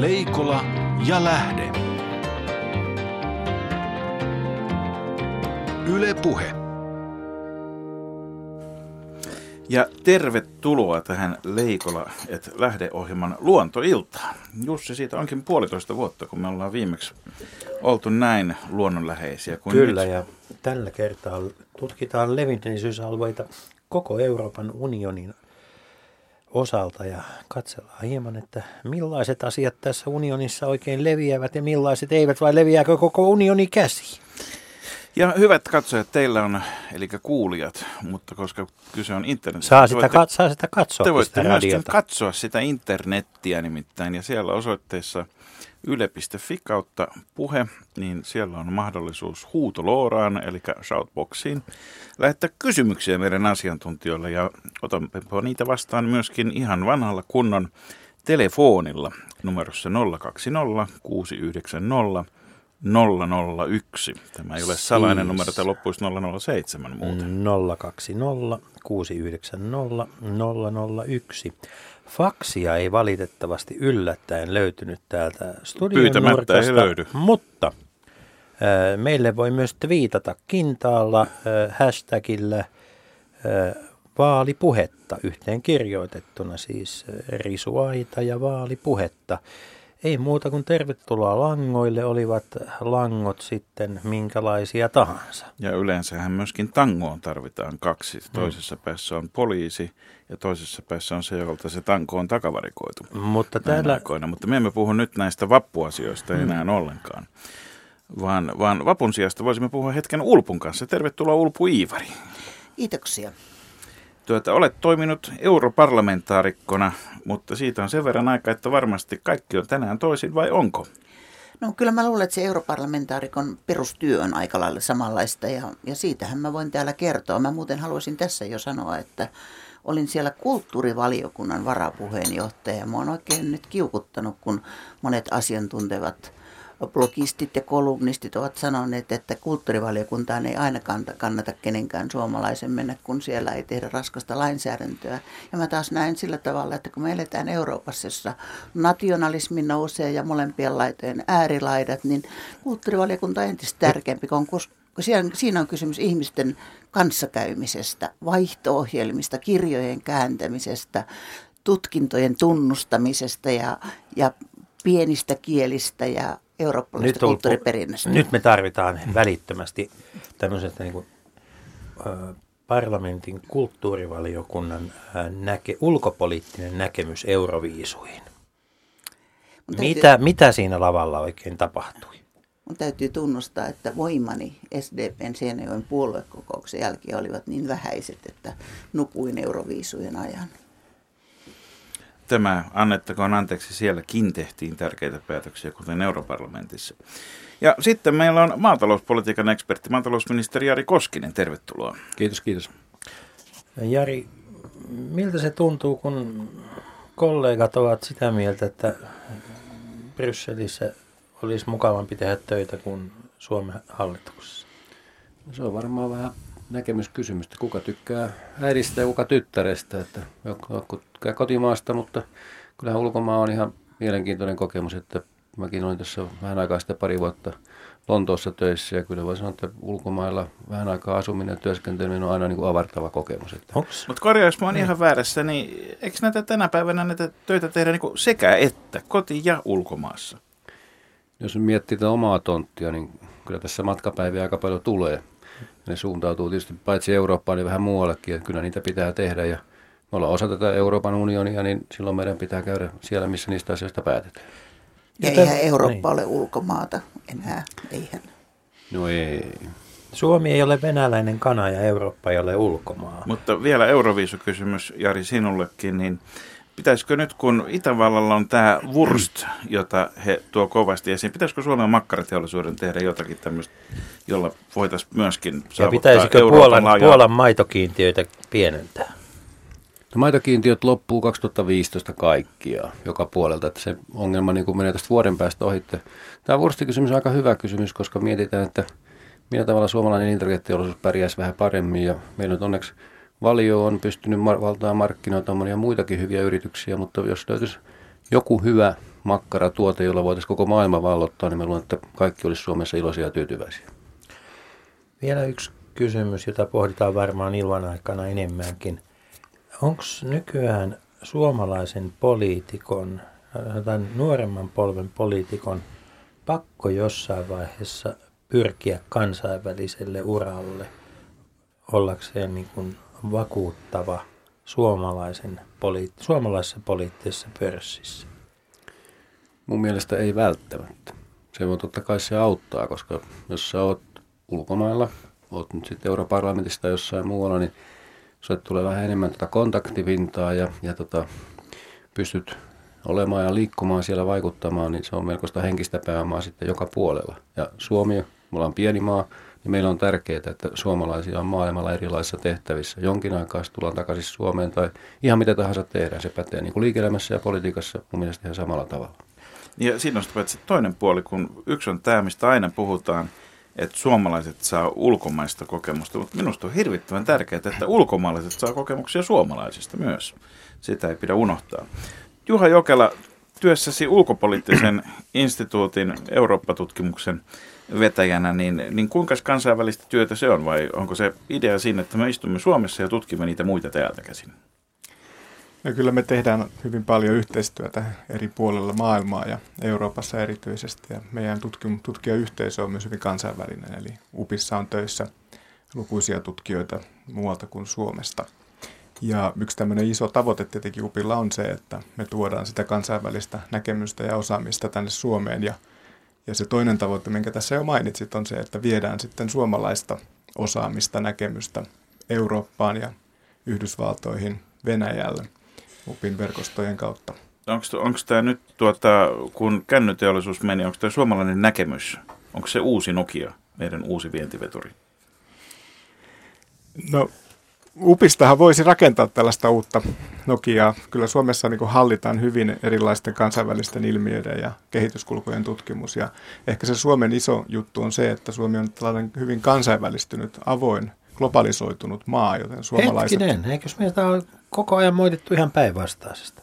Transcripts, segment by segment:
Leikola ja Lähde. Yle Puhe. Ja tervetuloa tähän Leikola et lähdeohjelman luontoiltaan. Jussi, siitä onkin puolitoista vuotta, kun me ollaan viimeksi oltu näin luonnonläheisiä kuin Kyllä, nyt. ja tällä kertaa tutkitaan levinneisyysalueita koko Euroopan unionin osalta ja katsellaan hieman, että millaiset asiat tässä unionissa oikein leviävät ja millaiset eivät, vai leviääkö koko unioni käsi? Ja hyvät katsojat, teillä on, eli kuulijat, mutta koska kyse on internetistä, Saa sitä, voitte- kat- saa sitä katsoa Te voitte sitä radiota. katsoa sitä internettiä nimittäin ja siellä osoitteessa yle.fi kautta puhe, niin siellä on mahdollisuus huutolooraan, eli shoutboxiin, lähettää kysymyksiä meidän asiantuntijoille ja otamme niitä vastaan myöskin ihan vanhalla kunnon telefonilla numerossa 020 690 001. Tämä ei ole salainen Siis. numero, tämä loppuisi 007 muuten. 020 690 001. Faksia ei valitettavasti yllättäen löytynyt täältä studion Pyytämättä nurkasta, ei löydy. Mutta äh, meille voi myös twiitata kintaalla äh, hashtagillä äh, vaalipuhetta yhteen kirjoitettuna, siis risuaita ja vaalipuhetta. Ei muuta kuin tervetuloa langoille, olivat langot sitten minkälaisia tahansa. Ja yleensähän myöskin tangoon tarvitaan kaksi. Toisessa päässä on poliisi ja toisessa päässä on se, jolta se tanko on takavarikoitu. Mutta täällä aikoina. Mutta me emme puhu nyt näistä vappuasioista enää ollenkaan. Vaan, vaan vapun sijasta voisimme puhua hetken Ulpun kanssa. Tervetuloa Ulpu Iivari. Kiitoksia. Tuota, olet toiminut europarlamentaarikkona, mutta siitä on sen verran aika, että varmasti kaikki on tänään toisin, vai onko? No kyllä mä luulen, että se europarlamentaarikon perustyö on aika lailla samanlaista ja, ja siitähän mä voin täällä kertoa. Mä muuten haluaisin tässä jo sanoa, että olin siellä kulttuurivaliokunnan varapuheenjohtaja ja mua on oikein nyt kiukuttanut, kun monet asiantuntevat blogistit ja kolumnistit ovat sanoneet, että kulttuurivaliokuntaan ei aina kannata kenenkään suomalaisen mennä, kun siellä ei tehdä raskasta lainsäädäntöä. Ja mä taas näen sillä tavalla, että kun me eletään Euroopassa, jossa nationalismi nousee ja molempien laitojen äärilaidat, niin kulttuurivaliokunta on entistä tärkeämpi, kus- kun siinä, siinä on kysymys ihmisten kanssakäymisestä, vaihto-ohjelmista, kirjojen kääntämisestä, tutkintojen tunnustamisesta ja, ja pienistä kielistä ja eurooppalaisesta Ulpu- kulttuuriperinnöstä. Nyt me tarvitaan välittömästi tämmöisestä niin kuin, ö, parlamentin kulttuurivaliokunnan ö, näke, ulkopoliittinen näkemys euroviisuihin. Täytyy- Mitä, mitä siinä lavalla oikein tapahtui? Mun täytyy tunnustaa, että voimani SDPn Seinäjoen puoluekokouksen jälkeen olivat niin vähäiset, että nukuin euroviisujen ajan. Tämä annettakoon anteeksi, sielläkin tehtiin tärkeitä päätöksiä, kuten europarlamentissa. Ja sitten meillä on maatalouspolitiikan ekspertti, maatalousministeri Jari Koskinen. Tervetuloa. Kiitos, kiitos. Jari, miltä se tuntuu, kun kollegat ovat sitä mieltä, että Brysselissä olisi mukavampi tehdä töitä kuin Suomen hallituksessa? Se on varmaan vähän näkemyskysymystä, kuka tykkää äidistä ja kuka tyttärestä. Että jotkut tykkää kotimaasta, mutta kyllähän ulkomaa on ihan mielenkiintoinen kokemus, että mäkin olin tässä vähän aikaa sitten pari vuotta Lontoossa töissä ja kyllä voi sanoa, että ulkomailla vähän aikaa asuminen ja työskenteleminen on aina niin kuin avartava kokemus. Että? Mutta korjaus, mä oon ihan väärässä, niin eikö näitä tänä päivänä näitä töitä tehdä niin kuin sekä että koti- ja ulkomaassa? Jos miettii tätä omaa tonttia, niin kyllä tässä matkapäiviä aika paljon tulee. Ne suuntautuu tietysti paitsi Eurooppaan, niin vähän muuallekin, että kyllä niitä pitää tehdä. Ja me ollaan osa tätä Euroopan unionia, niin silloin meidän pitää käydä siellä, missä niistä asioista päätetään. Ja Ja eihän Eurooppa niin. ole ulkomaata enää, eihän. No ei. Suomi ei ole venäläinen kana ja Eurooppa ei ole ulkomaa. Mutta vielä Euroviisukysymys, Jari, sinullekin, niin pitäisikö nyt, kun Itävallalla on tämä Wurst, jota he tuo kovasti esiin, pitäisikö Suomen makkarateollisuuden tehdä jotakin tämmöistä, jolla voitaisiin myöskin Ja saavuttaa pitäisikö Euroopan Puolan, laaja- Puolan maitokiintiöitä pienentää? No maitokiintiöt loppuu 2015 kaikkia joka puolelta, että se ongelma niin kuin menee tästä vuoden päästä ohitte. Tämä vuoristikysymys on aika hyvä kysymys, koska mietitään, että millä tavalla suomalainen elintarviketeollisuus pärjäisi vähän paremmin. Ja meillä nyt onneksi Valio on pystynyt valtaan markkinoita, on monia muitakin hyviä yrityksiä, mutta jos löytyisi joku hyvä makkaratuote, jolla voitaisiin koko maailma vallottaa, niin mä luulen, että kaikki olisi Suomessa iloisia ja tyytyväisiä. Vielä yksi kysymys, jota pohditaan varmaan ilman aikana enemmänkin. Onko nykyään suomalaisen poliitikon, tai nuoremman polven poliitikon, pakko jossain vaiheessa pyrkiä kansainväliselle uralle ollakseen niin kuin vakuuttava suomalaisen poliitt- suomalaisessa poliittisessa pörssissä? Mun mielestä ei välttämättä. Se voi totta kai se auttaa, koska jos sä oot ulkomailla, oot nyt sitten europarlamentista jossain muualla, niin se tulee vähän enemmän tota kontaktipintaa ja, ja tota, pystyt olemaan ja liikkumaan siellä vaikuttamaan, niin se on melkoista henkistä pääomaa sitten joka puolella. Ja Suomi, me ollaan pieni maa, niin meillä on tärkeää, että suomalaisia on maailmalla erilaisissa tehtävissä. Jonkin aikaa tullaan takaisin Suomeen tai ihan mitä tahansa tehdään. Se pätee niin kuin liike-elämässä ja politiikassa mun mielestä ihan samalla tavalla. Ja siinä on sitten toinen puoli, kun yksi on tämä, mistä aina puhutaan, että suomalaiset saa ulkomaista kokemusta, mutta minusta on hirvittävän tärkeää, että ulkomaalaiset saa kokemuksia suomalaisista myös. Sitä ei pidä unohtaa. Juha Jokela, työssäsi ulkopoliittisen instituutin Eurooppa-tutkimuksen vetäjänä, niin, niin kuinka kansainvälistä työtä se on vai onko se idea siinä, että me istumme Suomessa ja tutkimme niitä muita täältä käsin? No kyllä me tehdään hyvin paljon yhteistyötä eri puolilla maailmaa ja Euroopassa erityisesti. Ja meidän tutkim- tutkijayhteisö on myös hyvin kansainvälinen, eli UPissa on töissä lukuisia tutkijoita muualta kuin Suomesta. Ja yksi tämmöinen iso tavoite tietenkin UPilla on se, että me tuodaan sitä kansainvälistä näkemystä ja osaamista tänne Suomeen. Ja, ja se toinen tavoite, minkä tässä jo mainitsit, on se, että viedään sitten suomalaista osaamista, näkemystä Eurooppaan ja Yhdysvaltoihin, Venäjälle – UPin verkostojen kautta. Onko tämä nyt, tuota, kun kännyteollisuus meni, onko tämä suomalainen näkemys, onko se uusi Nokia, meidän uusi vientiveturi? No UPistahan voisi rakentaa tällaista uutta Nokiaa. Kyllä Suomessa niin hallitaan hyvin erilaisten kansainvälisten ilmiöiden ja kehityskulkujen tutkimus. Ja ehkä se Suomen iso juttu on se, että Suomi on tällainen hyvin kansainvälistynyt, avoin, globalisoitunut maa, joten suomalaiset... Hetkinen, eikös meitä ole koko ajan moitettu ihan päinvastaisesta.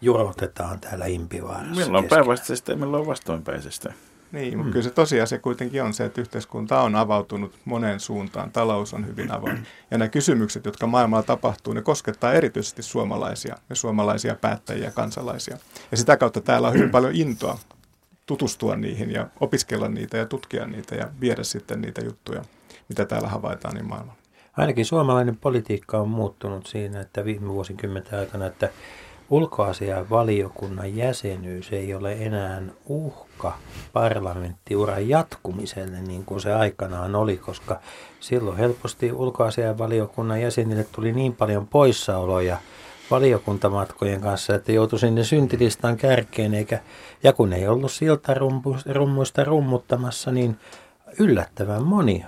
Jurotetaan täällä Impivaarassa. Milloin päinvastaisesta ja milloin vastoinpäisestä. Niin, mutta mm. kyllä se tosiasia kuitenkin on se, että yhteiskunta on avautunut moneen suuntaan, talous on hyvin avoin. Ja nämä kysymykset, jotka maailmalla tapahtuu, ne koskettaa erityisesti suomalaisia ja suomalaisia päättäjiä ja kansalaisia. Ja sitä kautta täällä on hyvin paljon intoa tutustua niihin ja opiskella niitä ja tutkia niitä ja viedä sitten niitä juttuja, mitä täällä havaitaan niin maailmalla. Ainakin suomalainen politiikka on muuttunut siinä, että viime vuosikymmenten aikana, että ulkoasian valiokunnan jäsenyys ei ole enää uhka parlamenttiuran jatkumiselle niin kuin se aikanaan oli, koska silloin helposti ulkoasian valiokunnan jäsenille tuli niin paljon poissaoloja valiokuntamatkojen kanssa, että joutui sinne syntilistan kärkeen, eikä, ja kun ei ollut siltarummuista rummuttamassa, niin yllättävän moni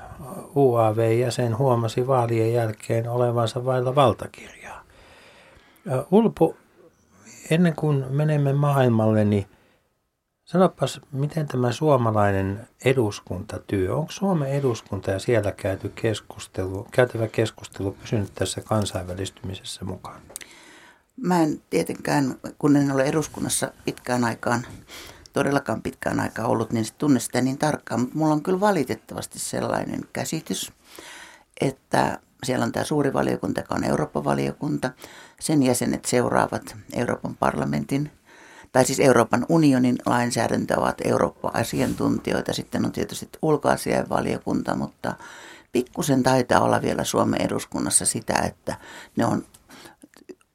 UAV-jäsen huomasi vaalien jälkeen olevansa vailla valtakirjaa. Ulpo, ennen kuin menemme maailmalle, niin sanopas, miten tämä suomalainen eduskuntatyö, onko Suomen eduskunta ja siellä käyty keskustelu, käytävä keskustelu pysynyt tässä kansainvälistymisessä mukaan? Mä en tietenkään, kun en ole eduskunnassa pitkään aikaan todellakaan pitkään aikaa ollut, niin tunne sitä niin tarkkaan. Mutta mulla on kyllä valitettavasti sellainen käsitys, että siellä on tämä suuri valiokunta, joka on Eurooppa-valiokunta. Sen jäsenet seuraavat Euroopan parlamentin, tai siis Euroopan unionin lainsäädäntö ovat Eurooppa-asiantuntijoita. Sitten on tietysti ulkoasiainvaliokunta, mutta pikkusen taitaa olla vielä Suomen eduskunnassa sitä, että ne on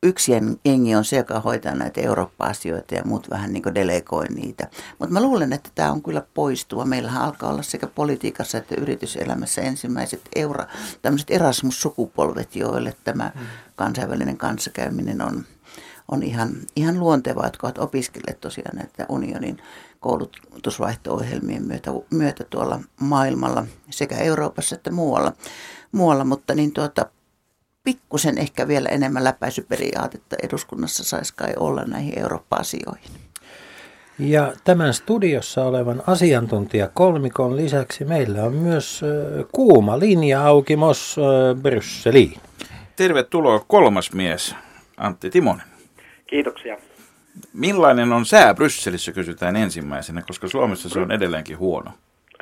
yksi jengi on se, joka hoitaa näitä Eurooppa-asioita ja muut vähän niin kuin delegoi niitä. Mutta mä luulen, että tämä on kyllä poistuva. Meillähän alkaa olla sekä politiikassa että yrityselämässä ensimmäiset euro, tämmöiset Erasmus-sukupolvet, joille tämä mm. kansainvälinen kanssakäyminen on, on ihan, ihan luontevaa, jotka ovat opiskelleet tosiaan näitä unionin koulutusvaihto-ohjelmien myötä, myötä tuolla maailmalla sekä Euroopassa että muualla. muualla mutta niin tuota, pikkusen ehkä vielä enemmän läpäisyperiaatetta eduskunnassa saisi kai olla näihin Eurooppa-asioihin. Ja tämän studiossa olevan asiantuntija kolmikon lisäksi meillä on myös kuuma linja auki Mos Brysseliin. Tervetuloa kolmas mies, Antti Timonen. Kiitoksia. Millainen on sää Brysselissä, kysytään ensimmäisenä, koska Suomessa se on edelleenkin huono.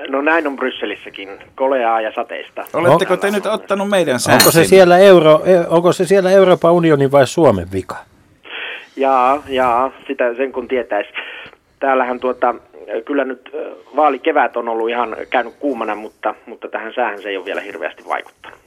No näin on Brysselissäkin, koleaa ja sateista. Oletteko te nyt ottanut meidän sään? Onko se, siellä Euro, e- onko se siellä Euroopan unionin vai Suomen vika? Jaa, jaa, sitä sen kun tietäisi. Täällähän tuota, kyllä nyt vaalikevät on ollut ihan käynyt kuumana, mutta, mutta tähän säähän se ei ole vielä hirveästi vaikuttanut.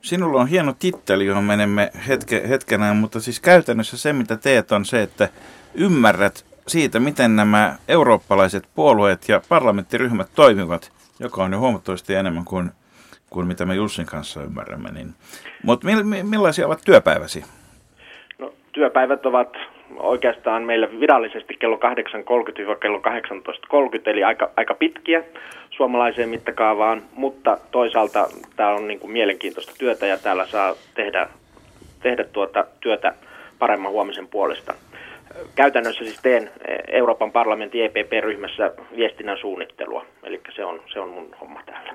Sinulla on hieno titteli, johon menemme hetke, hetkenään, mutta siis käytännössä se, mitä teet, on se, että ymmärrät siitä, miten nämä eurooppalaiset puolueet ja parlamenttiryhmät toimivat, joka on jo huomattavasti enemmän kuin, kuin mitä me Jussin kanssa ymmärrämme. Niin. Mutta mi, mi, millaisia ovat työpäiväsi? No, työpäivät ovat oikeastaan meillä virallisesti kello 8.30-kello 18.30, eli aika, aika pitkiä suomalaiseen mittakaavaan, mutta toisaalta tämä on niin kuin mielenkiintoista työtä ja täällä saa tehdä, tehdä tuota työtä paremman huomisen puolesta. Käytännössä siis teen Euroopan parlamentin EPP-ryhmässä viestinnän suunnittelua, eli se on, se on mun homma täällä.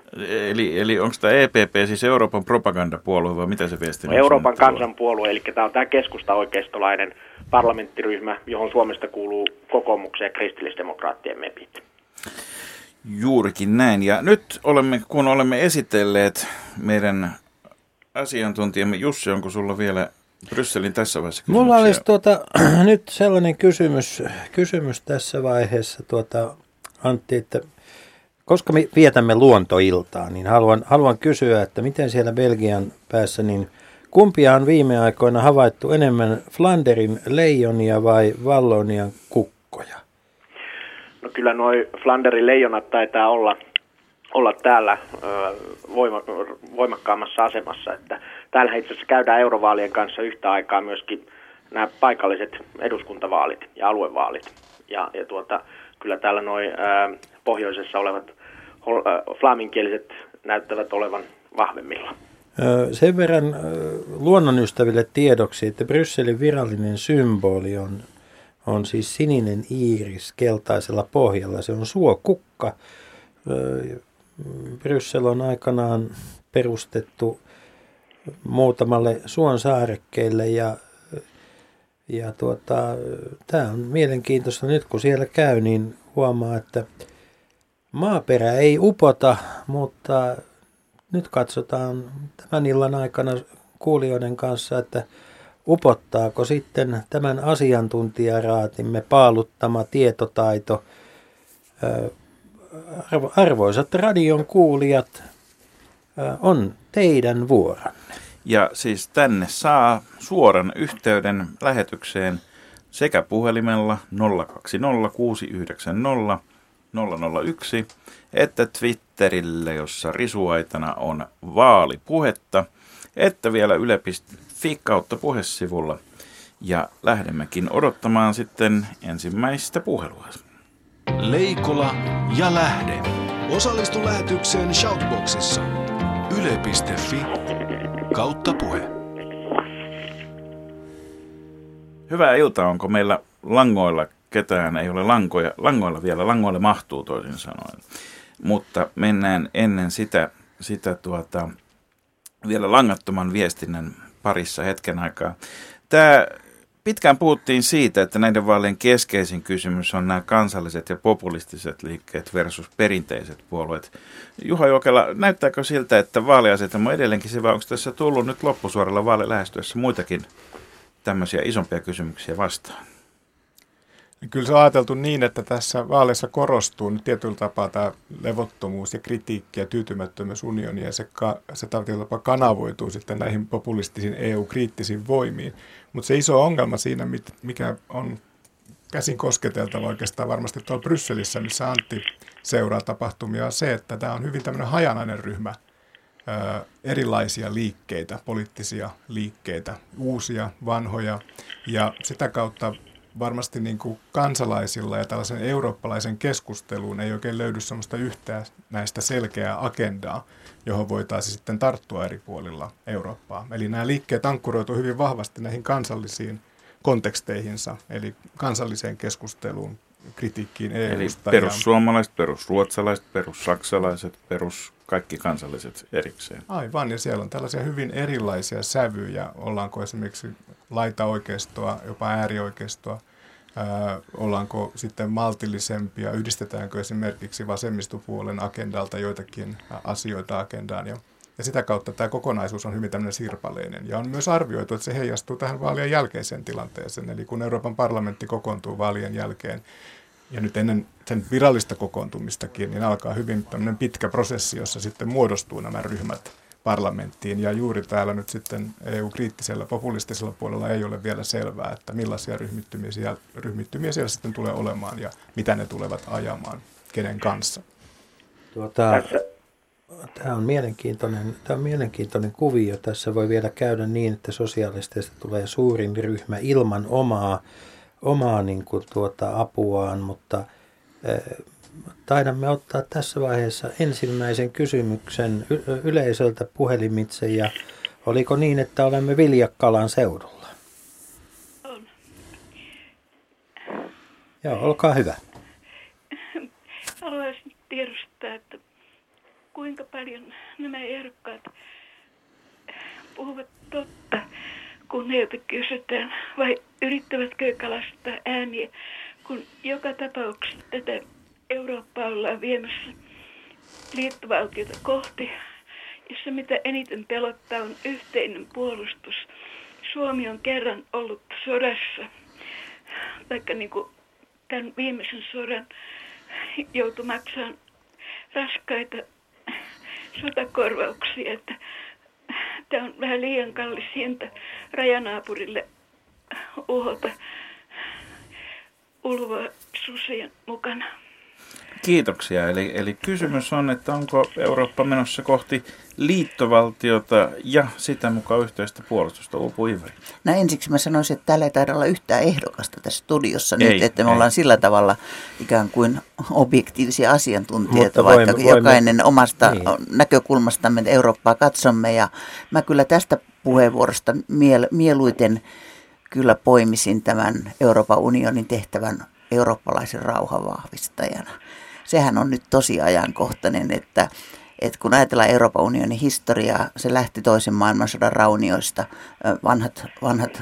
Eli, eli onko tämä EPP siis Euroopan propagandapuolue vai mitä se viestinnän Euroopan suunnittelu on? kansanpuolue, eli tämä on tämä keskusta-oikeistolainen parlamenttiryhmä, johon Suomesta kuuluu kokoomuksen ja kristillisdemokraattien mepit. Juurikin näin. Ja nyt olemme, kun olemme esitelleet meidän asiantuntijamme, Jussi, onko sulla vielä Brysselin tässä vaiheessa kysymyksiä? Mulla olisi tuota, nyt sellainen kysymys, kysymys tässä vaiheessa, tuota, Antti, että koska me vietämme luontoiltaa, niin haluan, haluan kysyä, että miten siellä Belgian päässä, niin kumpia on viime aikoina havaittu enemmän Flanderin leijonia vai Vallonian kukkoja? No kyllä noi Flanderin leijonat taitaa olla, olla täällä voima, voimakkaammassa asemassa. Että täällä itse asiassa käydään eurovaalien kanssa yhtä aikaa myöskin nämä paikalliset eduskuntavaalit ja aluevaalit. Ja, ja tuota, kyllä täällä noi ö, pohjoisessa olevat flaaminkieliset näyttävät olevan vahvemmilla. Sen verran luonnonystäville tiedoksi, että Brysselin virallinen symboli on, on siis sininen iiris keltaisella pohjalla. Se on suokukka. Bryssel on aikanaan perustettu muutamalle suon saarekkeelle ja, ja tuota, tämä on mielenkiintoista. Nyt kun siellä käy, niin huomaa, että maaperä ei upota, mutta nyt katsotaan tämän illan aikana kuulijoiden kanssa, että upottaako sitten tämän asiantuntijaraatimme paaluttama tietotaito. Arvo- Arvoisat radion kuulijat, on teidän vuoronne. Ja siis tänne saa suoran yhteyden lähetykseen sekä puhelimella 020690 001 että Twitterille, jossa risuaitana on vaalipuhetta, että vielä yle.fi kautta puhesivulla. Ja lähdemmekin odottamaan sitten ensimmäistä puhelua. Leikola ja Lähde. Osallistu lähetykseen Shoutboxissa. Yle.fi kautta puhe. Hyvää iltaa, onko meillä langoilla ketään? Ei ole lankoja, langoilla vielä, langoille mahtuu toisin sanoen. Mutta mennään ennen sitä, sitä tuota, vielä langattoman viestinnän parissa hetken aikaa. Tämä pitkään puhuttiin siitä, että näiden vaalien keskeisin kysymys on nämä kansalliset ja populistiset liikkeet versus perinteiset puolueet. Juha Jokela, näyttääkö siltä, että vaaliasetelma on edelleenkin se, vai onko tässä tullut nyt loppusuoralla vaali lähestyessä muitakin tämmöisiä isompia kysymyksiä vastaan? Niin Kyllä se on ajateltu niin, että tässä vaaleissa korostuu nyt tietyllä tapaa tämä levottomuus ja kritiikki ja tyytymättömyys unioniin ja se, ka, se tietyllä tapaa kanavoituu sitten näihin populistisiin EU-kriittisiin voimiin. Mutta se iso ongelma siinä, mit- mikä on käsin kosketeltava oikeastaan varmasti tuolla Brysselissä, missä Antti seuraa tapahtumia, on se, että tämä on hyvin tämmöinen hajanainen ryhmä ö, erilaisia liikkeitä, poliittisia liikkeitä, uusia, vanhoja ja sitä kautta varmasti niin kuin kansalaisilla ja tällaisen eurooppalaisen keskusteluun ei oikein löydy sellaista yhtään näistä selkeää agendaa, johon voitaisiin sitten tarttua eri puolilla Eurooppaa. Eli nämä liikkeet ankkuroitu hyvin vahvasti näihin kansallisiin konteksteihinsa, eli kansalliseen keskusteluun, kritiikkiin Eli EUsta. perussuomalaiset, perusruotsalaiset, perussaksalaiset, perus kaikki kansalliset erikseen. Aivan, ja siellä on tällaisia hyvin erilaisia sävyjä, ollaanko esimerkiksi laita-oikeistoa, jopa äärioikeistoa, Ää, ollaanko sitten maltillisempia, yhdistetäänkö esimerkiksi vasemmistopuolen agendalta joitakin asioita agendaan? Ja, ja sitä kautta tämä kokonaisuus on hyvin tämmöinen sirpaleinen. Ja on myös arvioitu, että se heijastuu tähän vaalien jälkeiseen tilanteeseen, eli kun Euroopan parlamentti kokoontuu vaalien jälkeen ja nyt ennen sen virallista kokoontumistakin, niin alkaa hyvin tämmöinen pitkä prosessi, jossa sitten muodostuu nämä ryhmät parlamenttiin. Ja juuri täällä nyt sitten EU-kriittisellä populistisella puolella ei ole vielä selvää, että millaisia ryhmittymiä siellä, ryhmittymiä siellä sitten tulee olemaan ja mitä ne tulevat ajamaan, kenen kanssa. Tuota, tämä on, mielenkiintoinen, tämä on mielenkiintoinen kuvio. Tässä voi vielä käydä niin, että sosiaalisteista tulee suurin ryhmä ilman omaa, omaa niin kuin tuota, apuaan, mutta taidamme ottaa tässä vaiheessa ensimmäisen kysymyksen yleisöltä puhelimitse ja oliko niin, että olemme Viljakkalan seudulla? On. Joo, olkaa hyvä. Haluaisin tiedostaa, että kuinka paljon nämä ehdokkaat puhuvat totta, kun heiltä kysytään, vai yrittävätkö kalastaa ääniä, kun joka tapauksessa tätä Eurooppaa ollaan viemässä liittovaltiota kohti, jossa mitä eniten pelottaa on yhteinen puolustus. Suomi on kerran ollut sodassa, vaikka niin kuin tämän viimeisen sodan joutui maksamaan raskaita sotakorvauksia, että tämä on vähän liian kallis hinta rajanaapurille uhota ulvoa susien mukana. Kiitoksia. Eli, eli kysymys on, että onko Eurooppa menossa kohti liittovaltiota ja sitä mukaan yhteistä puolustusta Upu? No ensiksi mä sanoisin, että täällä ei taida olla yhtään ehdokasta tässä studiossa ei, nyt, että me ei. ollaan sillä tavalla ikään kuin objektiivisia asiantuntijoita, Mutta vaikka voimme- voimme- jokainen omasta Niin. näkökulmastamme Eurooppaa katsomme. Ja mä kyllä tästä puheenvuorosta miel, mieluiten kyllä poimisin tämän Euroopan unionin tehtävän eurooppalaisen rauhan vahvistajana. Sehän on nyt tosi ajankohtainen, että, että kun ajatellaan Euroopan unionin historiaa, se lähti toisen maailmansodan raunioista. Vanhat, vanhat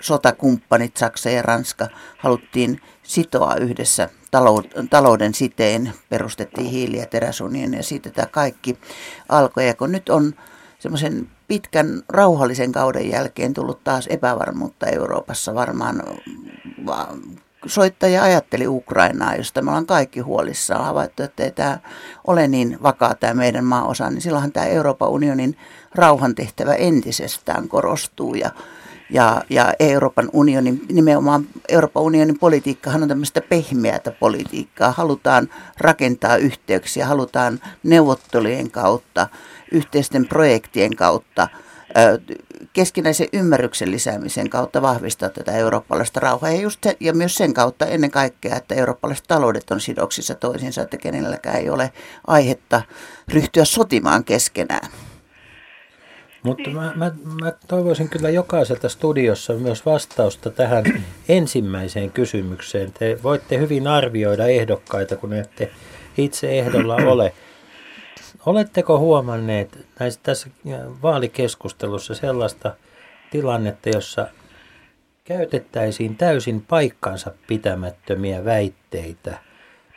sotakumppanit, Saksa ja Ranska, haluttiin sitoa yhdessä talou- talouden siteen, perustettiin hiili- ja teräsunioni ja siitä tämä kaikki alkoi. Ja kun nyt on semmoisen pitkän rauhallisen kauden jälkeen tullut taas epävarmuutta Euroopassa varmaan va- soittaja ajatteli Ukrainaa, josta me ollaan kaikki huolissaan havaittu, että ei tämä ole niin vakaa tämä meidän maaosa, niin silloinhan tämä Euroopan unionin rauhantehtävä entisestään korostuu ja ja, ja Euroopan unionin, nimenomaan Euroopan unionin politiikkahan on tämmöistä pehmeätä politiikkaa. Halutaan rakentaa yhteyksiä, halutaan neuvottelujen kautta, yhteisten projektien kautta, keskinäisen ymmärryksen lisäämisen kautta vahvistaa tätä eurooppalaista rauhaa. Ja, just se, ja myös sen kautta ennen kaikkea, että eurooppalaiset taloudet on sidoksissa toisiinsa, että kenelläkään ei ole aihetta ryhtyä sotimaan keskenään. Mutta mä, mä, mä toivoisin kyllä jokaiselta studiossa myös vastausta tähän ensimmäiseen kysymykseen. Te voitte hyvin arvioida ehdokkaita, kun ette itse ehdolla ole. Oletteko huomanneet näissä, tässä vaalikeskustelussa sellaista tilannetta, jossa käytettäisiin täysin paikkansa pitämättömiä väitteitä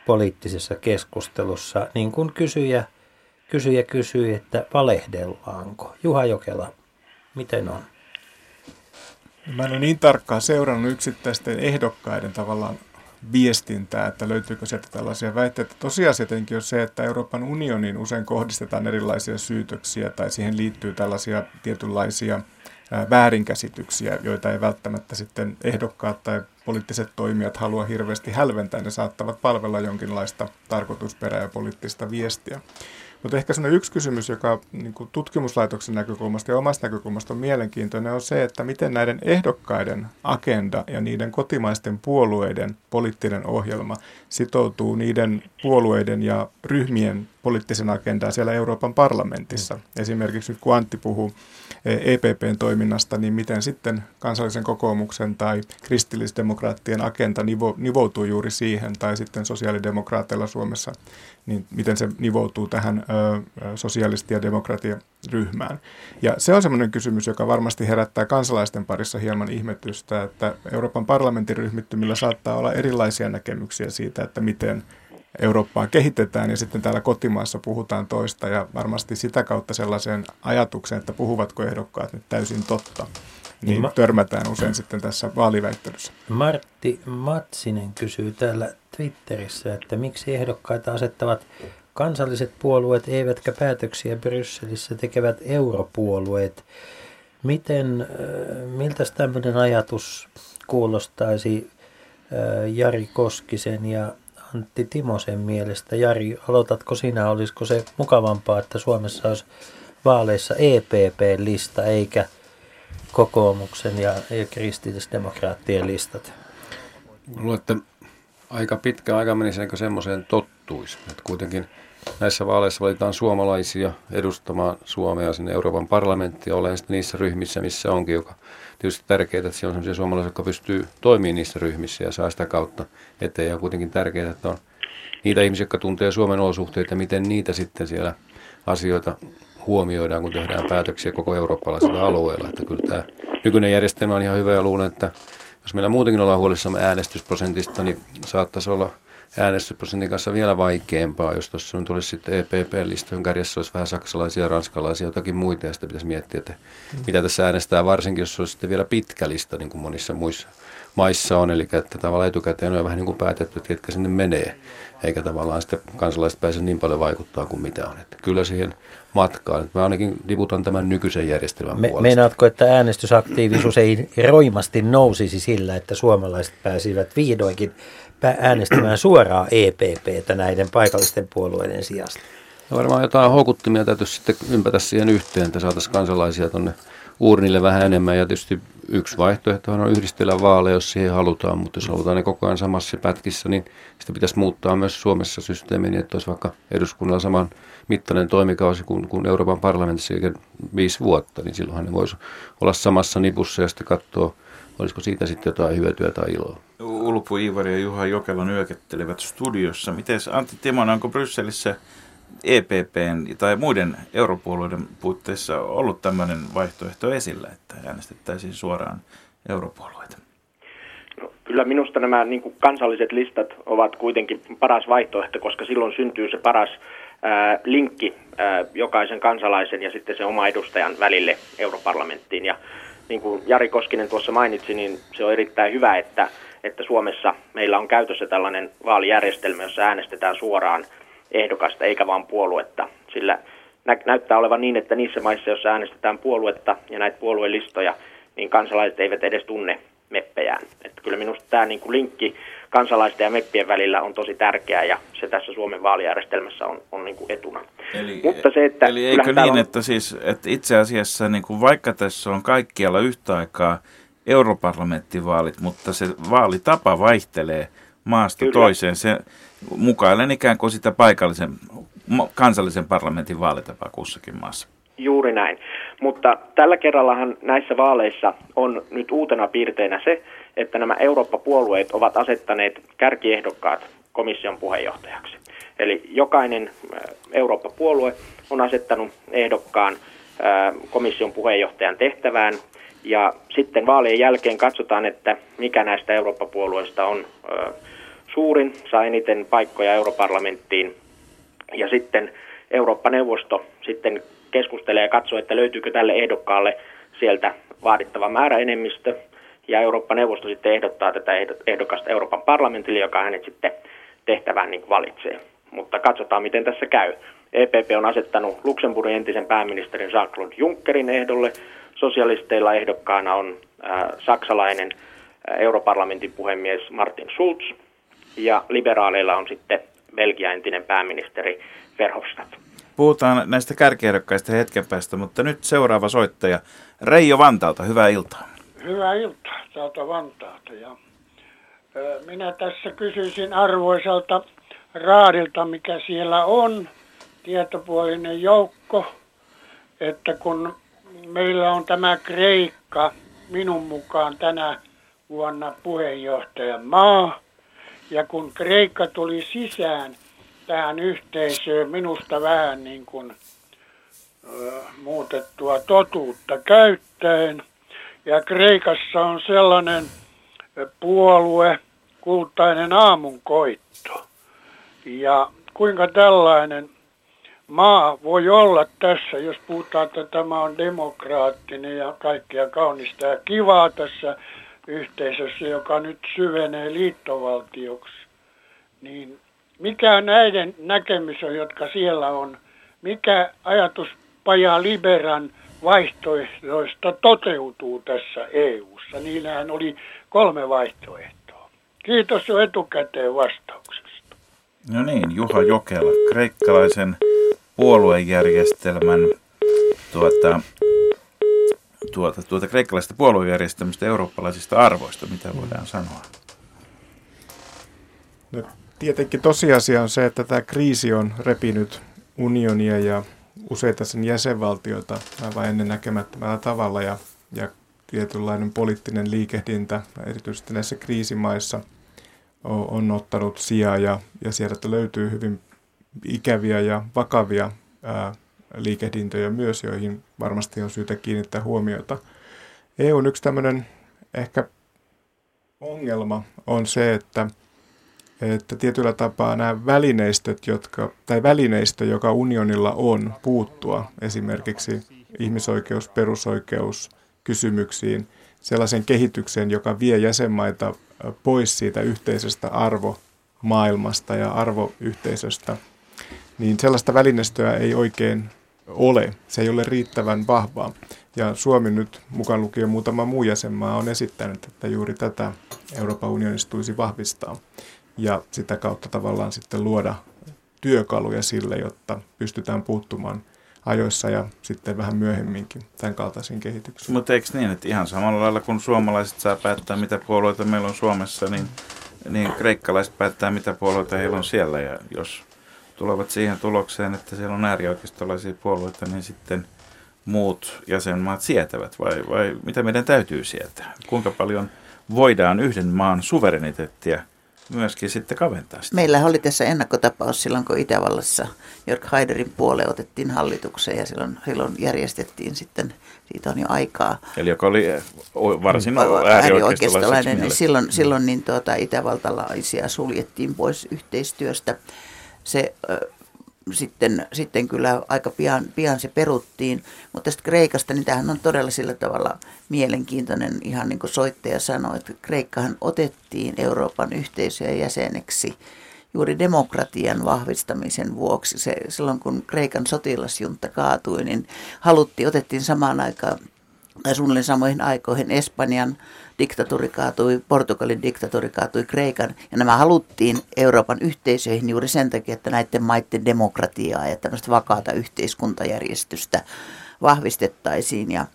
poliittisessa keskustussa, niin kuin kysyjä kysyjä kysyi, että valehdellaanko? Juha Jokela, miten on? Mä en ole niin tarkkaan seurannut yksittäisten ehdokkaiden tavallaan viestintää, että löytyykö sieltä tällaisia väitteitä. Tosiasia tietenkin on se, että Euroopan unionin usein kohdistetaan erilaisia syytöksiä tai siihen liittyy tällaisia tietynlaisia ää, väärinkäsityksiä, joita ei välttämättä sitten ehdokkaat tai poliittiset toimijat halua hirveästi hälventää. Ne saattavat palvella jonkinlaista tarkoitusperää ja poliittista viestiä. Mutta ehkä sellainen yksi kysymys, joka niin kuin tutkimuslaitoksen näkökulmasta ja omasta näkökulmasta on mielenkiintoinen, on se, että miten näiden ehdokkaiden agenda ja niiden kotimaisten puolueiden poliittinen ohjelma sitoutuu niiden puolueiden ja ryhmien poliittisen agendaa siellä Euroopan parlamentissa. Esimerkiksi nyt kun Antti puhuu EPPn toiminnasta, niin miten sitten kansallisen kokoomuksen tai kristillisdemokraattien agenda nivo, nivoutuu juuri siihen, tai sitten sosiaalidemokraateilla Suomessa, niin miten se nivoutuu tähän ö, sosialisti- ja demokratiaryhmään. Ja se on sellainen kysymys, joka varmasti herättää kansalaisten parissa hieman ihmetystä, että Euroopan parlamentin ryhmittymillä saattaa olla erilaisia näkemyksiä siitä, että miten Eurooppaa kehitetään ja sitten täällä kotimaassa puhutaan toista ja varmasti sitä kautta sellaiseen ajatukseen, että puhuvatko ehdokkaat nyt täysin totta, niin, niin törmätään usein sitten tässä vaaliväittelyssä. Martti Matsinen kysyy täällä Twitterissä, että miksi ehdokkaita asettavat kansalliset puolueet eivätkä päätöksiä Brysselissä tekevät europuolueet. Miten, äh, miltä tämmöinen ajatus kuulostaisi äh, Jari Koskisen ja Antti Timosen mielestä. Jari, aloitatko sinä? Olisiko se mukavampaa, että Suomessa olisi vaaleissa EPP-lista eikä kokoomuksen ja, ja kristillisdemokraattien listat? Luulen, että aika pitkä aika menisi ennen kuin semmoiseen tottuisi. Että kuitenkin näissä vaaleissa valitaan suomalaisia edustamaan Suomea sinne Euroopan parlamenttiin, olen sitten niissä ryhmissä, missä onkin, joka tietysti tärkeää, että siellä on sellaisia suomalaisia, jotka pystyy toimimaan niissä ryhmissä ja saa sitä kautta eteen. Ja on kuitenkin tärkeää, että on niitä ihmisiä, jotka tuntee Suomen olosuhteita miten niitä sitten siellä asioita huomioidaan, kun tehdään päätöksiä koko eurooppalaisella alueella. Että kyllä tämä nykyinen järjestelmä on ihan hyvä ja luulen, että jos meillä muutenkin ollaan huolissamme äänestysprosentista, niin saattaisi olla äänestysprosentin kanssa vielä vaikeampaa, jos tuossa nyt olisi sitten EPP-listojen kärjessä olisi vähän saksalaisia, ranskalaisia, jotakin muita, ja sitten pitäisi miettiä, että mitä tässä äänestää, varsinkin jos olisi sitten vielä pitkä lista, niin kuin monissa muissa maissa on, eli että tavallaan etukäteen on vähän niin kuin päätetty, että ketkä sinne menee, eikä tavallaan sitten kansalaiset pääse niin paljon vaikuttaa kuin mitä on. Että kyllä siihen matkaan. Mä ainakin diputan tämän nykyisen järjestelmän Me, puolesta. Meinaatko, että äänestysaktiivisuus ei roimasti nousisi sillä, että suomalaiset pääsivät vihdoinkin äänestämään suoraan EPPtä näiden paikallisten puolueiden sijasta? No varmaan jotain houkuttimia täytyisi sitten ympätä siihen yhteen, että saataisiin kansalaisia tuonne uurnille vähän enemmän. Ja tietysti yksi vaihtoehto on yhdistellä vaaleja, jos siihen halutaan, mutta jos halutaan ne koko ajan samassa pätkissä, niin sitä pitäisi muuttaa myös Suomessa systeemiin, että olisi vaikka eduskunnalla saman mittainen toimikausi kuin, kuin Euroopan parlamentissa, eikä viisi vuotta, niin silloinhan ne voisi olla samassa nipussa ja sitten katsoa, olisiko siitä sitten jotain hyötyä tai iloa. Ulpu Iivari ja Juha Jokela nyökettelevät studiossa. Miten Antti Timonen, onko Brysselissä EPPn tai muiden europuolueiden puitteissa ollut tämmöinen vaihtoehto esillä, että äänestettäisiin suoraan europuolueita? No, kyllä minusta nämä niin kuin kansalliset listat ovat kuitenkin paras vaihtoehto, koska silloin syntyy se paras ää, linkki ää, jokaisen kansalaisen ja sitten se oma edustajan välille europarlamenttiin. Ja niin kuin Jari Koskinen tuossa mainitsi, niin se on erittäin hyvä, että, että Suomessa meillä on käytössä tällainen vaalijärjestelmä, jossa äänestetään suoraan ehdokasta eikä vain puoluetta. Sillä nä- näyttää olevan niin, että niissä maissa, joissa äänestetään puoluetta ja näitä puoluelistoja, niin kansalaiset eivät edes tunne meppejään. Että kyllä minusta tämä niin kuin linkki kansalaisten ja meppien välillä on tosi tärkeä ja se tässä Suomen vaalijärjestelmässä on, on niin kuin etuna. Eli, Mutta se, että eli eikö niin, on... että, siis, että itse asiassa niin kuin vaikka tässä on kaikkialla yhtä aikaa europarlamenttivaalit, mutta se vaalitapa vaihtelee maasta Kyllä. toiseen. Se mukailen ikään kuin sitä paikallisen kansallisen parlamentin vaalitapaa kussakin maassa. Juuri näin. Mutta tällä kerrallahan näissä vaaleissa on nyt uutena piirteinä se, että nämä Eurooppa-puolueet ovat asettaneet kärkiehdokkaat komission puheenjohtajaksi. Eli jokainen äh, Eurooppa-puolue on asettanut ehdokkaan äh, komission puheenjohtajan tehtävään ja sitten vaalien jälkeen katsotaan, että mikä näistä Eurooppa-puolueista on äh, suurin, saa eniten paikkoja europarlamenttiin ja sitten Eurooppa-neuvosto sitten keskustelee ja katsoo, että löytyykö tälle ehdokkaalle sieltä vaadittava määräenemmistö ja Eurooppa-neuvosto sitten ehdottaa tätä ehdokasta Euroopan parlamentille, joka hänet sitten tehtävään niin valitsee. Mutta katsotaan, miten tässä käy. EPP on asettanut Luxemburgin entisen pääministerin Jean-Claude Junckerin ehdolle. Sosialisteilla ehdokkaana on äh, saksalainen äh, europarlamentin puhemies Martin Schulz. Ja liberaaleilla on sitten Belgia entinen pääministeri Verhofstadt. Puhutaan näistä kärkiehdokkaista hetken päästä, mutta nyt seuraava soittaja Reijo Vantaalta. Hyvää iltaa. Hyvää iltaa täältä Vantaalta. Ja, minä tässä kysyisin arvoisalta raadilta, mikä siellä on, tietopuolinen joukko, että kun meillä on tämä Kreikka minun mukaan tänä vuonna puheenjohtajan maa, ja kun Kreikka tuli sisään tähän yhteisöön minusta vähän niin kuin ö, muutettua totuutta käyttäen, ja Kreikassa on sellainen puolue, kultainen aamunkoitto. Ja kuinka tällainen maa voi olla tässä, jos puhutaan, että tämä on demokraattinen ja kaikkea kaunista ja kivaa tässä yhteisössä, joka nyt syvenee liittovaltioksi, niin mikä näiden näkemys on, jotka siellä on, mikä ajatus Paja Liberan vaihtoehdoista toteutuu tässä EU:ssa. Niillähän oli kolme vaihtoehtoa. Kiitos jo etukäteen vastauksesta. No niin, Juha Jokela, kreikkalaisen puoluejärjestelmän tuota, tuota, tuota kreikkalaisesta puoluejärjestelmästä eurooppalaisista arvoista, mitä voidaan sanoa? No, tietenkin tosiasia on se, että tämä kriisi on repinyt unionia ja useita sen jäsenvaltioita aivan ennen näkemättömällä tavalla ja, ja tietynlainen poliittinen liikehdintä, erityisesti näissä kriisimaissa, on, on ottanut sijaa ja, ja sieltä löytyy hyvin ikäviä ja vakavia ää, liikehdintöjä myös, joihin varmasti on syytä kiinnittää huomiota. EUn yksi tämmöinen ehkä ongelma on se, että, että tietyllä tapaa nämä välineistöt, jotka, tai välineistö, joka unionilla on puuttua esimerkiksi ihmisoikeus, perusoikeus kysymyksiin, sellaisen kehitykseen, joka vie jäsenmaita pois siitä yhteisestä arvomaailmasta ja arvoyhteisöstä, niin sellaista välineistöä ei oikein ole. Se ei ole riittävän vahvaa. Ja Suomi nyt, mukaan lukien muutama muu jäsenmaa, on esittänyt, että juuri tätä Euroopan unionista tulisi vahvistaa. Ja sitä kautta tavallaan sitten luoda työkaluja sille, jotta pystytään puuttumaan ajoissa ja sitten vähän myöhemminkin tämän kaltaisiin kehityksiin. Mutta eikö niin, että ihan samalla lailla kun suomalaiset saa päättää, mitä puolueita meillä on Suomessa, niin, niin kreikkalaiset päättää, mitä puolueita heillä on siellä. Ja jos tulevat siihen tulokseen, että siellä on äärioikeistolaisia puolueita, niin sitten muut jäsenmaat sietävät vai, vai mitä meidän täytyy sietää? Kuinka paljon voidaan yhden maan suvereniteettia myöskin sitten kaventaa sitä? Meillä oli tässä ennakkotapaus silloin, kun Itävallassa Jörg Haiderin puole otettiin hallitukseen ja silloin, silloin järjestettiin sitten, siitä on jo aikaa. Eli joka oli varsin äärioikeistolainen, niin silloin, silloin niin tuota, itävaltalaisia suljettiin pois yhteistyöstä se sitten, sitten kyllä aika pian, pian se peruttiin. Mutta tästä Kreikasta, niin tämähän on todella sillä tavalla mielenkiintoinen, ihan niin kuin soittaja sanoi, että Kreikkahan otettiin Euroopan yhteisöjen jäseneksi juuri demokratian vahvistamisen vuoksi. Se, silloin kun Kreikan sotilasjunta kaatui, niin haluttiin, otettiin samaan aikaan tai suunnilleen samoihin aikoihin Espanjan diktatuuri kaatui, Portugalin diktatuuri kaatui Kreikan, ja nämä haluttiin Euroopan yhteisöihin juuri sen takia, että näiden maiden demokratiaa ja tämmöistä vakaata yhteiskuntajärjestystä vahvistettaisiin. Ja,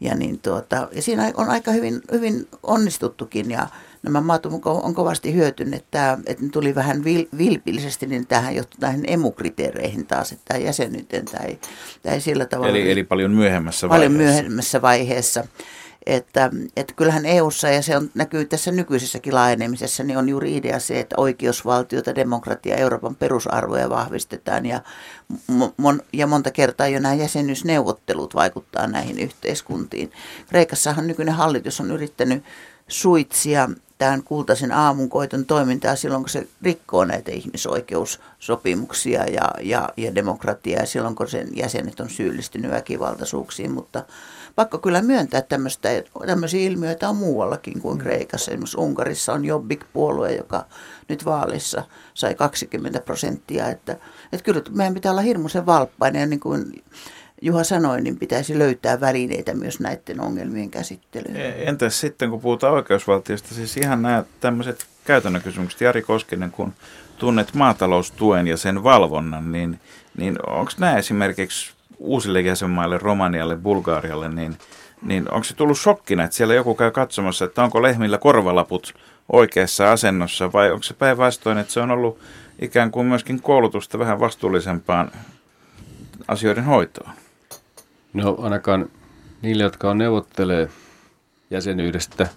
ja, niin tuota, ja siinä on aika hyvin, hyvin onnistuttukin, ja nämä maat on, on kovasti hyötynyt, että, että ne tuli vähän vil, vilpillisesti, niin tähän johtui näihin emukriteereihin taas, että tämä jäsenyyteen tai, tai sillä tavalla. Eli, eli paljon myöhemmässä paljon vaiheessa. Paljon myöhemmässä vaiheessa. Että, että kyllähän EU:ssa ja se on, näkyy tässä nykyisessäkin laajenemisessa, niin on juuri idea se, että oikeusvaltiota, demokratia, Euroopan perusarvoja vahvistetaan ja, mon, ja monta kertaa jo nämä jäsenyysneuvottelut vaikuttaa näihin yhteiskuntiin. Kreikassahan nykyinen hallitus on yrittänyt suitsia tämän kultaisen aamunkoiton toimintaa silloin, kun se rikkoo näitä ihmisoikeussopimuksia ja, ja, ja demokratiaa ja silloin, kun sen jäsenet on syyllistynyt väkivaltaisuuksiin, mutta pakko kyllä myöntää, että tämmöisiä ilmiöitä on muuallakin kuin Kreikassa. Esimerkiksi Unkarissa on Jobbik-puolue, joka nyt vaalissa sai 20 prosenttia. Että, että kyllä meidän pitää olla hirmuisen valppainen ja niin kuin Juha sanoi, niin pitäisi löytää välineitä myös näiden ongelmien käsittelyyn. E, entäs sitten, kun puhutaan oikeusvaltiosta, siis ihan nämä tämmöiset käytännön kysymykset. Jari Koskinen, kun tunnet maataloustuen ja sen valvonnan, niin, niin onko nämä esimerkiksi uusille jäsenmaille, Romanialle, Bulgaarialle, niin, niin onko se tullut shokkina, että siellä joku käy katsomassa, että onko lehmillä korvalaput oikeassa asennossa vai onko se päinvastoin, että se on ollut ikään kuin myöskin koulutusta vähän vastuullisempaan asioiden hoitoon? No ainakaan niille, jotka on neuvottelee jäsenyydestä,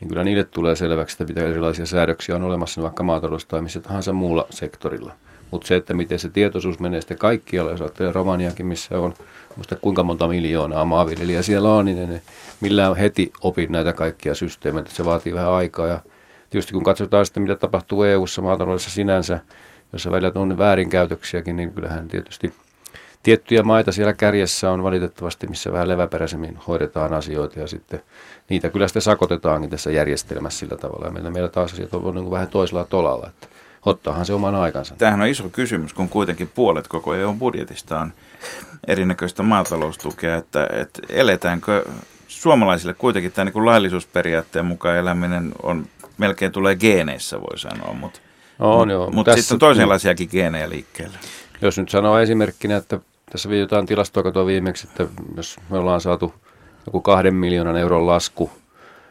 niin kyllä niille tulee selväksi, että mitä erilaisia säädöksiä on olemassa vaikka maatalous tai missä tahansa muulla sektorilla. Mutta se, että miten se tietoisuus menee sitten kaikkialla, jos ajattelee Romaniakin, missä on muista kuinka monta miljoonaa maanviljelijää siellä on, niin ne millään heti opi näitä kaikkia systeemeitä. Se vaatii vähän aikaa ja tietysti kun katsotaan sitten, mitä tapahtuu EU-ssa maataloudessa sinänsä, jossa välillä on väärinkäytöksiäkin, niin kyllähän tietysti tiettyjä maita siellä kärjessä on valitettavasti, missä vähän leväperäisemmin hoidetaan asioita ja sitten niitä kyllä sitten sakotetaankin tässä järjestelmässä sillä tavalla. Ja meillä, meillä taas asiat on niin vähän toisella tolalla, että ottaahan se oman aikansa. Tämähän on iso kysymys, kun kuitenkin puolet koko EU budjetista on erinäköistä maataloustukea, että, että eletäänkö suomalaisille kuitenkin tämä niin laillisuusperiaatteen mukaan eläminen on melkein tulee geeneissä, voi sanoa, mutta on, joo. Mutta sitten on toisenlaisiakin geenejä liikkeellä. Jos nyt sanoo esimerkkinä, että tässä jotain tilastoa katsoa viimeksi, että jos me ollaan saatu joku kahden miljoonan euron lasku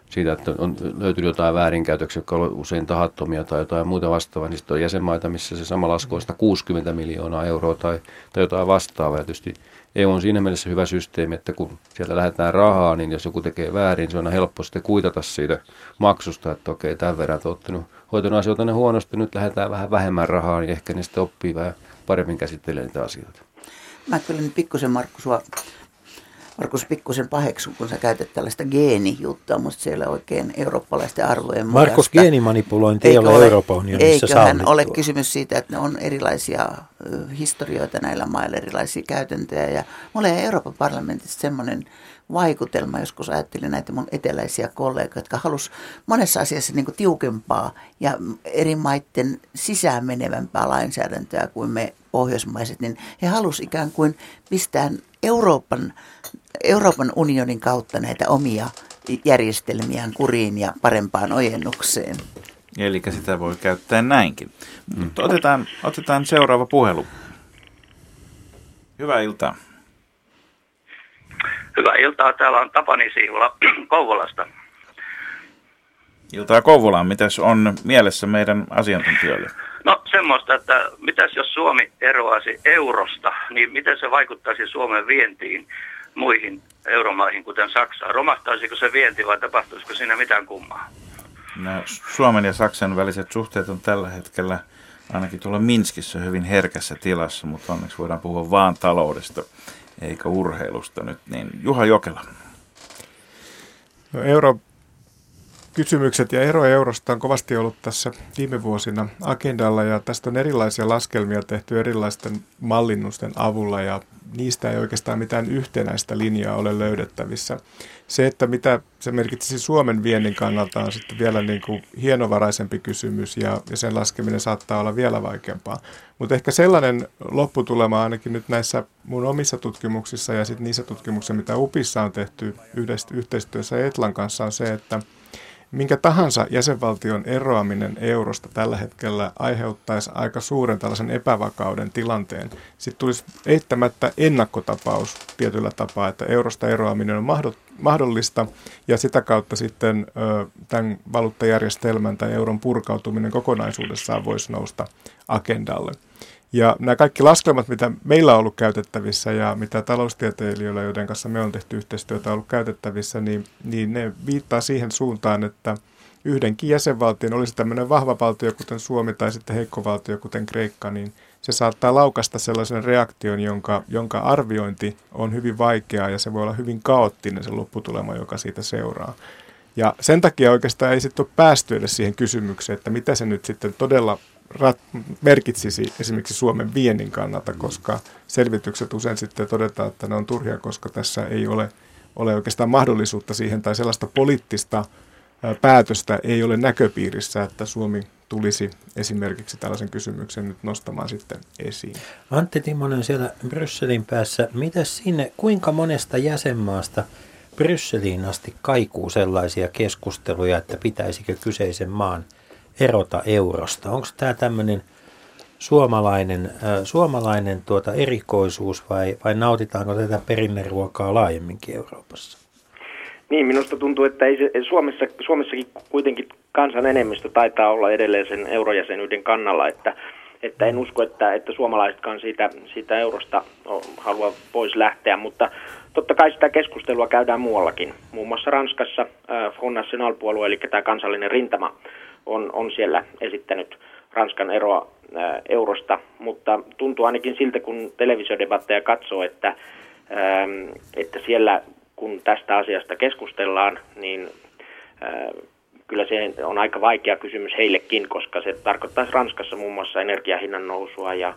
siitä, että on löytynyt jotain väärinkäytöksiä, jotka ovat usein tahattomia tai jotain muuta vastaavaa, niin sitten on jäsenmaita, missä se sama lasku on 160 miljoonaa euroa tai, tai jotain vastaavaa. Ja tietysti EU on siinä mielessä hyvä systeemi, että kun sieltä lähdetään rahaa, niin jos joku tekee väärin, se on helppo sitten kuitata siitä maksusta, että okei, tämän verran olette hoitanut asioita ne huonosti, nyt lähdetään vähän vähemmän rahaa, niin ehkä ne sitten oppii vähän paremmin käsittelemään niitä asioita. Mä kyllä nyt pikkusen Markku sua Markus pikkusen paheksun, kun sä käytät tällaista geenijuttua, mutta siellä oikein eurooppalaisten arvojen mukaista. Markus, geenimanipulointi ei ole Euroopan unionissa Eiköhän ole kysymys siitä, että ne on erilaisia historioita näillä mailla, erilaisia käytäntöjä. Ja mulla ei Euroopan parlamentissa semmoinen vaikutelma. Joskus ajattelin näitä mun eteläisiä kollegoita, jotka halus monessa asiassa niin tiukempaa ja eri maiden sisään menevämpää lainsäädäntöä kuin me pohjoismaiset, niin he halusivat ikään kuin pistää Euroopan, Euroopan unionin kautta näitä omia järjestelmiään kuriin ja parempaan ojennukseen. Eli sitä voi käyttää näinkin. Mutta otetaan, otetaan seuraava puhelu. Hyvää iltaa. Hyvää iltaa. Täällä on Tapani Siivula Kouvolasta. Iltaa Kouvolaan. Mitäs on mielessä meidän asiantuntijoille? No semmoista, että mitäs jos Suomi eroaisi eurosta, niin miten se vaikuttaisi Suomen vientiin muihin euromaihin, kuten Saksaan? Romahtaisiko se vienti vai tapahtuisiko siinä mitään kummaa? No, Suomen ja Saksan väliset suhteet on tällä hetkellä ainakin tuolla Minskissä hyvin herkässä tilassa, mutta onneksi voidaan puhua vaan taloudesta eikä urheilusta nyt. Niin Juha Jokela. No, euro kysymykset ja ero eurosta on kovasti ollut tässä viime vuosina agendalla ja tästä on erilaisia laskelmia tehty erilaisten mallinnusten avulla ja niistä ei oikeastaan mitään yhtenäistä linjaa ole löydettävissä. Se, että mitä se merkitsisi Suomen viennin kannalta on sitten vielä niin kuin hienovaraisempi kysymys ja, ja sen laskeminen saattaa olla vielä vaikeampaa. Mutta ehkä sellainen lopputulema ainakin nyt näissä mun omissa tutkimuksissa ja sitten niissä tutkimuksissa, mitä UPissa on tehty yhdessä, yhteistyössä Etlan kanssa on se, että – minkä tahansa jäsenvaltion eroaminen eurosta tällä hetkellä aiheuttaisi aika suuren tällaisen epävakauden tilanteen. Sitten tulisi eittämättä ennakkotapaus tietyllä tapaa, että eurosta eroaminen on mahdollista ja sitä kautta sitten tämän valuuttajärjestelmän tai euron purkautuminen kokonaisuudessaan voisi nousta agendalle. Ja nämä kaikki laskelmat, mitä meillä on ollut käytettävissä ja mitä taloustieteilijöillä, joiden kanssa me on tehty yhteistyötä, on ollut käytettävissä, niin, niin ne viittaa siihen suuntaan, että yhdenkin jäsenvaltion olisi tämmöinen vahva valtio, kuten Suomi, tai sitten heikko valtio, kuten Kreikka, niin se saattaa laukasta sellaisen reaktion, jonka, jonka arviointi on hyvin vaikeaa ja se voi olla hyvin kaoottinen se lopputulema, joka siitä seuraa. Ja sen takia oikeastaan ei sitten ole päästy edes siihen kysymykseen, että mitä se nyt sitten todella rat, merkitsisi esimerkiksi Suomen viennin kannalta, koska selvitykset usein sitten todetaan, että ne on turhia, koska tässä ei ole, ole oikeastaan mahdollisuutta siihen tai sellaista poliittista päätöstä ei ole näköpiirissä, että Suomi tulisi esimerkiksi tällaisen kysymyksen nyt nostamaan sitten esiin. Antti Timonen siellä Brysselin päässä, mitä sinne, kuinka monesta jäsenmaasta Brysseliin asti kaikuu sellaisia keskusteluja, että pitäisikö kyseisen maan – erota eurosta? Onko tämä tämmöinen suomalainen, äh, suomalainen tuota erikoisuus vai, vai nautitaanko tätä perinneruokaa laajemminkin Euroopassa? Niin, minusta tuntuu, että ei se, Suomessa, Suomessakin kuitenkin kansan enemmistö taitaa olla edelleen sen eurojäsenyyden kannalla, että että en usko, että, että suomalaisetkaan siitä, siitä eurosta halua pois lähteä, mutta totta kai sitä keskustelua käydään muuallakin. Muun muassa Ranskassa äh, Front National-puolue, eli tämä kansallinen rintama, on, on siellä esittänyt Ranskan eroa äh, eurosta, mutta tuntuu ainakin siltä, kun televisiodebatteja katsoo, että, ähm, että siellä kun tästä asiasta keskustellaan, niin äh, kyllä se on aika vaikea kysymys heillekin, koska se tarkoittaisi Ranskassa muun muassa energiahinnan nousua ja,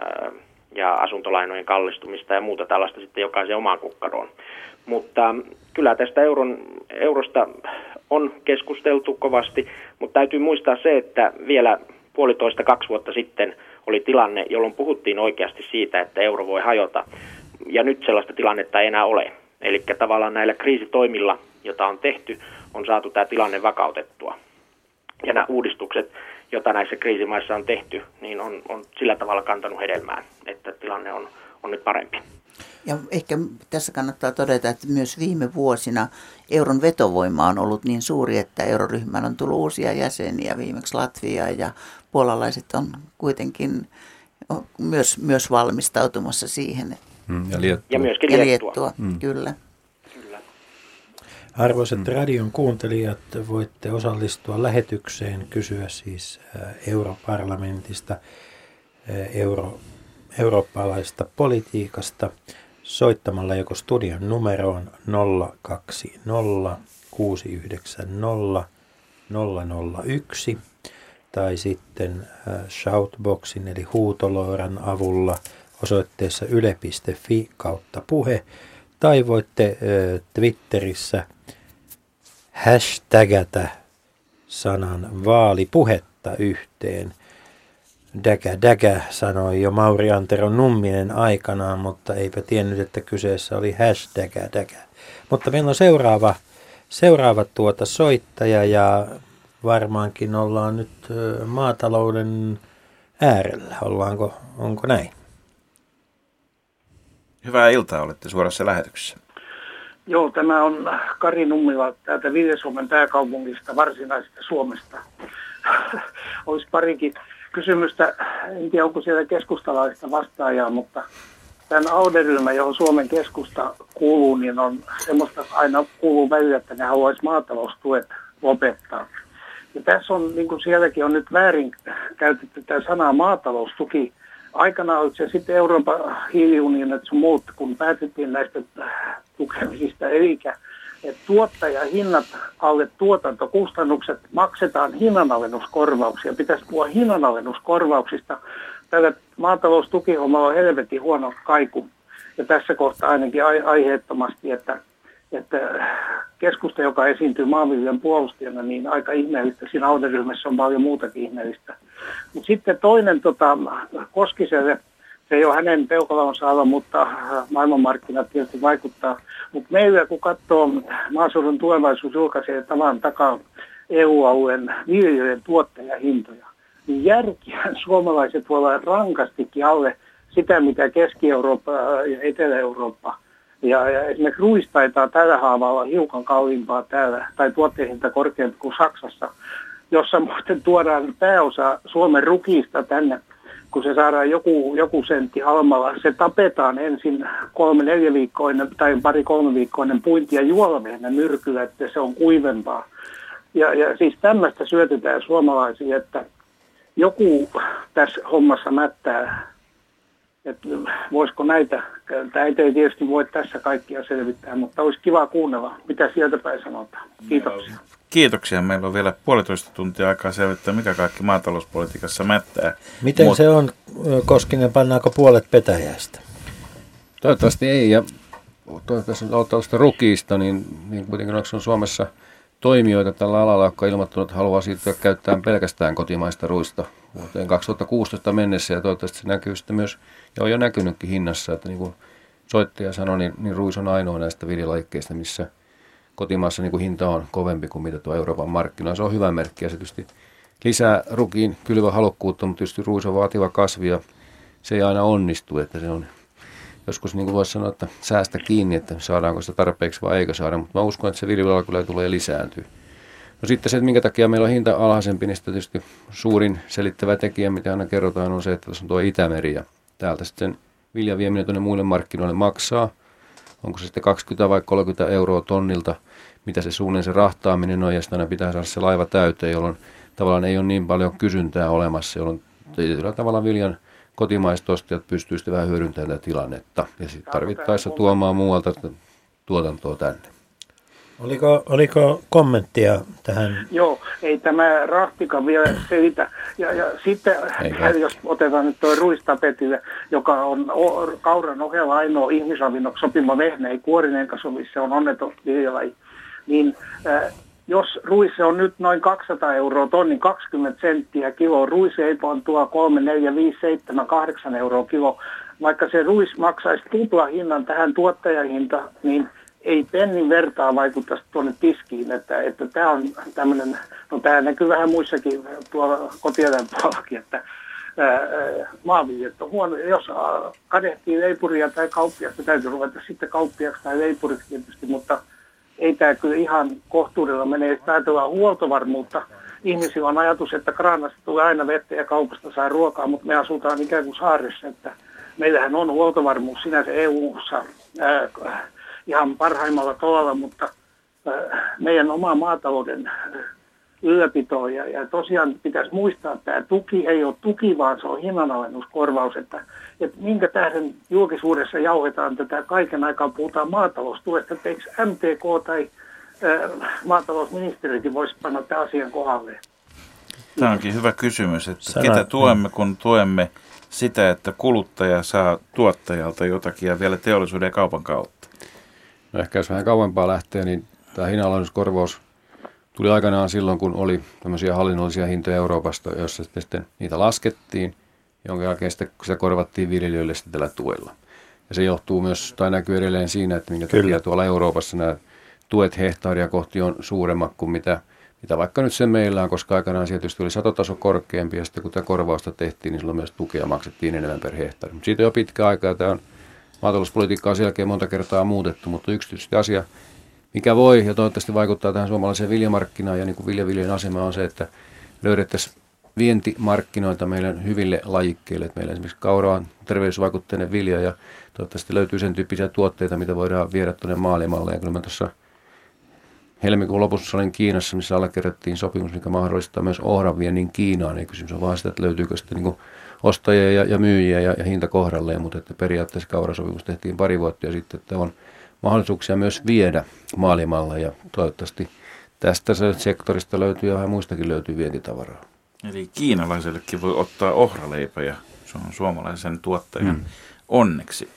ää, ja asuntolainojen kallistumista ja muuta tällaista sitten jokaisen omaan kukkaroon. Mutta kyllä tästä euron, eurosta on keskusteltu kovasti, mutta täytyy muistaa se, että vielä puolitoista kaksi vuotta sitten oli tilanne, jolloin puhuttiin oikeasti siitä, että euro voi hajota. Ja nyt sellaista tilannetta ei enää ole. Eli tavallaan näillä kriisitoimilla, joita on tehty, on saatu tämä tilanne vakautettua. Ja nämä uudistukset, joita näissä kriisimaissa on tehty, niin on, on sillä tavalla kantanut hedelmään, että tilanne on, on nyt parempi. Ja ehkä tässä kannattaa todeta, että myös viime vuosina euron vetovoima on ollut niin suuri, että euroryhmään on tullut uusia jäseniä, viimeksi Latvia ja puolalaiset on kuitenkin myös, myös valmistautumassa siihen. Mm, ja Liettua. Ja myöskin Liettua, ja Liettua mm. kyllä. Arvoisat mm. radion kuuntelijat, voitte osallistua lähetykseen, kysyä siis europarlamentista, euro, eurooppalaisesta politiikasta soittamalla joko studion numeroon 020 690 001 tai sitten shoutboxin eli huutolooran avulla osoitteessa yle.fi kautta puhe tai voitte Twitterissä – hashtagata sanan vaalipuhetta yhteen. Däkä, däkä, sanoi jo Mauri Antero Numminen aikanaan, mutta eipä tiennyt, että kyseessä oli hashtagä, däkä. Mutta meillä on seuraava, seuraava tuota soittaja ja varmaankin ollaan nyt maatalouden äärellä. Ollaanko, onko näin? Hyvää iltaa, olette suorassa lähetyksessä. Joo, tämä on Kari Nummila täältä Vilja-Suomen pääkaupungista, varsinaisesta Suomesta. Olisi parikin kysymystä, en tiedä onko siellä keskustalaista vastaajaa, mutta tämän Auderyhmä, johon Suomen keskusta kuuluu, niin on semmoista aina kuuluu välillä, että ne haluaisi maataloustuet lopettaa. Ja tässä on, niin kuin sielläkin on nyt väärin käytetty tämä sana maataloustuki, aikanaan oliko se sitten Euroopan hiiliunionit sun muut, kun päätettiin näistä tukemisista, eli että tuottajahinnat alle tuotantokustannukset maksetaan hinnanalennuskorvauksia. Pitäisi puhua hinnanalennuskorvauksista. Tällä maataloustukihommalla on helvetin huono kaiku. Ja tässä kohtaa ainakin aiheettomasti, että että keskusta, joka esiintyy maanviljelijän puolustajana, niin aika ihmeellistä. Siinä auderyhmässä on paljon muutakin ihmeellistä. Mut sitten toinen tota, Koskiselle, se ei ole hänen peukalonsa alla, mutta maailmanmarkkinat tietysti vaikuttaa. Mutta meillä, kun katsoo maaseudun tulevaisuus julkaisee tavan takaa EU-alueen viljelijöiden tuottajahintoja, niin järkiään suomalaiset voi olla rankastikin alle sitä, mitä Keski-Eurooppa ja Etelä-Eurooppa – ja, ja esimerkiksi ruis taitaa tällä haavalla hiukan kalliimpaa täällä, tai tuotteihinta korkeampi kuin Saksassa, jossa muuten tuodaan pääosa Suomen rukista tänne, kun se saadaan joku, joku sentti halmalla. Se tapetaan ensin kolme neljä viikkoinen tai pari kolme viikkoinen puinti ja juolameenä myrkyllä, että se on kuivempaa. Ja, ja siis tämmöistä syötetään suomalaisiin, että joku tässä hommassa mättää että voisiko näitä, tämä ei tietysti voi tässä kaikkia selvittää, mutta olisi kiva kuunnella, mitä sieltä päin sanotaan. Kiitoksia. Kiitoksia. Meillä on vielä puolitoista tuntia aikaa selvittää, mikä kaikki maatalouspolitiikassa mättää. Miten Mut... se on, Koskinen, pannaanko puolet petäjästä? Toivottavasti ei, ja toivottavasti tuosta rukiista, niin, niin kuitenkin onko on Suomessa toimijoita tällä alalla, jotka ilmoittanut, että haluaa siirtyä käyttämään pelkästään kotimaista ruista vuoteen 2016 mennessä, ja toivottavasti se näkyy sitten myös ja on jo näkynytkin hinnassa, että niin kuin soittaja sanoi, niin, niin ruis on ainoa näistä viljalajikkeista, missä kotimaassa niin kuin hinta on kovempi kuin mitä tuo Euroopan markkina. Se on hyvä merkki ja se tietysti lisää rukiin kylvä halukkuutta, mutta tietysti ruis on vaativa kasvi ja se ei aina onnistu, että se on joskus niin kuin voisi sanoa, että säästä kiinni, että saadaanko sitä tarpeeksi vai eikö saada, mutta mä uskon, että se viljelyalla kyllä tulee lisääntyä. No sitten se, että minkä takia meillä on hinta alhaisempi, niin sitten tietysti suurin selittävä tekijä, mitä aina kerrotaan, on se, että tässä on tuo Itämeri ja täältä sitten viljan vieminen tuonne muille markkinoille maksaa. Onko se sitten 20 vai 30 euroa tonnilta, mitä se suunnilleen se rahtaaminen on, ja sitten aina pitää saada se laiva täyteen, jolloin tavallaan ei ole niin paljon kysyntää olemassa, jolloin tietyllä tavalla viljan kotimaiset ostajat pystyisivät vähän hyödyntämään tätä tilannetta ja sitten tarvittaessa tuomaan muualta tuotantoa tänne. Oliko, oliko kommenttia tähän? Joo, ei tämä rahtika vielä selitä. Ja, ja sitten, Eikä. jos otetaan nyt tuo ruistapetille, joka on kauran ohella ainoa ihmisravinnoksi sopima vehne, ei kuorinen sovi, se on onneton viljelaji, niin äh, jos ruise on nyt noin 200 euroa tonni, 20 senttiä kilo, ruiseipä on tuo 3, 4, 5, 7, 8 euroa kilo. Vaikka se ruis maksaisi tupla hinnan tähän tuottajahinta, niin ei pennin vertaa vaikuttaisi tuonne tiskiin, että, että tämä on tämmöinen, no tämä näkyy vähän muissakin tuolla kotieläin puolellakin, että maanviljelijät on huono. Jos kadehtii leipuria tai kauppiasta, täytyy ruveta sitten kauppiaksi tai leipuriksi tietysti, mutta ei tämä kyllä ihan kohtuudella mene. Jos ajatellaan huoltovarmuutta, ihmisillä on ajatus, että kraanasta tulee aina vettä ja kaupasta saa ruokaa, mutta me asutaan ikään kuin saaressa, että meillähän on huoltovarmuus sinänsä EU-ssa ihan parhaimmalla tavalla, mutta meidän oma maatalouden ylläpito. Ja, ja tosiaan pitäisi muistaa, että tämä tuki ei ole tuki, vaan se on hinnanalennuskorvaus. Että, että minkä tähden julkisuudessa jauhetaan tätä kaiken aikaa, puhutaan maataloustuesta, että eikö MTK tai ää, maatalousministerikin voisi panna tämän asian kohdalle? Tämä onkin hyvä kysymys, että Sä ketä tuemme, kun tuemme sitä, että kuluttaja saa tuottajalta jotakin ja vielä teollisuuden ja kaupan kautta? Ehkä jos vähän kauempaa lähtee, niin tämä hinnanalennuskorvaus tuli aikanaan silloin, kun oli tämmöisiä hallinnollisia hintoja Euroopasta, joissa sitten niitä laskettiin, jonka jälkeen sitten sitä korvattiin viljelijöille sitten tällä tuella. Ja se johtuu myös, tai näkyy edelleen siinä, että minkä Kyllä. takia tuolla Euroopassa nämä tuet hehtaaria kohti on suuremmat kuin mitä, mitä vaikka nyt se meillä on, koska aikanaan tietysti oli satotaso korkeampi ja sitten kun tämä korvausta tehtiin, niin silloin myös tukea maksettiin enemmän per hehtaari. Mutta siitä on jo pitkä aika ja tämä on maatalouspolitiikkaa sen jälkeen monta kertaa muutettu, mutta yksi asia, mikä voi ja toivottavasti vaikuttaa tähän suomalaiseen viljamarkkinaan ja niin kuin asema on se, että löydettäisiin vientimarkkinoita meidän hyville lajikkeille. Että meillä esimerkiksi kaura on terveysvaikutteinen vilja ja toivottavasti löytyy sen tyyppisiä tuotteita, mitä voidaan viedä tuonne maailmalle. Ja kyllä mä tuossa helmikuun lopussa olin Kiinassa, missä allekirjoittiin sopimus, mikä mahdollistaa myös ohran viennin Kiinaan. Ei kysymys on vaan sitä, että löytyykö sitten niin ostajia ja, ja myyjiä ja, ja hinta kohdalleen, mutta että periaatteessa kaurasopimus tehtiin pari vuotta ja sitten, että on mahdollisuuksia myös viedä maailmalle ja toivottavasti tästä sektorista löytyy ja vähän muistakin löytyy vientitavaraa. Eli kiinalaisellekin voi ottaa ohraleipä ja se on suomalaisen tuottajan mm. onneksi.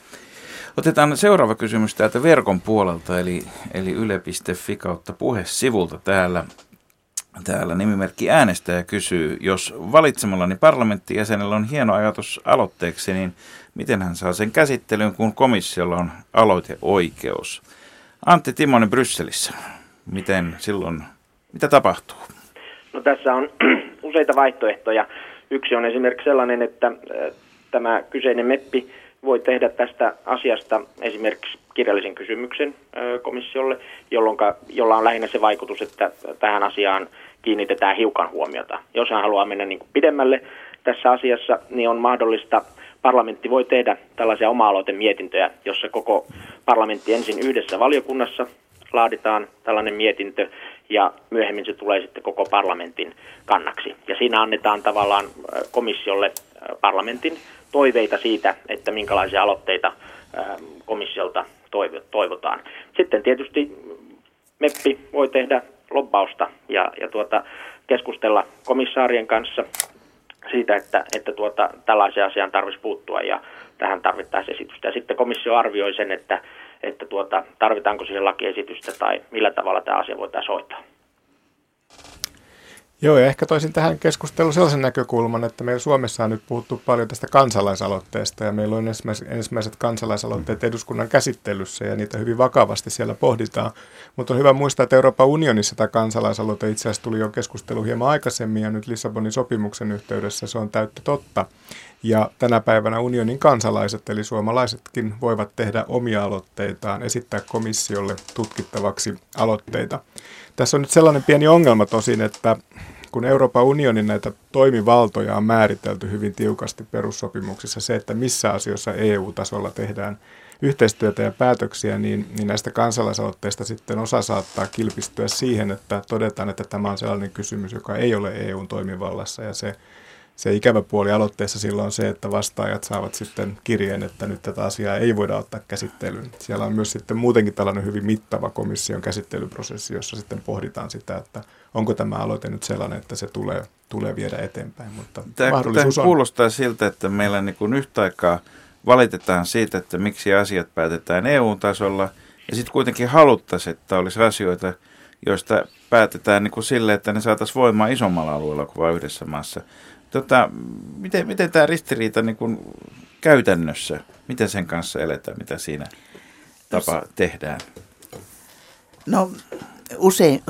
Otetaan seuraava kysymys täältä verkon puolelta, eli, eli yle.fi kautta puhesivulta täällä. Täällä nimimerkki äänestäjä kysyy, jos valitsemallani parlamenttijäsenellä on hieno ajatus aloitteeksi, niin miten hän saa sen käsittelyyn, kun komissiolla on aloiteoikeus? Antti Timonen Brysselissä, miten silloin, mitä tapahtuu? No tässä on useita vaihtoehtoja. Yksi on esimerkiksi sellainen, että äh, tämä kyseinen MEPPI voi tehdä tästä asiasta esimerkiksi kirjallisen kysymyksen komissiolle, jolloin, jolla on lähinnä se vaikutus, että tähän asiaan kiinnitetään hiukan huomiota. Jos hän haluaa mennä niin kuin pidemmälle tässä asiassa, niin on mahdollista, parlamentti voi tehdä tällaisia oma-aloitemietintöjä, jossa koko parlamentti ensin yhdessä valiokunnassa laaditaan tällainen mietintö ja myöhemmin se tulee sitten koko parlamentin kannaksi. Ja siinä annetaan tavallaan komissiolle parlamentin toiveita siitä, että minkälaisia aloitteita komissiolta toivotaan. Sitten tietysti MEPPI voi tehdä lobbausta ja, ja tuota, keskustella komissaarien kanssa siitä, että, että tuota, tällaiseen asiaan tarvitsisi puuttua ja tähän tarvittaisiin esitystä. Ja sitten komissio arvioi sen, että, että tuota, tarvitaanko siihen lakiesitystä tai millä tavalla tämä asia voitaisiin hoitaa. Joo, ja ehkä toisin tähän keskusteluun sellaisen näkökulman, että meillä Suomessa on nyt puhuttu paljon tästä kansalaisaloitteesta, ja meillä on ensimmäiset kansalaisaloitteet eduskunnan käsittelyssä, ja niitä hyvin vakavasti siellä pohditaan. Mutta on hyvä muistaa, että Euroopan unionissa tämä kansalaisaloite itse asiassa tuli jo keskustelu hieman aikaisemmin, ja nyt Lissabonin sopimuksen yhteydessä se on täyttä totta. Ja tänä päivänä unionin kansalaiset, eli suomalaisetkin, voivat tehdä omia aloitteitaan, esittää komissiolle tutkittavaksi aloitteita. Tässä on nyt sellainen pieni ongelma tosin, että kun Euroopan unionin näitä toimivaltoja on määritelty hyvin tiukasti perussopimuksissa, se, että missä asioissa EU-tasolla tehdään yhteistyötä ja päätöksiä, niin, niin näistä kansalaisaloitteista sitten osa saattaa kilpistyä siihen, että todetaan, että tämä on sellainen kysymys, joka ei ole EUn toimivallassa ja se se ikävä puoli aloitteessa silloin on se, että vastaajat saavat sitten kirjeen, että nyt tätä asiaa ei voida ottaa käsittelyyn. Siellä on myös sitten muutenkin tällainen hyvin mittava komission käsittelyprosessi, jossa sitten pohditaan sitä, että onko tämä aloite nyt sellainen, että se tulee, tulee viedä eteenpäin. Mutta tämä, mahdollisuus tämä kuulostaa siltä, että meillä niin kuin yhtä aikaa valitetaan siitä, että miksi asiat päätetään EU-tasolla, ja sitten kuitenkin haluttaisiin, että olisi asioita, joista päätetään niin kuin sille, että ne saataisiin voimaan isommalla alueella kuin vain yhdessä maassa. Tota, miten, miten tämä ristiriita niin kuin käytännössä, miten sen kanssa eletään, mitä siinä tapa tehdään? No usein,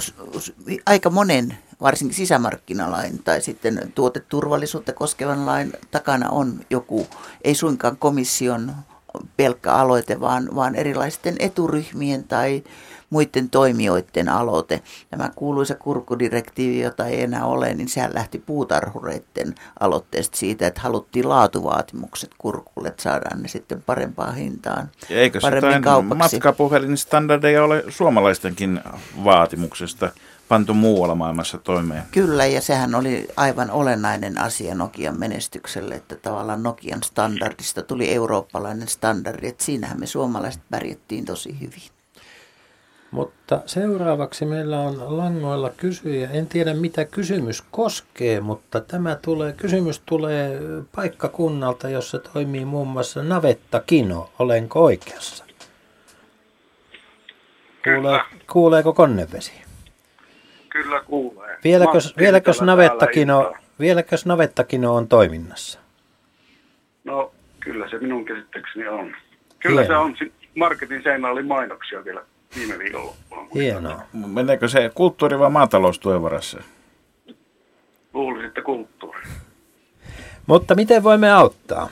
aika monen, varsinkin sisämarkkinalain tai sitten tuoteturvallisuutta koskevan lain takana on joku, ei suinkaan komission pelkkä aloite, vaan, vaan erilaisten eturyhmien tai muiden toimijoiden aloite. Tämä kuuluisa kurkudirektiivi, jota ei enää ole, niin sehän lähti puutarhureiden aloitteesta siitä, että haluttiin laatuvaatimukset kurkulle, että saadaan ne sitten parempaan hintaan. Eikö jotain matkapuhelinstandardeja ole suomalaistenkin vaatimuksesta? pantu muualla maailmassa toimeen. Kyllä, ja sehän oli aivan olennainen asia Nokian menestykselle, että tavallaan Nokian standardista tuli eurooppalainen standardi, että siinähän me suomalaiset pärjättiin tosi hyvin. Mutta seuraavaksi meillä on langoilla kysyjä. En tiedä mitä kysymys koskee, mutta tämä tulee, kysymys tulee paikkakunnalta, jossa toimii muun muassa Navetta-kino. Olenko oikeassa? Kuulee, kuuleeko konnevesi? Kyllä kuulee. Vieläkös, vieläkös, navettakino, vieläkös navettakino on toiminnassa? No kyllä se minun käsittääkseni on. Kyllä Hieno. se on. Marketin seinä oli mainoksia vielä viime viikonloppuna. Hienoa. Meneekö se kulttuuri- vai maataloustuen varassa? Luulisin, että kulttuuri. Mutta miten voimme auttaa?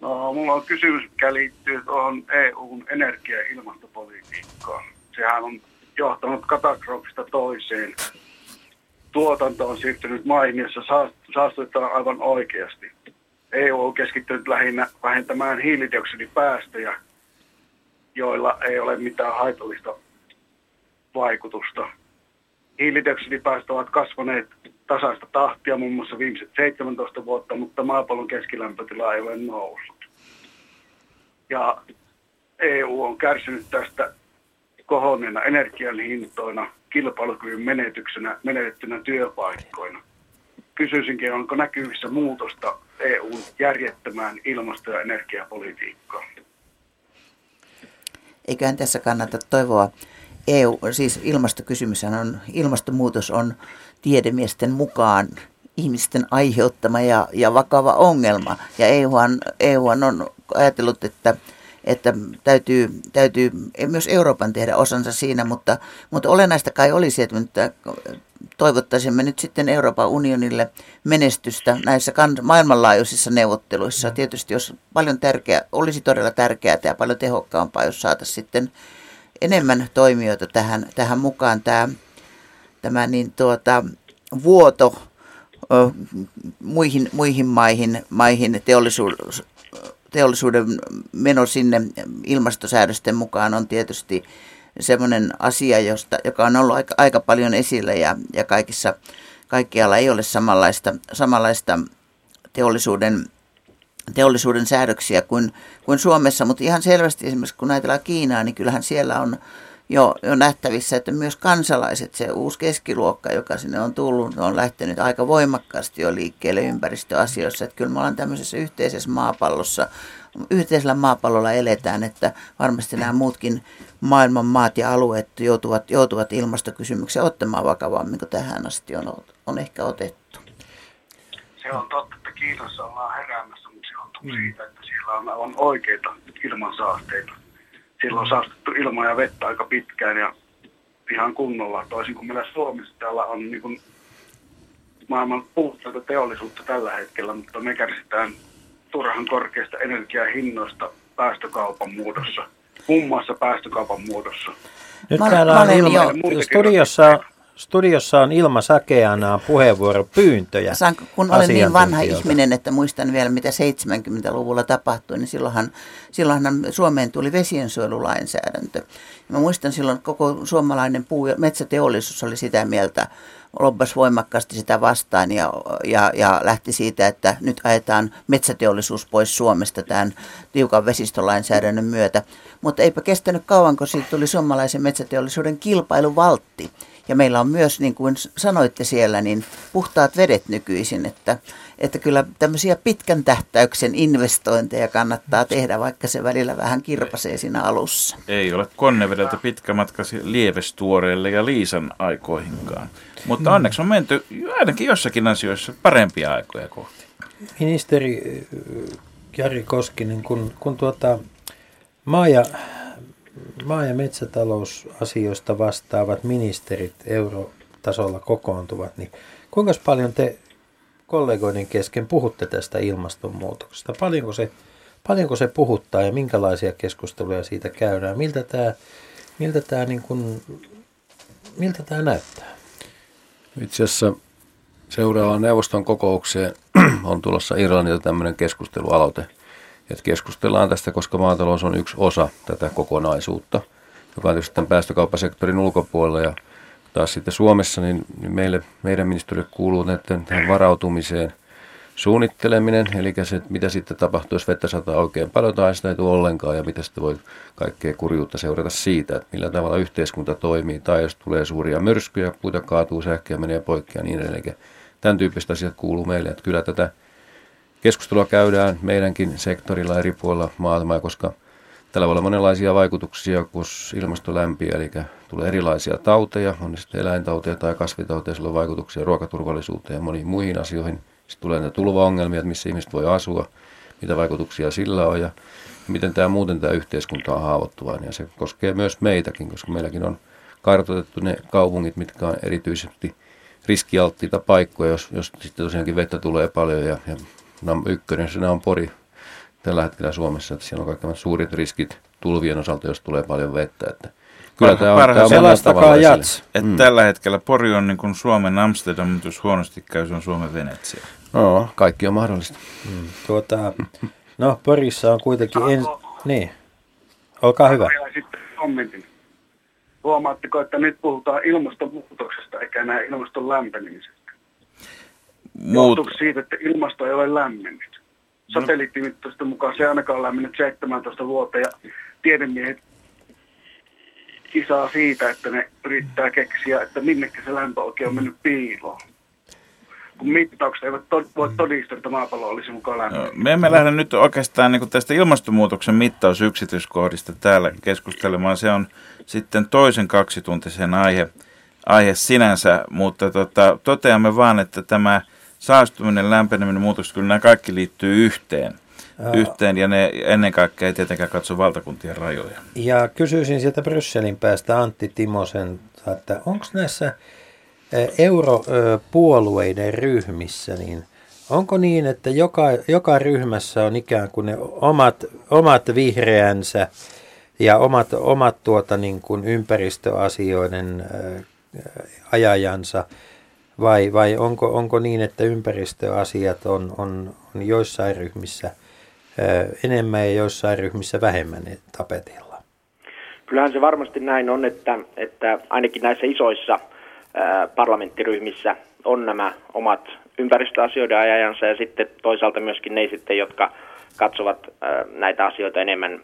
No, mulla on kysymys, mikä liittyy tuohon EUn energia- ja ilmastopolitiikkaan. Sehän on johtanut katastrofista toiseen. Tuotanto on siirtynyt maihin, jossa saastutetaan aivan oikeasti. EU on keskittynyt lähinnä vähentämään hiilidioksidipäästöjä joilla ei ole mitään haitallista vaikutusta. Hiilidioksidipäästöt ovat kasvaneet tasaista tahtia muun muassa viimeiset 17 vuotta, mutta maapallon keskilämpötila ei ole noussut. Ja EU on kärsinyt tästä kohonneena energian hintoina, kilpailukyvyn menetyksenä, menetettynä työpaikkoina. Kysyisinkin, onko näkyvissä muutosta EUn järjettömään ilmasto- ja energiapolitiikkaan? Eiköhän tässä kannata toivoa. EU, siis ilmastokysymys on, ilmastonmuutos on tiedemiesten mukaan ihmisten aiheuttama ja, ja vakava ongelma. Ja EUhan, EUhan on ajatellut, että, että täytyy, täytyy myös Euroopan tehdä osansa siinä, mutta, mutta olennaista kai olisi, että toivottaisimme nyt sitten Euroopan unionille menestystä näissä maailmanlaajuisissa neuvotteluissa. Tietysti jos paljon tärkeää, olisi todella tärkeää ja paljon tehokkaampaa, jos saataisiin sitten enemmän toimijoita tähän, tähän mukaan. Tämä, tämä niin tuota, vuoto ö, muihin, muihin maihin, maihin teollisuus, teollisuuden meno sinne ilmastosäädösten mukaan on tietysti semmoinen asia, josta, joka on ollut aika, aika paljon esillä ja, ja kaikissa, kaikkialla ei ole samanlaista, samanlaista teollisuuden, teollisuuden säädöksiä kuin, kuin Suomessa, mutta ihan selvästi esimerkiksi kun ajatellaan Kiinaa, niin kyllähän siellä on jo, jo nähtävissä, että myös kansalaiset, se uusi keskiluokka, joka sinne on tullut, on lähtenyt aika voimakkaasti jo liikkeelle ympäristöasioissa. Että kyllä me ollaan tämmöisessä yhteisessä maapallossa, yhteisellä maapallolla eletään, että varmasti nämä muutkin maailman maat ja alueet joutuvat, joutuvat ilmastokysymyksiä ottamaan vakavammin kuin tähän asti on, on ehkä otettu. Se on totta, että Kiinassa ollaan heräämässä, mutta se on mm. siitä, että siellä on, on oikeita ilmansaasteita. Siellä on saastettu ilmaa ja vettä aika pitkään ja ihan kunnolla, toisin kuin meillä Suomessa täällä on niin kuin maailman puhtaita teollisuutta tällä hetkellä, mutta me kärsitään turhan korkeasta energiahinnoista päästökaupan muodossa, muun muassa päästökaupan muodossa. Nyt mä, täällä on ilma, studiossa, studiossa on Ilma Sakeana puheenvuoropyyntöjä. Saan, kun olen niin vanha ihminen, että muistan vielä mitä 70-luvulla tapahtui, niin silloinhan, silloinhan Suomeen tuli vesiensuojelulainsäädäntö. Ja mä muistan silloin koko suomalainen puu- ja metsäteollisuus oli sitä mieltä, lobbas voimakkaasti sitä vastaan ja, ja, ja lähti siitä, että nyt ajetaan metsäteollisuus pois Suomesta tämän tiukan vesistölainsäädännön myötä. Mutta eipä kestänyt kauan, kun siitä tuli suomalaisen metsäteollisuuden kilpailuvaltti. Ja meillä on myös, niin kuin sanoitte siellä, niin puhtaat vedet nykyisin, että, että kyllä tämmöisiä pitkän tähtäyksen investointeja kannattaa tehdä, vaikka se välillä vähän kirpasee siinä alussa. Ei ole konnevedeltä pitkä matka Lievestuoreelle ja Liisan aikoihinkaan. Mutta mm. onneksi on menty ainakin jossakin asioissa parempia aikoja kohti. Ministeri Jari Koskinen, kun, kun tuota, maa- ja maa- ja metsätalousasioista vastaavat ministerit eurotasolla kokoontuvat, niin kuinka paljon te kollegoiden kesken puhutte tästä ilmastonmuutoksesta? Paljonko se, paljonko se puhuttaa ja minkälaisia keskusteluja siitä käydään? Miltä tämä, miltä tämä, niin kuin, miltä tämä näyttää? Itse asiassa seuraavaan neuvoston kokoukseen on tulossa Irlannilta tämmöinen keskustelualoite – että keskustellaan tästä, koska maatalous on yksi osa tätä kokonaisuutta, joka on tietysti tämän päästökauppasektorin ulkopuolella. Ja taas sitten Suomessa, niin, meille, meidän ministeriölle kuuluu näiden tähän varautumiseen suunnitteleminen, eli se, mitä sitten tapahtuu, jos vettä sataa oikein paljon tai sitä ei tule ollenkaan, ja mitä sitten voi kaikkea kurjuutta seurata siitä, että millä tavalla yhteiskunta toimii, tai jos tulee suuria myrskyjä, puita kaatuu, sähköä menee poikki ja niin edelleen. Tämän tyyppiset asiat kuuluu meille, että kyllä tätä keskustelua käydään meidänkin sektorilla eri puolilla maailmaa, koska tällä voi olla monenlaisia vaikutuksia, kun ilmasto lämpii, eli tulee erilaisia tauteja, on sitten eläintauteja tai kasvitauteja, sillä on vaikutuksia ruokaturvallisuuteen ja moniin muihin asioihin. Sitten tulee näitä tulvaongelmia, että missä ihmiset voi asua, mitä vaikutuksia sillä on ja miten tämä muuten tämä yhteiskunta on haavoittuvainen. Ja se koskee myös meitäkin, koska meilläkin on kartoitettu ne kaupungit, mitkä on erityisesti riskialttiita paikkoja, jos, jos sitten tosiaankin vettä tulee paljon ja, ja no, ykkönen siinä on Pori tällä hetkellä Suomessa, että siellä on kaikkein suurit riskit tulvien osalta, jos tulee paljon vettä. Että kyllä tämä on, tämä on pelastakaa jats. Että mm. Tällä hetkellä Pori on niin kuin Suomen Amsterdam, mutta jos huonosti käy, se on Suomen Venetsia. No, kaikki on mahdollista. Mm. Tuota, no, Porissa on kuitenkin... En... Niin, olkaa hyvä. Sitten kommentin. Huomaatteko, että nyt puhutaan ilmastonmuutoksesta eikä enää ilmaston lämpenemisestä? Muut... siitä, että ilmasto ei ole lämmennyt. No. Satelliittimittausten mukaan se ei ainakaan lämmennyt 17 vuotta ja tiedemiehet kisaa siitä, että ne yrittää keksiä, että minnekä se lämpö oikein on mennyt piiloon. Kun mittaukset eivät to- voi mm. todistaa, että maapallo olisi mukaan lämmennyt. No, me emme lähde nyt oikeastaan niin tästä ilmastonmuutoksen mittausyksityiskohdista täällä keskustelemaan. Se on sitten toisen kaksituntisen aihe, aihe sinänsä, mutta tota, toteamme vaan, että tämä – saastuminen, lämpeneminen, muutos, kyllä nämä kaikki liittyy yhteen. Yhteen ja ne ennen kaikkea ei tietenkään katso valtakuntien rajoja. Ja kysyisin sieltä Brysselin päästä Antti Timosen, että onko näissä europuolueiden ryhmissä, niin onko niin, että joka, joka ryhmässä on ikään kuin ne omat, omat vihreänsä ja omat, omat tuota niin kuin ympäristöasioiden ajajansa – vai, vai onko, onko niin, että ympäristöasiat on, on, on joissain ryhmissä enemmän ja joissain ryhmissä vähemmän tapetilla? Kyllähän se varmasti näin on, että, että ainakin näissä isoissa ää, parlamenttiryhmissä on nämä omat ympäristöasioiden ajajansa ja sitten toisaalta myöskin ne sitten, jotka katsovat ää, näitä asioita enemmän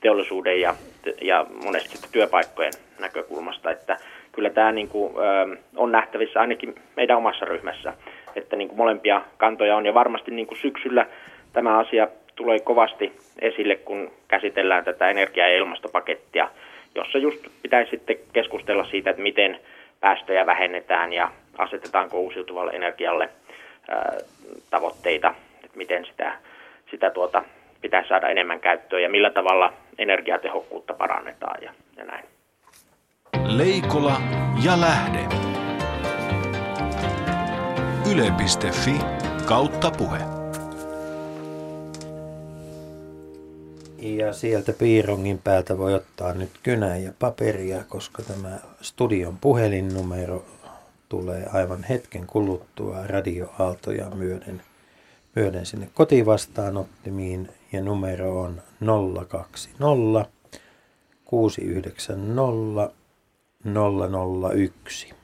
teollisuuden ja, ja monesti työpaikkojen näkökulmasta, että kyllä tämä niin kuin, ö, on nähtävissä ainakin meidän omassa ryhmässä, että niin kuin molempia kantoja on ja varmasti niin kuin syksyllä tämä asia tulee kovasti esille, kun käsitellään tätä energia- ja ilmastopakettia, jossa just pitäisi sitten keskustella siitä, että miten päästöjä vähennetään ja asetetaanko uusiutuvalle energialle ö, tavoitteita, että miten sitä, sitä tuota, pitäisi saada enemmän käyttöön ja millä tavalla energiatehokkuutta parannetaan ja, ja näin. Leikola ja Lähde. Yle.fi kautta puhe. Ja sieltä piirongin päältä voi ottaa nyt kynää ja paperia, koska tämä studion puhelinnumero tulee aivan hetken kuluttua radioaaltoja myöden, myöden sinne kotivastaanottimiin ja numero on 020 690 001.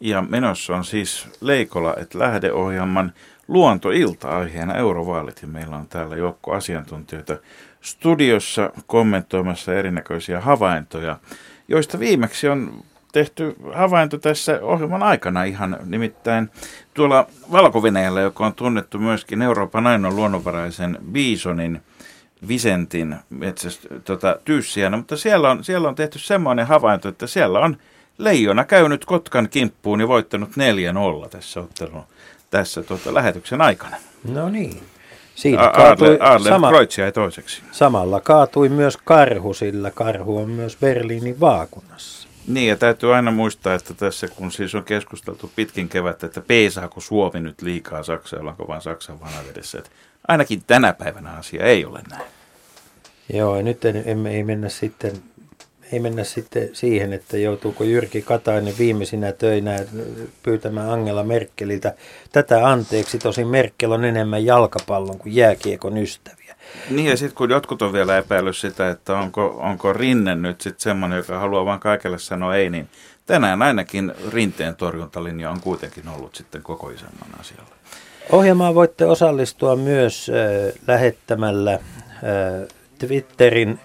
Ja menossa on siis Leikola et lähdeohjelman luontoilta aiheena eurovaalit ja meillä on täällä joukko asiantuntijoita studiossa kommentoimassa erinäköisiä havaintoja, joista viimeksi on tehty havainto tässä ohjelman aikana ihan nimittäin tuolla valko joka on tunnettu myöskin Euroopan ainoan luonnonvaraisen biisonin Visentin metsästä, tota, tyyssijänä, mutta siellä on, siellä on tehty semmoinen havainto, että siellä on leijona käynyt Kotkan kimppuun ja voittanut 4-0 tässä ottelun tässä tota, lähetyksen aikana. No niin. Siinä kaatui Adler, sama, toiseksi. Samalla kaatui myös karhu, sillä karhu on myös Berliinin vaakunassa. Niin, ja täytyy aina muistaa, että tässä kun siis on keskusteltu pitkin kevättä, että peisaako Suomi nyt liikaa Saksaa, ollaanko vaan Saksan vanavedessä. Että ainakin tänä päivänä asia ei ole näin. Joo, ja nyt emme, ei mennä sitten ei mennä sitten siihen, että joutuuko Jyrki Katainen viimeisinä töinä pyytämään Angela Merkeliltä tätä anteeksi. Tosin Merkel on enemmän jalkapallon kuin jääkiekon ystäviä. Niin ja sitten kun jotkut on vielä epäillyt sitä, että onko, onko Rinne nyt sitten semmoinen, joka haluaa vaan kaikelle sanoa ei, niin tänään ainakin Rinteen torjuntalinja on kuitenkin ollut sitten koko isänmaan asialla. Ohjelmaan voitte osallistua myös äh, lähettämällä äh, Twitterin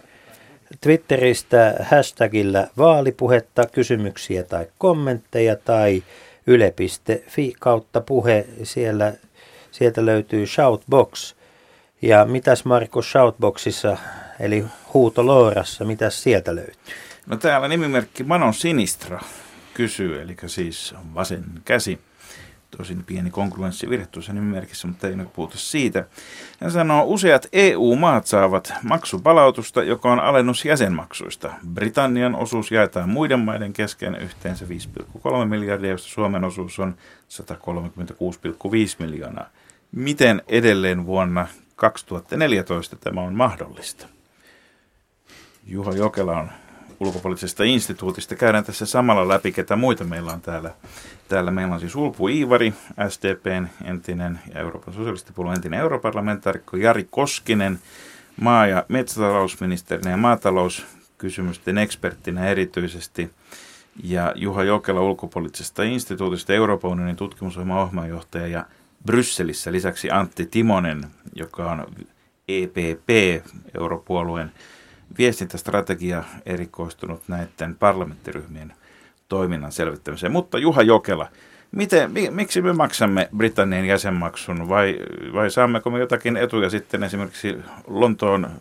Twitteristä hashtagillä vaalipuhetta, kysymyksiä tai kommentteja tai yle.fi kautta puhe. Siellä, sieltä löytyy Shoutbox. Ja mitäs Marko Shoutboxissa, eli huutoloorassa, mitäs sieltä löytyy? No täällä nimimerkki Manon Sinistra kysyy, eli siis vasen käsi tosin pieni konkurrenssivirhe tuossa nimimerkissä, mutta ei nyt puhuta siitä. Hän sanoo, useat EU-maat saavat maksupalautusta, joka on alennus jäsenmaksuista. Britannian osuus jaetaan muiden maiden kesken yhteensä 5,3 miljardia, josta Suomen osuus on 136,5 miljoonaa. Miten edelleen vuonna 2014 tämä on mahdollista? Juha Jokela on ulkopoliittisesta instituutista. Käydään tässä samalla läpi, ketä muita meillä on täällä. Täällä meillä on siis Ulpu Iivari, SDPn entinen ja Euroopan sosialistipuolueen entinen europarlamentaarikko Jari Koskinen, maa- ja metsätalousministerinä ja maatalouskysymysten eksperttinä erityisesti, ja Juha Jokela ulkopoliittisesta instituutista, Euroopan unionin tutkimusohjelman ohjelmanjohtaja ja Brysselissä lisäksi Antti Timonen, joka on EPP, europuolueen viestintästrategia erikoistunut näiden parlamenttiryhmien toiminnan selvittämiseen. Mutta Juha Jokela, miten, miksi me maksamme Britannian jäsenmaksun vai, vai saammeko me jotakin etuja sitten esimerkiksi Lontoon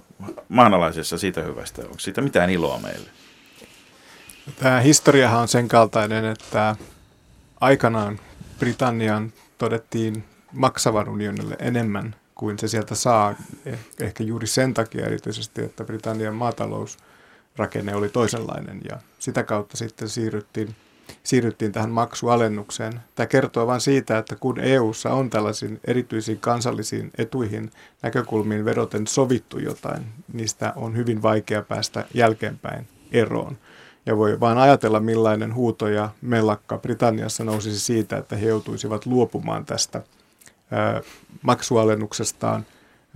maanalaisessa siitä hyvästä? Onko siitä mitään iloa meille? Tämä historiahan on sen kaltainen, että aikanaan Britannian todettiin maksavan unionille enemmän kuin se sieltä saa. Eh, ehkä juuri sen takia erityisesti, että Britannian maatalousrakenne oli toisenlainen ja sitä kautta sitten siirryttiin, siirryttiin tähän maksualennukseen. Tämä kertoo vain siitä, että kun EU:ssa on tällaisiin erityisiin kansallisiin etuihin näkökulmiin vedoten sovittu jotain, niistä on hyvin vaikea päästä jälkeenpäin eroon. Ja voi vaan ajatella, millainen huuto ja mellakka Britanniassa nousisi siitä, että he joutuisivat luopumaan tästä – maksualennuksestaan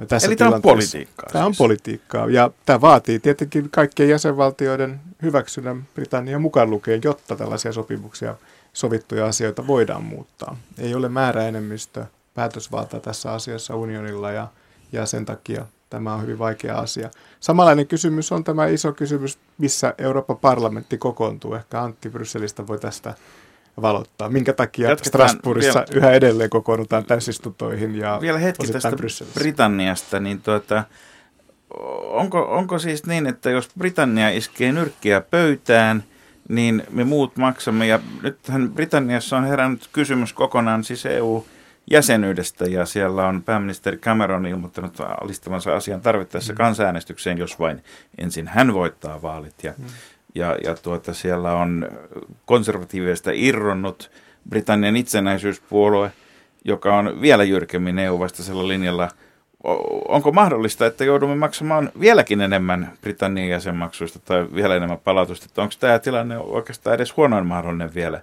tässä Eli tämä on politiikkaa. Tämä siis. on politiikkaa ja tämä vaatii tietenkin kaikkien jäsenvaltioiden hyväksynnän Britannian mukaan lukien, jotta tällaisia sopimuksia, sovittuja asioita voidaan muuttaa. Ei ole määräenemmistö päätösvalta tässä asiassa unionilla ja, ja sen takia tämä on hyvin vaikea asia. Samanlainen kysymys on tämä iso kysymys, missä Euroopan parlamentti kokoontuu. Ehkä Antti Brysselistä voi tästä valottaa. Minkä takia Jatketaan Strasbourgissa vielä, yhä edelleen kokoonnutaan täysistuntoihin ja Vielä hetki tästä Britanniasta, niin tuota, onko, onko siis niin, että jos Britannia iskee nyrkkiä pöytään, niin me muut maksamme, ja nythän Britanniassa on herännyt kysymys kokonaan siis EU- jäsenyydestä ja siellä on pääministeri Cameron ilmoittanut alistavansa asian tarvittaessa mm. kansanäänestykseen, jos vain ensin hän voittaa vaalit. Ja mm ja, ja tuota, siellä on konservatiiveista irronnut Britannian itsenäisyyspuolue joka on vielä jyrkemmin EU-vastaisella linjalla. Onko mahdollista, että joudumme maksamaan vieläkin enemmän Britannian jäsenmaksuista tai vielä enemmän palautusta? Onko tämä tilanne oikeastaan edes huonoin mahdollinen vielä?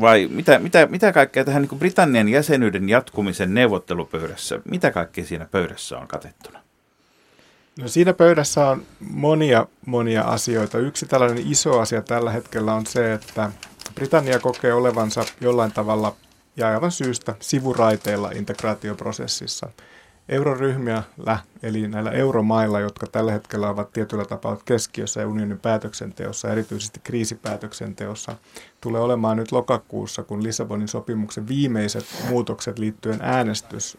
Vai mitä, mitä, mitä kaikkea tähän niin Britannian jäsenyyden jatkumisen neuvottelupöydässä, mitä kaikkea siinä pöydässä on katettuna? No siinä pöydässä on monia, monia asioita. Yksi tällainen iso asia tällä hetkellä on se, että Britannia kokee olevansa jollain tavalla ja aivan syystä sivuraiteilla integraatioprosessissa – euroryhmiä, eli näillä euromailla, jotka tällä hetkellä ovat tietyllä tapaa keskiössä unionin päätöksenteossa, erityisesti kriisipäätöksenteossa, tulee olemaan nyt lokakuussa, kun Lissabonin sopimuksen viimeiset muutokset liittyen äänestys,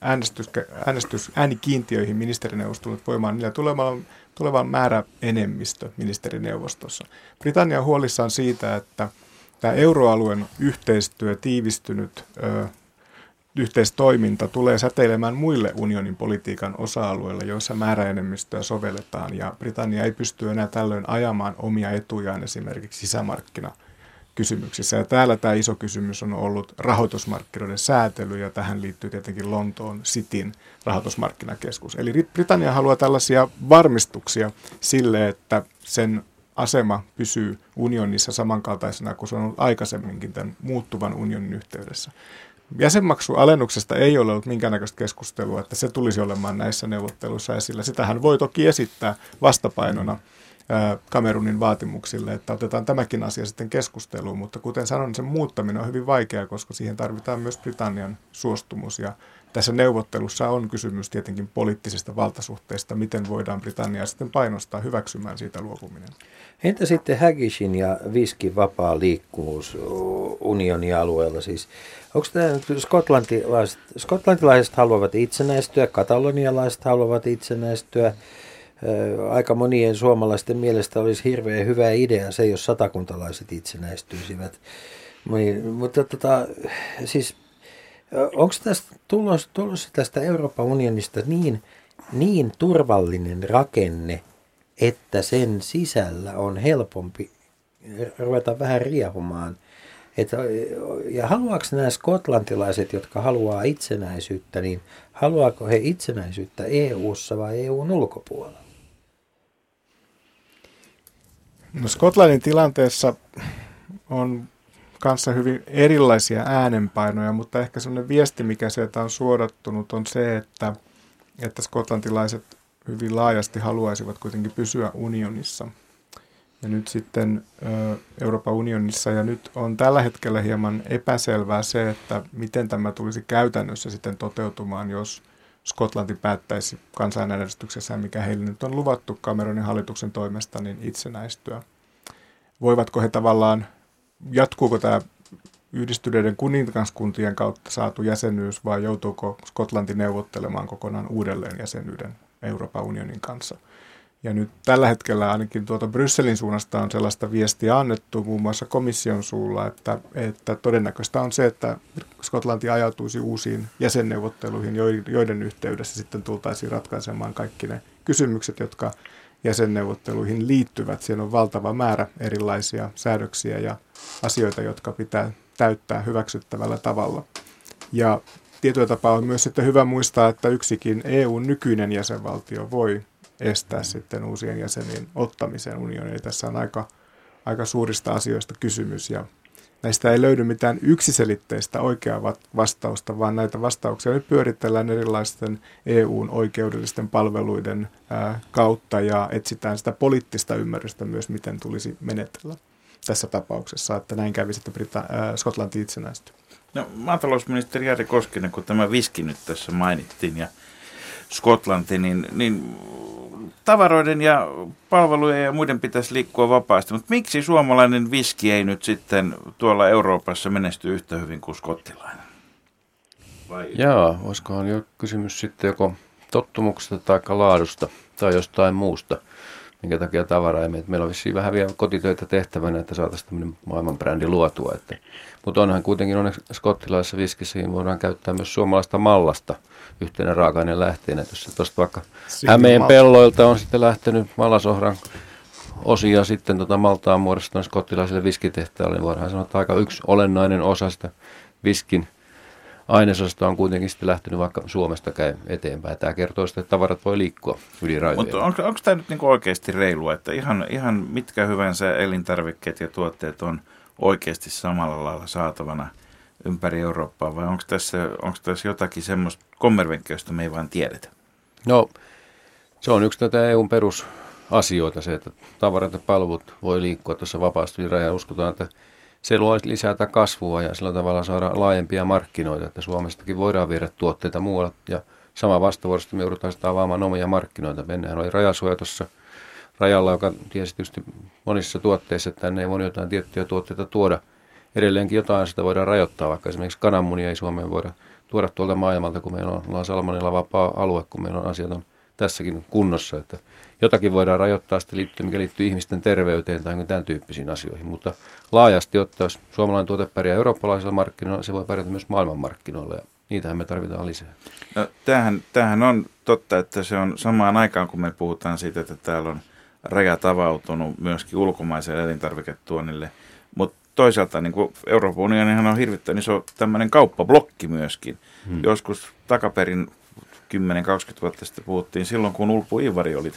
äänestys, äänestys äänikiintiöihin ministerineuvostolle voimaan, niillä tulee olemaan tulevan määrä enemmistö ministerineuvostossa. Britannia on huolissaan siitä, että tämä euroalueen yhteistyö tiivistynyt yhteistoiminta tulee säteilemään muille unionin politiikan osa-alueille, joissa määräenemmistöä sovelletaan, ja Britannia ei pysty enää tällöin ajamaan omia etujaan esimerkiksi sisämarkkina kysymyksissä. Ja täällä tämä iso kysymys on ollut rahoitusmarkkinoiden säätely, ja tähän liittyy tietenkin Lontoon Cityn rahoitusmarkkinakeskus. Eli Britannia haluaa tällaisia varmistuksia sille, että sen asema pysyy unionissa samankaltaisena kuin se on ollut aikaisemminkin tämän muuttuvan unionin yhteydessä. Jäsenmaksualennuksesta ei ole ollut minkäännäköistä keskustelua, että se tulisi olemaan näissä neuvotteluissa esillä. Sitähän voi toki esittää vastapainona Kamerunin vaatimuksille, että otetaan tämäkin asia sitten keskusteluun, mutta kuten sanoin, sen muuttaminen on hyvin vaikeaa, koska siihen tarvitaan myös Britannian suostumus ja tässä neuvottelussa on kysymys tietenkin poliittisista valtasuhteista, miten voidaan Britanniaa sitten painostaa hyväksymään siitä luopuminen. Entä sitten Hagishin ja viskin vapaa liikkuvuus unionin alueella? Siis, onko tämä skotlantilaiset, skotlantilaiset haluavat itsenäistyä, katalonialaiset haluavat itsenäistyä, aika monien suomalaisten mielestä olisi hirveän hyvä idea se, jos satakuntalaiset itsenäistyisivät. Mutta tota, siis onko tästä tulossa, tulossa tästä Euroopan unionista niin, niin turvallinen rakenne, että sen sisällä on helpompi ruveta vähän riehumaan. Että, ja haluaako nämä skotlantilaiset, jotka haluaa itsenäisyyttä, niin haluaako he itsenäisyyttä EU-ssa vai EUn ulkopuolella? No Skotlannin tilanteessa on kanssa hyvin erilaisia äänenpainoja, mutta ehkä sellainen viesti, mikä sieltä on suodattunut, on se, että, että skotlantilaiset hyvin laajasti haluaisivat kuitenkin pysyä unionissa. Ja nyt sitten Euroopan unionissa, ja nyt on tällä hetkellä hieman epäselvää se, että miten tämä tulisi käytännössä sitten toteutumaan, jos Skotlanti päättäisi kansanäänestyksessä, mikä heille nyt on luvattu Cameronin hallituksen toimesta, niin itsenäistyä. Voivatko he tavallaan jatkuuko tämä yhdistyneiden kuningaskuntien kautta saatu jäsenyys vai joutuuko Skotlanti neuvottelemaan kokonaan uudelleen jäsenyyden Euroopan unionin kanssa. Ja nyt tällä hetkellä ainakin tuota Brysselin suunnasta on sellaista viestiä annettu muun muassa komission suulla, että, että todennäköistä on se, että Skotlanti ajautuisi uusiin jäsenneuvotteluihin, joiden yhteydessä sitten tultaisiin ratkaisemaan kaikki ne kysymykset, jotka jäsenneuvotteluihin liittyvät. Siellä on valtava määrä erilaisia säädöksiä ja asioita, jotka pitää täyttää hyväksyttävällä tavalla. Ja tietyllä tapaa on myös sitten hyvä muistaa, että yksikin EUn nykyinen jäsenvaltio voi estää sitten uusien jäsenien ottamisen unioniin. Tässä on aika, aika suurista asioista kysymys ja näistä ei löydy mitään yksiselitteistä oikeaa vastausta, vaan näitä vastauksia nyt pyöritellään erilaisten EUn oikeudellisten palveluiden kautta ja etsitään sitä poliittista ymmärrystä myös, miten tulisi menetellä tässä tapauksessa, että näin kävi sitten Brita- äh, Skotlanti itsenäisty. No, maatalousministeri Jari Koskinen, kun tämä viski nyt tässä mainittiin ja Skotlanti, niin, niin tavaroiden ja palvelujen ja muiden pitäisi liikkua vapaasti. Mutta miksi suomalainen viski ei nyt sitten tuolla Euroopassa menesty yhtä hyvin kuin skottilainen? Vai? Jaa, olisikohan jo kysymys sitten joko tottumuksesta tai laadusta tai jostain muusta minkä takia tavara ei mene. Meillä on vissiin vähän vielä kotitöitä tehtävänä, että saataisiin tämmöinen maailmanbrändi luotua. Että, mutta onhan kuitenkin onneksi skottilaisessa viskissä voidaan käyttää myös suomalaista mallasta yhtenä raaka-aineen lähteenä. Jos tuosta vaikka Hämeen pelloilta on sitten lähtenyt mallasohran osia sitten tota maltaan muodostunut skottilaisille viskitehtaalle, niin voidaan sanoa, että aika yksi olennainen osa sitä viskin ainesosta on kuitenkin sitten lähtenyt vaikka Suomesta käy eteenpäin. Tämä kertoo sitten, että tavarat voi liikkua yli rajojen. Mutta onko, onko tämä nyt niinku oikeasti reilua, että ihan, ihan mitkä hyvänsä elintarvikkeet ja tuotteet on oikeasti samalla lailla saatavana ympäri Eurooppaa, vai onko tässä, onko tässä jotakin semmoista kommervenkkiä, josta me ei vaan tiedetä? No, se on yksi tätä EUn perusasioita, se, että tavarat ja palvelut voi liikkua tuossa vapaasti raja. Uskotaan, että se luo lisätä kasvua ja sillä tavalla saada laajempia markkinoita, että Suomestakin voidaan viedä tuotteita muualle ja sama vastavuorosti me joudutaan sitä avaamaan omia markkinoita. Venäjän oli rajasuoja tuossa rajalla, joka tiesi tietysti monissa tuotteissa, että tänne ei voi jotain tiettyjä tuotteita tuoda. Edelleenkin jotain sitä voidaan rajoittaa, vaikka esimerkiksi kananmunia ei Suomeen voida tuoda tuolta maailmalta, kun meillä on, ollaan salmonilla vapaa alue, kun meillä on asiat on tässäkin kunnossa, että jotakin voidaan rajoittaa sitten liittyy, mikä liittyy ihmisten terveyteen tai tämän tyyppisiin asioihin, mutta laajasti ottaen, jos suomalainen tuote pärjää eurooppalaisilla markkinoilla, se voi pärjätä myös maailmanmarkkinoilla ja niitähän me tarvitaan lisää. No, tämähän, tämähän on totta, että se on samaan aikaan, kun me puhutaan siitä, että täällä on rajat avautunut myöskin ulkomaiselle elintarviketuonnille, mutta toisaalta niin kuin Euroopan unionihan on hirvittävän iso tämmöinen kauppablokki myöskin. Hmm. Joskus takaperin 10-20 vuotta sitten puhuttiin, silloin kun Ulpu Ivari oli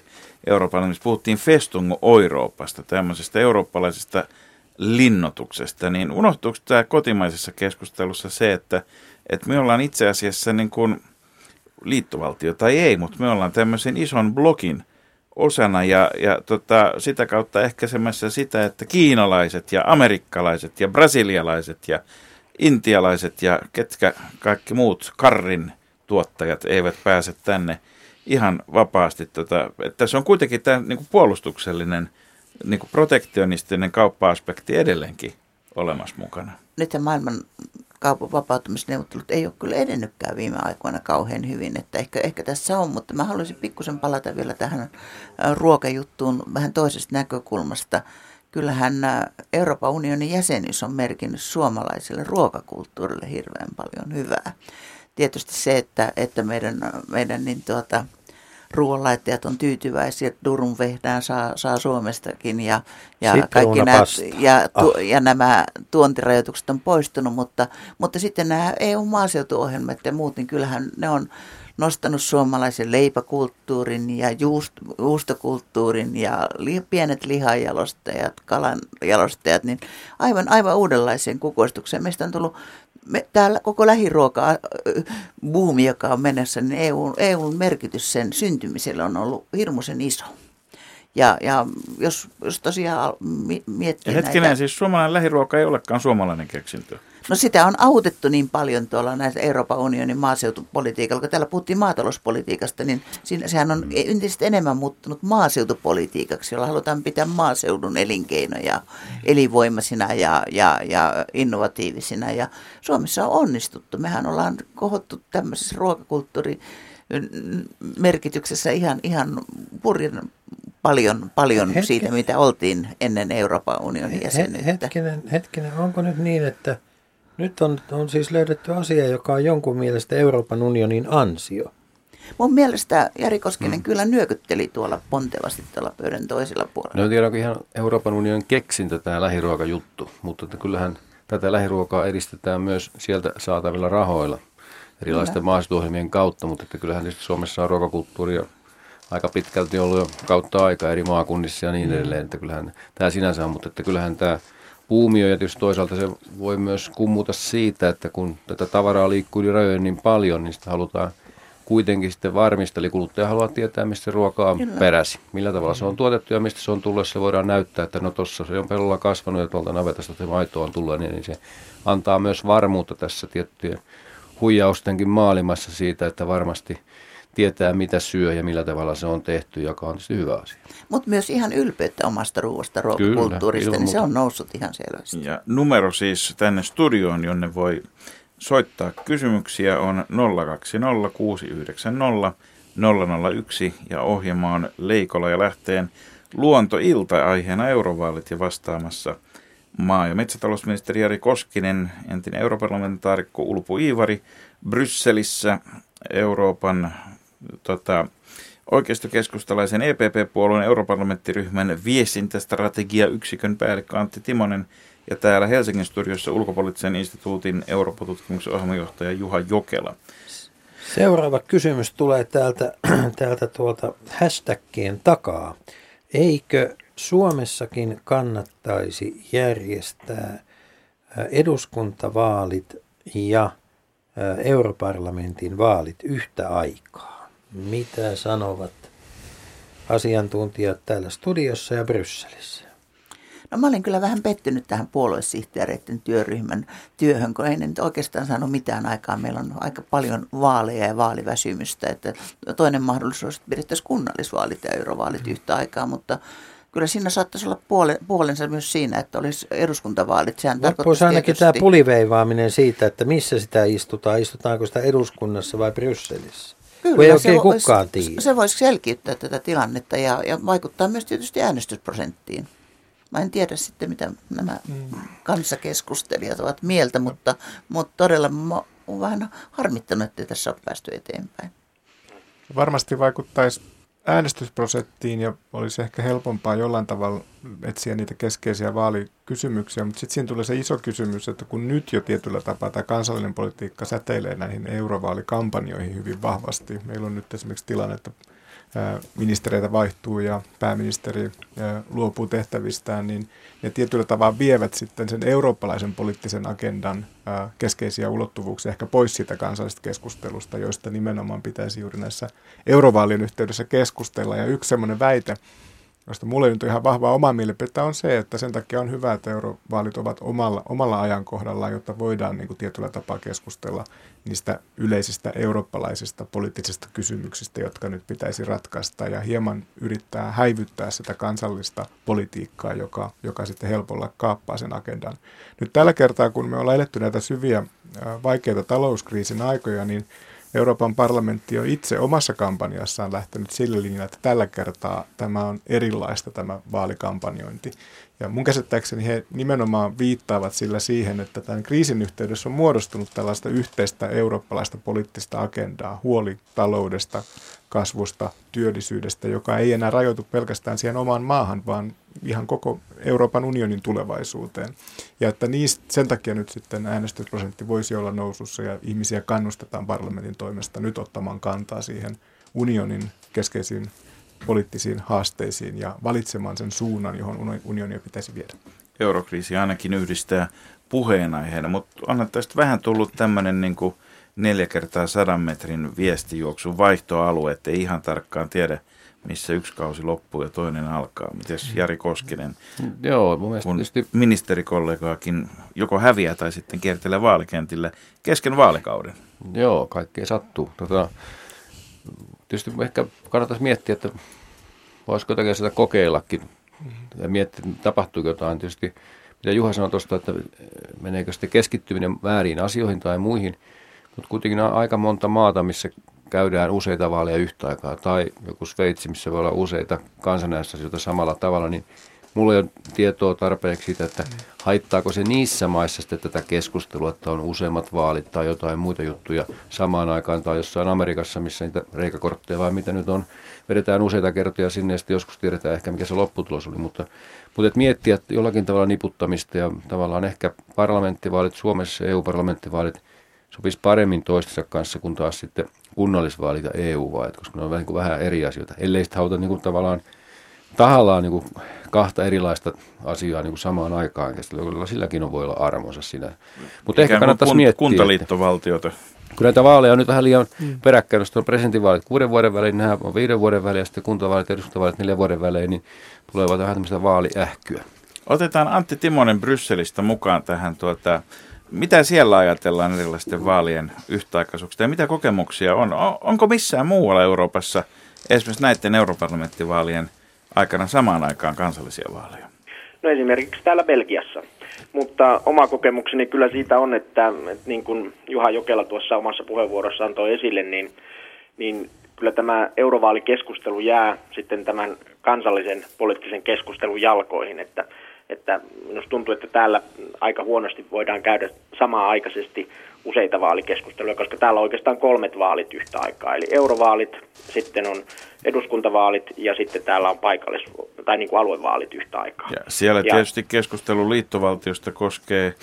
Euroopan, niin puhuttiin Festung Euroopasta, tämmöisestä eurooppalaisesta linnotuksesta, niin unohtuuko tämä kotimaisessa keskustelussa se, että, että me ollaan itse asiassa niin kuin liittovaltio tai ei, mutta me ollaan tämmöisen ison blokin osana ja, ja tota, sitä kautta ehkäisemässä sitä, että kiinalaiset ja amerikkalaiset ja brasilialaiset ja intialaiset ja ketkä kaikki muut karrin tuottajat eivät pääse tänne ihan vapaasti. Tota, että se on kuitenkin tämä niin kuin puolustuksellinen, niin kuin protektionistinen kauppa-aspekti edelleenkin olemassa mukana. Nyt maailman kaupan vapautumisneuvottelut ei ole kyllä edennytkään viime aikoina kauhean hyvin, että ehkä, ehkä tässä on, mutta mä haluaisin pikkusen palata vielä tähän ruokajuttuun vähän toisesta näkökulmasta. Kyllähän Euroopan unionin jäsenyys on merkinnyt suomalaiselle ruokakulttuurille hirveän paljon hyvää tietysti se, että, että meidän, meidän niin tuota, ruoanlaittajat on tyytyväisiä, että Durun vehdään saa, saa Suomestakin ja, ja, kaikki nämä, ja, tu, ah. ja nämä tuontirajoitukset on poistunut, mutta, mutta sitten nämä EU-maaseutuohjelmat ja muut, niin kyllähän ne on nostanut suomalaisen leipäkulttuurin ja juust, juustokulttuurin ja li, pienet lihajalostajat, kalanjalostajat, niin aivan, aivan uudenlaiseen kukoistukseen. Meistä on tullut me, täällä koko lähiruoka buumi, joka on mennessä, niin EU, EUn merkitys sen syntymiselle on ollut hirmuisen iso. Ja, ja jos, jos tosiaan miettii ja hetkinen, näitä... siis suomalainen lähiruoka ei olekaan suomalainen keksintö. No sitä on autettu niin paljon tuolla näissä Euroopan unionin maaseutupolitiikalla, kun täällä puhuttiin maatalouspolitiikasta, niin siinä, sehän on entistä enemmän muuttunut maaseutupolitiikaksi, jolla halutaan pitää maaseudun elinkeinoja elinvoimaisina ja, ja, ja innovatiivisina. Ja Suomessa on onnistuttu. Mehän ollaan kohottu tämmöisessä ruokakulttuuri merkityksessä ihan, ihan purjan paljon, paljon siitä, mitä oltiin ennen Euroopan unionin jäsenyyttä. Hetkinen, hetkinen, onko nyt niin, että nyt on, on siis löydetty asia, joka on jonkun mielestä Euroopan unionin ansio. Mun mielestä Jari Koskinen hmm. kyllä nyökytteli tuolla pontevasti tuolla pöydän toisella puolella. No en tiedä, onko ihan Euroopan unionin keksintä tämä lähiruokajuttu, mutta että kyllähän tätä lähiruokaa edistetään myös sieltä saatavilla rahoilla erilaisten maaseutuohjelmien kautta, mutta että kyllähän tietysti Suomessa on ruokakulttuuria aika pitkälti ollut jo kautta aika eri maakunnissa ja niin hmm. edelleen, että kyllähän tämä sinänsä on, mutta että kyllähän tämä puumio ja tietysti toisaalta se voi myös kummuta siitä, että kun tätä tavaraa liikkuu yli rajojen niin paljon, niin sitä halutaan kuitenkin sitten varmistaa, eli kuluttaja haluaa tietää, mistä ruoka on Kyllä. peräsi, millä tavalla se on tuotettu ja mistä se on tullut, se voidaan näyttää, että no tuossa se on pellolla kasvanut ja tuolta navetasta se maito on tullut, niin se antaa myös varmuutta tässä tiettyjen huijaustenkin maailmassa siitä, että varmasti tietää, mitä syö ja millä tavalla se on tehty, joka on tietysti hyvä asia. Mutta myös ihan ylpeyttä omasta ruoasta, ruokakulttuurista, niin se on noussut ihan selvästi. Ja numero siis tänne studioon, jonne voi soittaa kysymyksiä, on 020690 001 ja ohjelma on Leikola ja Lähteen luontoilta aiheena eurovaalit ja vastaamassa maa- ja metsätalousministeri Jari Koskinen, entinen europarlamentaarikko Ulpu Iivari, Brysselissä Euroopan tota, oikeistokeskustalaisen EPP-puolueen europarlamenttiryhmän viestintästrategia-yksikön päällikkö Antti Timonen Ja täällä Helsingin studiossa ulkopoliittisen instituutin Eurooppa-tutkimuksen ohjelmanjohtaja Juha Jokela. Seuraava kysymys tulee täältä, täältä tuolta hashtaggien takaa. Eikö Suomessakin kannattaisi järjestää eduskuntavaalit ja europarlamentin vaalit yhtä aikaa? Mitä sanovat asiantuntijat täällä studiossa ja Brysselissä? No mä olin kyllä vähän pettynyt tähän puoluesihteereiden työryhmän työhön, kun ei ne nyt oikeastaan saanut mitään aikaa. Meillä on aika paljon vaaleja ja vaaliväsymystä. Että toinen mahdollisuus, että pidettäisiin kunnallisvaalit ja eurovaalit yhtä aikaa, mutta kyllä siinä saattaisi olla puole, puolensa myös siinä, että olisi eduskuntavaalit. Sehän Loppuisi ainakin tietysti... tämä puliveivaaminen siitä, että missä sitä istutaan. Istutaanko sitä eduskunnassa vai Brysselissä? Kyllä, ei oikein se kukaan tiedä. Se voisi selkiyttää tätä tilannetta ja, ja vaikuttaa myös tietysti äänestysprosenttiin. Mä en tiedä sitten, mitä nämä mm. kanssakeskustelijat ovat mieltä, mutta, mutta todella mä olen vähän harmittanut, että tässä on päästy eteenpäin. Varmasti vaikuttaisi äänestysprosenttiin ja olisi ehkä helpompaa jollain tavalla etsiä niitä keskeisiä vaalikysymyksiä, mutta sitten siinä tulee se iso kysymys, että kun nyt jo tietyllä tapaa tämä kansallinen politiikka säteilee näihin eurovaalikampanjoihin hyvin vahvasti. Meillä on nyt esimerkiksi tilanne, että ministereitä vaihtuu ja pääministeri luopuu tehtävistään, niin ne tietyllä tavalla vievät sitten sen eurooppalaisen poliittisen agendan keskeisiä ulottuvuuksia ehkä pois siitä kansallisesta keskustelusta, joista nimenomaan pitäisi juuri näissä eurovaalien yhteydessä keskustella. Ja yksi semmoinen väite, josta mulle nyt ihan vahva oma mielipide on se, että sen takia on hyvä, että eurovaalit ovat omalla, omalla ajankohdallaan, jotta voidaan niin kuin tietyllä tapaa keskustella niistä yleisistä eurooppalaisista poliittisista kysymyksistä, jotka nyt pitäisi ratkaista ja hieman yrittää häivyttää sitä kansallista politiikkaa, joka, joka sitten helpolla kaappaa sen agendan. Nyt tällä kertaa, kun me ollaan eletty näitä syviä vaikeita talouskriisin aikoja, niin Euroopan parlamentti on itse omassa kampanjassaan lähtenyt sille linjalle, että tällä kertaa tämä on erilaista tämä vaalikampanjointi. Ja mun käsittääkseni he nimenomaan viittaavat sillä siihen, että tämän kriisin yhteydessä on muodostunut tällaista yhteistä eurooppalaista poliittista agendaa, huoli taloudesta, kasvusta, työllisyydestä, joka ei enää rajoitu pelkästään siihen omaan maahan, vaan ihan koko Euroopan unionin tulevaisuuteen. Ja että niistä, sen takia nyt sitten äänestysprosentti voisi olla nousussa ja ihmisiä kannustetaan parlamentin toimesta nyt ottamaan kantaa siihen unionin keskeisiin poliittisiin haasteisiin ja valitsemaan sen suunnan, johon unionia pitäisi viedä. Eurokriisi ainakin yhdistää puheenaiheena, mutta on tästä vähän tullut tämmöinen niin kuin neljä kertaa sadan metrin viestijuoksun vaihtoalue, ettei ihan tarkkaan tiedä, missä yksi kausi loppuu ja toinen alkaa. Mites Jari Koskinen, Joo, mun kun tietysti... ministerikollegaakin joko häviää tai sitten kiertelee vaalikentillä kesken vaalikauden? Joo, kaikkea sattuu. Tota, tietysti ehkä kannattaisi miettiä, että voisiko jotakin sitä kokeillakin ja miettiä, tapahtuuko jotain. Tietysti mitä Juha sanoi tuosta, että meneekö sitten keskittyminen väärin asioihin tai muihin, mutta kuitenkin on aika monta maata, missä käydään useita vaaleja yhtä aikaa, tai joku Sveitsi, missä voi olla useita kansanäänestysasioita samalla tavalla, niin mulla ei ole tietoa tarpeeksi siitä, että haittaako se niissä maissa sitten tätä keskustelua, että on useammat vaalit tai jotain muita juttuja samaan aikaan, tai jossain Amerikassa, missä niitä reikakortteja vai mitä nyt on, vedetään useita kertoja sinne ja sitten joskus tiedetään ehkä mikä se lopputulos oli, mutta, mutta et miettiä että jollakin tavalla niputtamista ja tavallaan ehkä parlamenttivaalit Suomessa, EU-parlamenttivaalit sopisi paremmin toistensa kanssa kuin taas sitten kunnallisvaalit ja EU-vaalit, koska ne on vähän, vähän eri asioita. Ellei sitten haluta niin kuin tavallaan tahallaan niin kuin kahta erilaista asiaa niin kuin samaan aikaan käsitellä. Silläkin on, voi olla armonsa siinä. Mutta ehkä kannattaisi kun, miettiä. Kuntaliittovaltiota. Kyllä näitä vaaleja on nyt vähän liian mm. peräkkäin. Jos on presidentinvaalit kuuden vuoden välein, nämä on viiden vuoden välein ja sitten kuntavaalit ja eduskuntavaalit neljän vuoden välein, niin tulee vähän tämmöistä vaaliähkyä. Otetaan Antti Timonen Brysselistä mukaan tähän tuota, mitä siellä ajatellaan erilaisten vaalien yhtäaikaisuuksista ja mitä kokemuksia on? Onko missään muualla Euroopassa esimerkiksi näiden europarlamenttivaalien aikana samaan aikaan kansallisia vaaleja? No esimerkiksi täällä Belgiassa. Mutta oma kokemukseni kyllä siitä on, että, että niin kuin Juha Jokela tuossa omassa puheenvuorossaan toi esille, niin, niin kyllä tämä eurovaalikeskustelu jää sitten tämän kansallisen poliittisen keskustelun jalkoihin, että että minusta tuntuu, että täällä aika huonosti voidaan käydä samaa aikaisesti useita vaalikeskusteluja, koska täällä on oikeastaan kolmet vaalit yhtä aikaa. Eli eurovaalit, sitten on eduskuntavaalit ja sitten täällä on paikallis- tai niin kuin aluevaalit yhtä aikaa. Ja siellä Ja- tietysti keskustelu liittovaltiosta koskee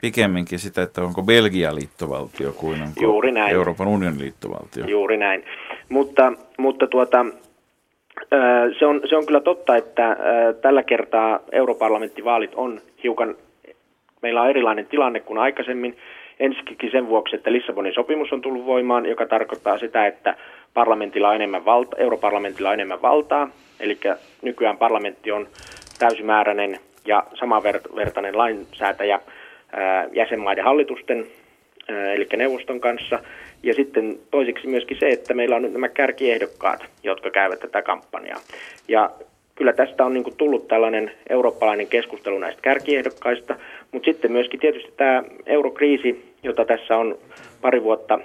pikemminkin sitä, että onko Belgia liittovaltio kuin onko Juuri näin. Euroopan unionin liittovaltio. Juuri näin. Mutta, mutta tuota, se, on, se on kyllä totta, että tällä kertaa europarlamenttivaalit on hiukan, meillä on erilainen tilanne kuin aikaisemmin. Ensinnäkin sen vuoksi, että Lissabonin sopimus on tullut voimaan, joka tarkoittaa sitä, että parlamentilla on enemmän valta, europarlamentilla on enemmän valtaa. Eli nykyään parlamentti on täysimääräinen ja samanvertainen lainsäätäjä ää, jäsenmaiden hallitusten eli neuvoston kanssa. Ja sitten toiseksi myöskin se, että meillä on nyt nämä kärkiehdokkaat, jotka käyvät tätä kampanjaa. Ja kyllä tästä on niin tullut tällainen eurooppalainen keskustelu näistä kärkiehdokkaista, mutta sitten myöskin tietysti tämä eurokriisi, jota tässä on pari vuotta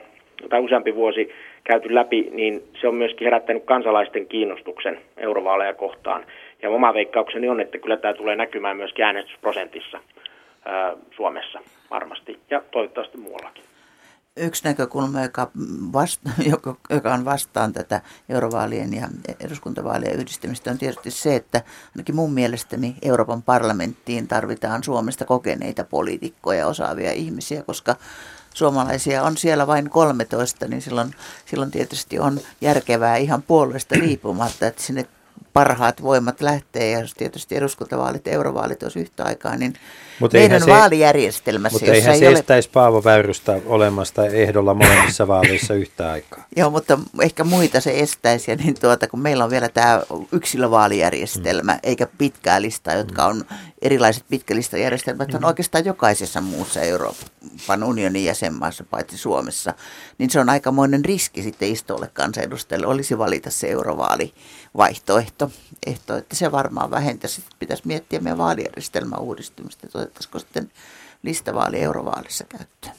tai useampi vuosi käyty läpi, niin se on myöskin herättänyt kansalaisten kiinnostuksen eurovaaleja kohtaan. Ja oma veikkaukseni on, että kyllä tämä tulee näkymään myöskin äänestysprosentissa ää, Suomessa varmasti ja toivottavasti muuallakin. Yksi näkökulma, joka, vasta, joka, on vastaan tätä eurovaalien ja eduskuntavaalien yhdistämistä, on tietysti se, että ainakin mun mielestäni Euroopan parlamenttiin tarvitaan Suomesta kokeneita poliitikkoja, osaavia ihmisiä, koska suomalaisia on siellä vain 13, niin silloin, silloin tietysti on järkevää ihan puolueesta riippumatta, että sinne parhaat voimat lähtee ja jos tietysti eduskuntavaalit ja eurovaalit olisi yhtä aikaa, niin Mut meidän se- vaalijärjestelmässä, Mutta eihän ei se ole estäisi Paavo Väyrystä olemasta ehdolla molemmissa vaaleissa yhtä aikaa. Joo, mutta ehkä muita se estäisi, ja niin tuota, kun meillä on vielä tämä yksilövaalijärjestelmä, mm. eikä pitkää listaa, jotka on erilaiset pitkälistajärjestelmät, on oikeastaan jokaisessa muussa Euroopan unionin jäsenmaassa, paitsi Suomessa, niin se on aikamoinen riski sitten istolle kansanedustajalle, olisi valita se eurovaalivaihtoehto, ehto, että se varmaan vähentäisi. Sitten pitäisi miettiä meidän vaalijärjestelmän uudistumista, että otettaisiko sitten listavaali eurovaalissa käyttöön.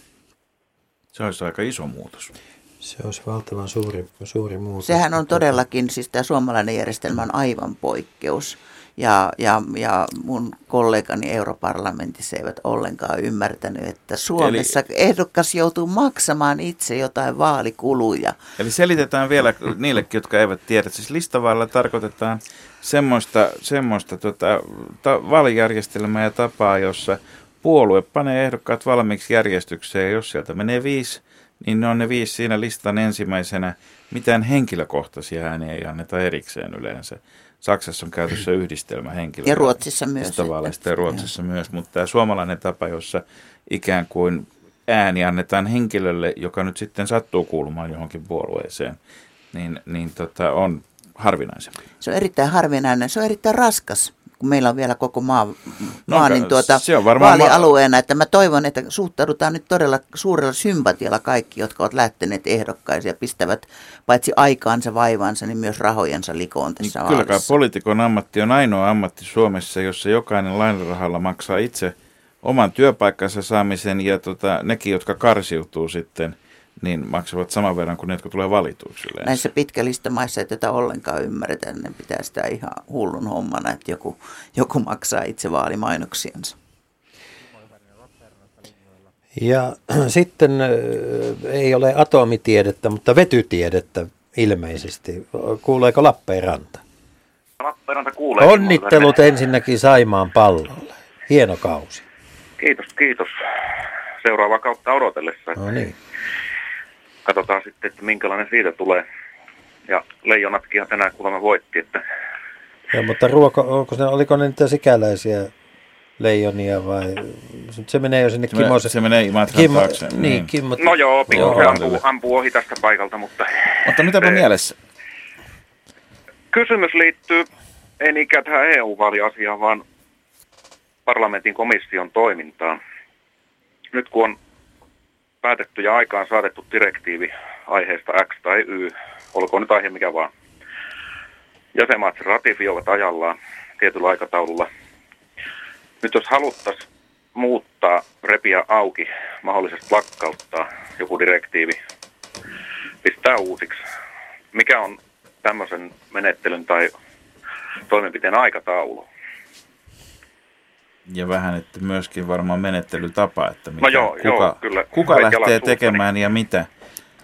Se olisi aika iso muutos. Se olisi valtavan suuri, suuri muutos. Sehän on todellakin, siis tämä suomalainen järjestelmä on aivan poikkeus. Ja, ja, ja mun kollegani europarlamentissa eivät ollenkaan ymmärtänyt, että Suomessa Eli... ehdokas joutuu maksamaan itse jotain vaalikuluja. Eli selitetään vielä niillekin, jotka eivät tiedä. Siis listavaalla tarkoitetaan semmoista, semmoista tota, ta, vaalijärjestelmää ja tapaa, jossa puolue panee ehdokkaat valmiiksi järjestykseen ja jos sieltä menee viisi, niin ne on ne viisi siinä listan ensimmäisenä. Mitään henkilökohtaisia ääniä ei anneta erikseen yleensä. Saksassa on käytössä yhdistelmä henkilö. Ja Ruotsissa myös. Ja Ruotsissa myös, mutta tämä suomalainen tapa, jossa ikään kuin ääni annetaan henkilölle, joka nyt sitten sattuu kuulumaan johonkin puolueeseen, niin, niin tota, on harvinaisempi. Se on erittäin harvinainen, se on erittäin raskas kun meillä on vielä koko maa, No, maa niin tuota, se on varmaan vaalialueena, että mä toivon, että suhtaudutaan nyt todella suurella sympatialla kaikki, jotka ovat lähteneet ehdokkaisia, pistävät paitsi aikaansa vaivansa, niin myös rahojensa likoon tässä Kyllä kai vaalissa. poliitikon ammatti on ainoa ammatti Suomessa, jossa jokainen lainarahalla maksaa itse oman työpaikkansa saamisen ja tota, nekin, jotka karsiutuu sitten, niin maksavat saman verran kuin ne, jotka tulee valituiksi yleensä. Näissä pitkälistamaissa ei tätä ollenkaan ymmärretä, ne pitää sitä ihan hullun hommana, että joku, joku maksaa itse vaalimainoksiansa. Ja sitten äh, ei ole atomitiedettä, mutta vetytiedettä ilmeisesti. Kuuleeko Lappeenranta? Lappeenranta kuulee. Onnittelut ensinnäkin Saimaan pallolle. Hieno kausi. Kiitos, kiitos. Seuraavaa kautta odotellessa. No niin. Katsotaan sitten, että minkälainen siitä tulee. Ja leijonatkin tänään kuulemma voitti, että Ja, mutta ruoko, onko se, oliko ne niitä sikäläisiä leijonia vai se menee jo sinne Se menee- Kimmo... se menee Imatran Kimmo, taakse, Niin, niin. Kimmo, No joo, pikkusen ampuu, ampuu ohi tästä paikalta, mutta Mutta mitäpä Eh, mielessä? kysymys liittyy ei niinkään tähän EU-vaaliasiaan, vaan parlamentin komission toimintaan. Nyt kun on päätetty ja aikaan saatettu direktiivi aiheesta X tai Y, olkoon nyt aihe mikä vaan, jäsenmaat sen ratifioivat ajallaan tietyllä aikataululla. Nyt jos haluttaisiin muuttaa, repiä auki, mahdollisesti lakkauttaa joku direktiivi, pistää uusiksi. Mikä on tämmöisen menettelyn tai toimenpiteen aikataulu? Ja vähän, että myöskin varmaan menettelytapa, että mikä, No joo, kuka, joo, kyllä. kuka lähtee tekemään ja mitä.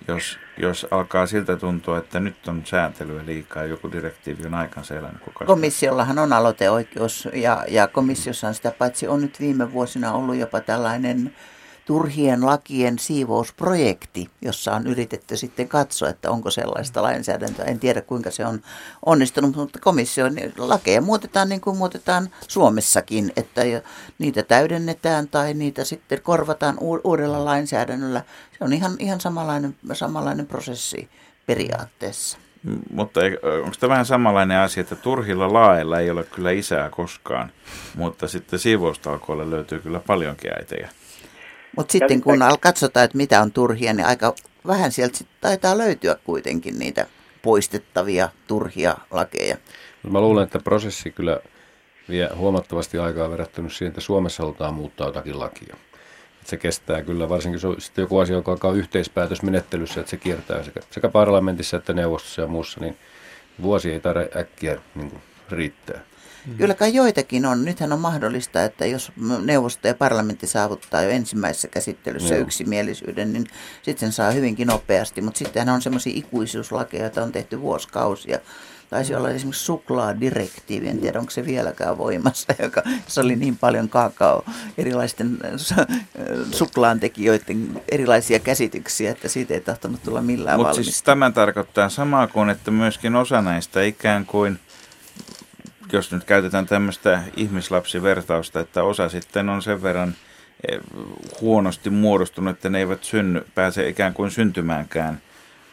jos, jos alkaa siltä tuntua, että nyt on sääntelyä liikaa, joku direktiivi on aikansa elänyt. Kuka Komissiollahan on aloiteoikeus ja, ja komissiossa on sitä paitsi on nyt viime vuosina ollut jopa tällainen turhien lakien siivousprojekti, jossa on yritetty sitten katsoa, että onko sellaista lainsäädäntöä. En tiedä kuinka se on onnistunut, mutta komission lakeja muutetaan niin kuin muutetaan Suomessakin, että niitä täydennetään tai niitä sitten korvataan uudella lainsäädännöllä. Se on ihan, ihan samanlainen, samanlainen prosessi periaatteessa. Mutta onko tämä vähän samanlainen asia, että turhilla laeilla ei ole kyllä isää koskaan, mutta sitten siivoustalkoille löytyy kyllä paljonkin äitejä. Mutta sitten kun katsotaan, että mitä on turhia, niin aika vähän sieltä sit taitaa löytyä kuitenkin niitä poistettavia turhia lakeja. Mä luulen, että prosessi kyllä vie huomattavasti aikaa verrattuna siihen, että Suomessa halutaan muuttaa jotakin lakia. Että se kestää kyllä, varsinkin se on sitten joku asia, joka on yhteispäätösmenettelyssä, että se kiertää sekä, sekä parlamentissa että neuvostossa ja muussa, niin vuosi ei tarvitse äkkiä niin kuin, riittää. Mm. Kyllä kai joitakin on. Nythän on mahdollista, että jos neuvosto ja parlamentti saavuttaa jo ensimmäisessä käsittelyssä Joo. yksimielisyyden, niin sitten sen saa hyvinkin nopeasti. Mutta sitten on semmoisia ikuisuuslakeja, joita on tehty vuosikausia. Taisi mm. olla esimerkiksi suklaadirektiivi, en tiedä onko se vieläkään voimassa, joka, se oli niin paljon kakao erilaisten suklaantekijöiden erilaisia käsityksiä, että siitä ei tahtonut tulla millään Mutta siis tämän tarkoittaa samaa kuin, että myöskin osa näistä ikään kuin – jos nyt käytetään tämmöistä ihmislapsivertausta, että osa sitten on sen verran eh, huonosti muodostunut, että ne eivät synny, pääse ikään kuin syntymäänkään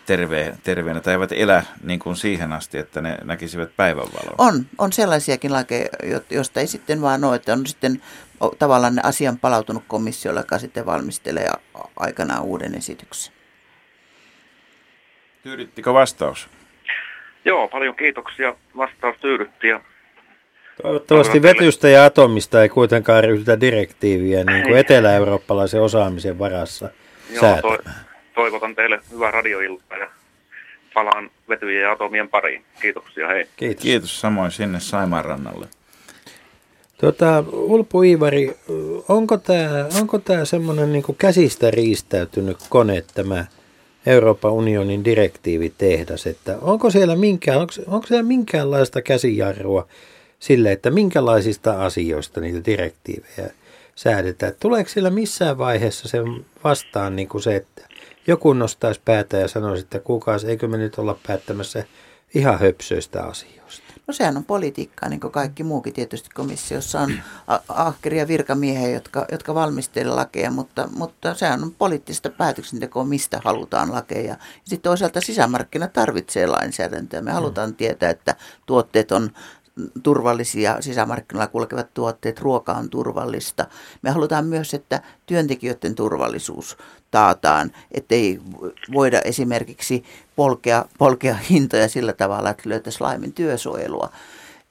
terve, terveenä tai eivät elä niin kuin siihen asti, että ne näkisivät päivänvaloa. On, on sellaisiakin lakeja, joista ei sitten vaan ole, että on sitten tavallaan ne asian palautunut komissiolle, joka sitten valmistelee aikanaan uuden esityksen. Tyydyttikö vastaus? Joo, paljon kiitoksia. Vastaus tyydytti ja Toivottavasti vetystä ja atomista ei kuitenkaan ryhdytä direktiiviä niin kuin etelä-eurooppalaisen osaamisen varassa Joo, to, toivotan teille hyvää radioiltaa ja palaan vetyjen ja atomien pariin. Kiitoksia, hei. Kiitos. Kiitos samoin sinne Saimaan rannalle. Tota, Ulpu Iivari, onko tämä onko tää semmoinen niin käsistä riistäytynyt kone tämä Euroopan unionin direktiivitehdas, että onko siellä, minkään, onko, onko siellä minkäänlaista käsijarrua sille, että minkälaisista asioista niitä direktiivejä säädetään. Tuleeko siellä missään vaiheessa se vastaan niin kuin se, että joku nostaisi päätä ja sanoisi, että kuukausi, eikö me nyt olla päättämässä ihan höpsöistä asioista? No sehän on politiikkaa, niin kuin kaikki muukin tietysti komissiossa on ahkeria virkamiehiä, jotka, jotka valmistelevat lakeja, mutta, mutta sehän on poliittista päätöksentekoa, mistä halutaan lakeja. Ja sitten toisaalta sisämarkkina tarvitsee lainsäädäntöä. Me halutaan tietää, että tuotteet on turvallisia sisämarkkinoilla kulkevat tuotteet, ruoka on turvallista. Me halutaan myös, että työntekijöiden turvallisuus taataan, ettei voida esimerkiksi polkea, polkea hintoja sillä tavalla, että löytäisiin laimin työsuojelua.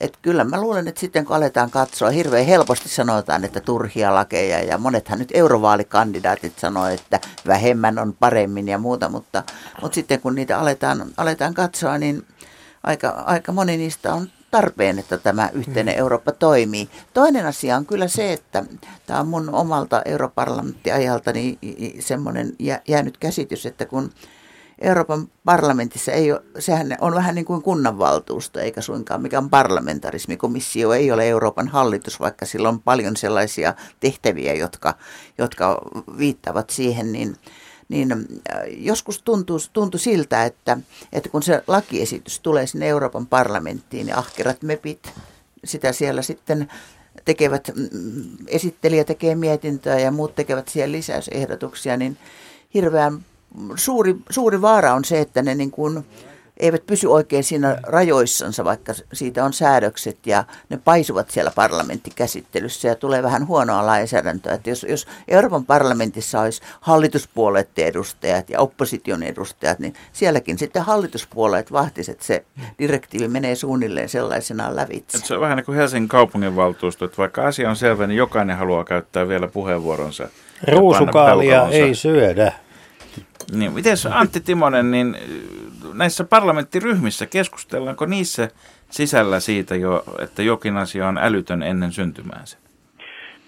Et kyllä mä luulen, että sitten kun aletaan katsoa, hirveän helposti sanotaan, että turhia lakeja ja monethan nyt eurovaalikandidaatit sanoo, että vähemmän on paremmin ja muuta, mutta, mutta sitten kun niitä aletaan, aletaan katsoa, niin aika, aika moni niistä on tarpeen, että tämä yhteinen mm. Eurooppa toimii. Toinen asia on kyllä se, että tämä on mun omalta europarlamenttiajaltani semmoinen jäänyt käsitys, että kun Euroopan parlamentissa ei ole, sehän on vähän niin kuin kunnanvaltuusto, eikä suinkaan mikään parlamentarismi. Komissio ei ole Euroopan hallitus, vaikka sillä on paljon sellaisia tehtäviä, jotka, jotka viittavat siihen, niin niin joskus tuntuu, tuntuu siltä, että, että kun se lakiesitys tulee sinne Euroopan parlamenttiin, niin ahkerat mepit sitä siellä sitten tekevät, mm, esittelijä tekee mietintöä ja muut tekevät siellä lisäysehdotuksia, niin hirveän suuri, suuri vaara on se, että ne niin kuin eivät pysy oikein siinä rajoissansa, vaikka siitä on säädökset ja ne paisuvat siellä parlamenttikäsittelyssä ja tulee vähän huonoa lainsäädäntöä. Että jos, jos Euroopan parlamentissa olisi hallituspuolueiden edustajat ja opposition edustajat, niin sielläkin sitten hallituspuolueet vahtisivat, että se direktiivi menee suunnilleen sellaisenaan lävitse. se on vähän niin kuin Helsingin kaupunginvaltuusto, että vaikka asia on selvä, niin jokainen haluaa käyttää vielä puheenvuoronsa. Ruusukaalia ei syödä. Niin, miten Antti Timonen, niin näissä parlamenttiryhmissä keskustellaanko niissä sisällä siitä jo, että jokin asia on älytön ennen syntymäänsä?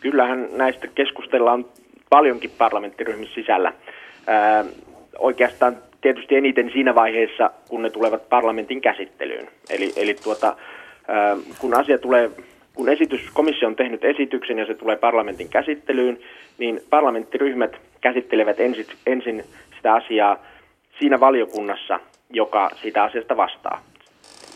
Kyllähän näistä keskustellaan paljonkin parlamenttiryhmissä sisällä. Ää, oikeastaan tietysti eniten siinä vaiheessa, kun ne tulevat parlamentin käsittelyyn. Eli, eli tuota, kun asia tulee, kun esitys, komissio on tehnyt esityksen ja se tulee parlamentin käsittelyyn, niin parlamenttiryhmät käsittelevät ensin, ensin sitä asiaa siinä valiokunnassa, joka sitä asiasta vastaa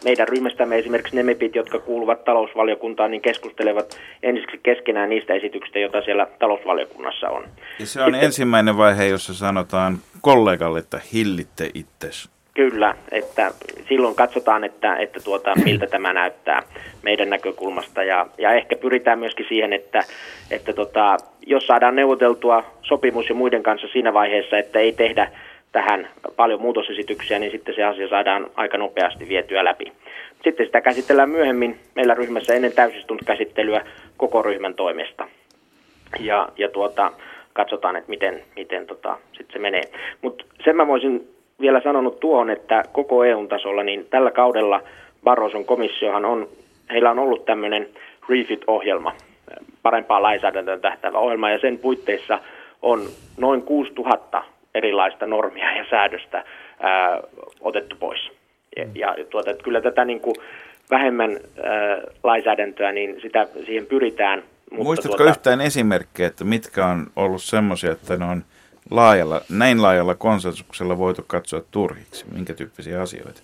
meidän ryhmästämme esimerkiksi ne MEPit, jotka kuuluvat talousvaliokuntaan, niin keskustelevat ensiksi keskenään niistä esityksistä, joita siellä talousvaliokunnassa on. Ja se on Sitten, ensimmäinen vaihe, jossa sanotaan kollegalle, että hillitte itsesi. Kyllä, että silloin katsotaan, että, että tuota, miltä tämä näyttää meidän näkökulmasta ja, ja ehkä pyritään myöskin siihen, että, että tota, jos saadaan neuvoteltua sopimus jo muiden kanssa siinä vaiheessa, että ei tehdä tähän paljon muutosesityksiä, niin sitten se asia saadaan aika nopeasti vietyä läpi. Sitten sitä käsitellään myöhemmin meillä ryhmässä ennen täysistuntokäsittelyä koko ryhmän toimesta. Ja, ja tuota, katsotaan, että miten, miten tota, sitten se menee. Mutta sen mä voisin vielä sanonut tuohon, että koko EU-tasolla, niin tällä kaudella Barroson komissiohan on, heillä on ollut tämmöinen refit-ohjelma, parempaa lainsäädäntöön tähtävä ohjelma, ja sen puitteissa on noin 6000 erilaista normia ja säädöstä ää, otettu pois. Ja, mm. ja tuota, että kyllä tätä niin kuin vähemmän ää, lainsäädäntöä, niin sitä, siihen pyritään. Mutta Muistatko tuota, yhtään esimerkkejä, että mitkä on ollut semmoisia, että ne on laajalla, näin laajalla konsensuksella voitu katsoa turhiksi? Minkä tyyppisiä asioita?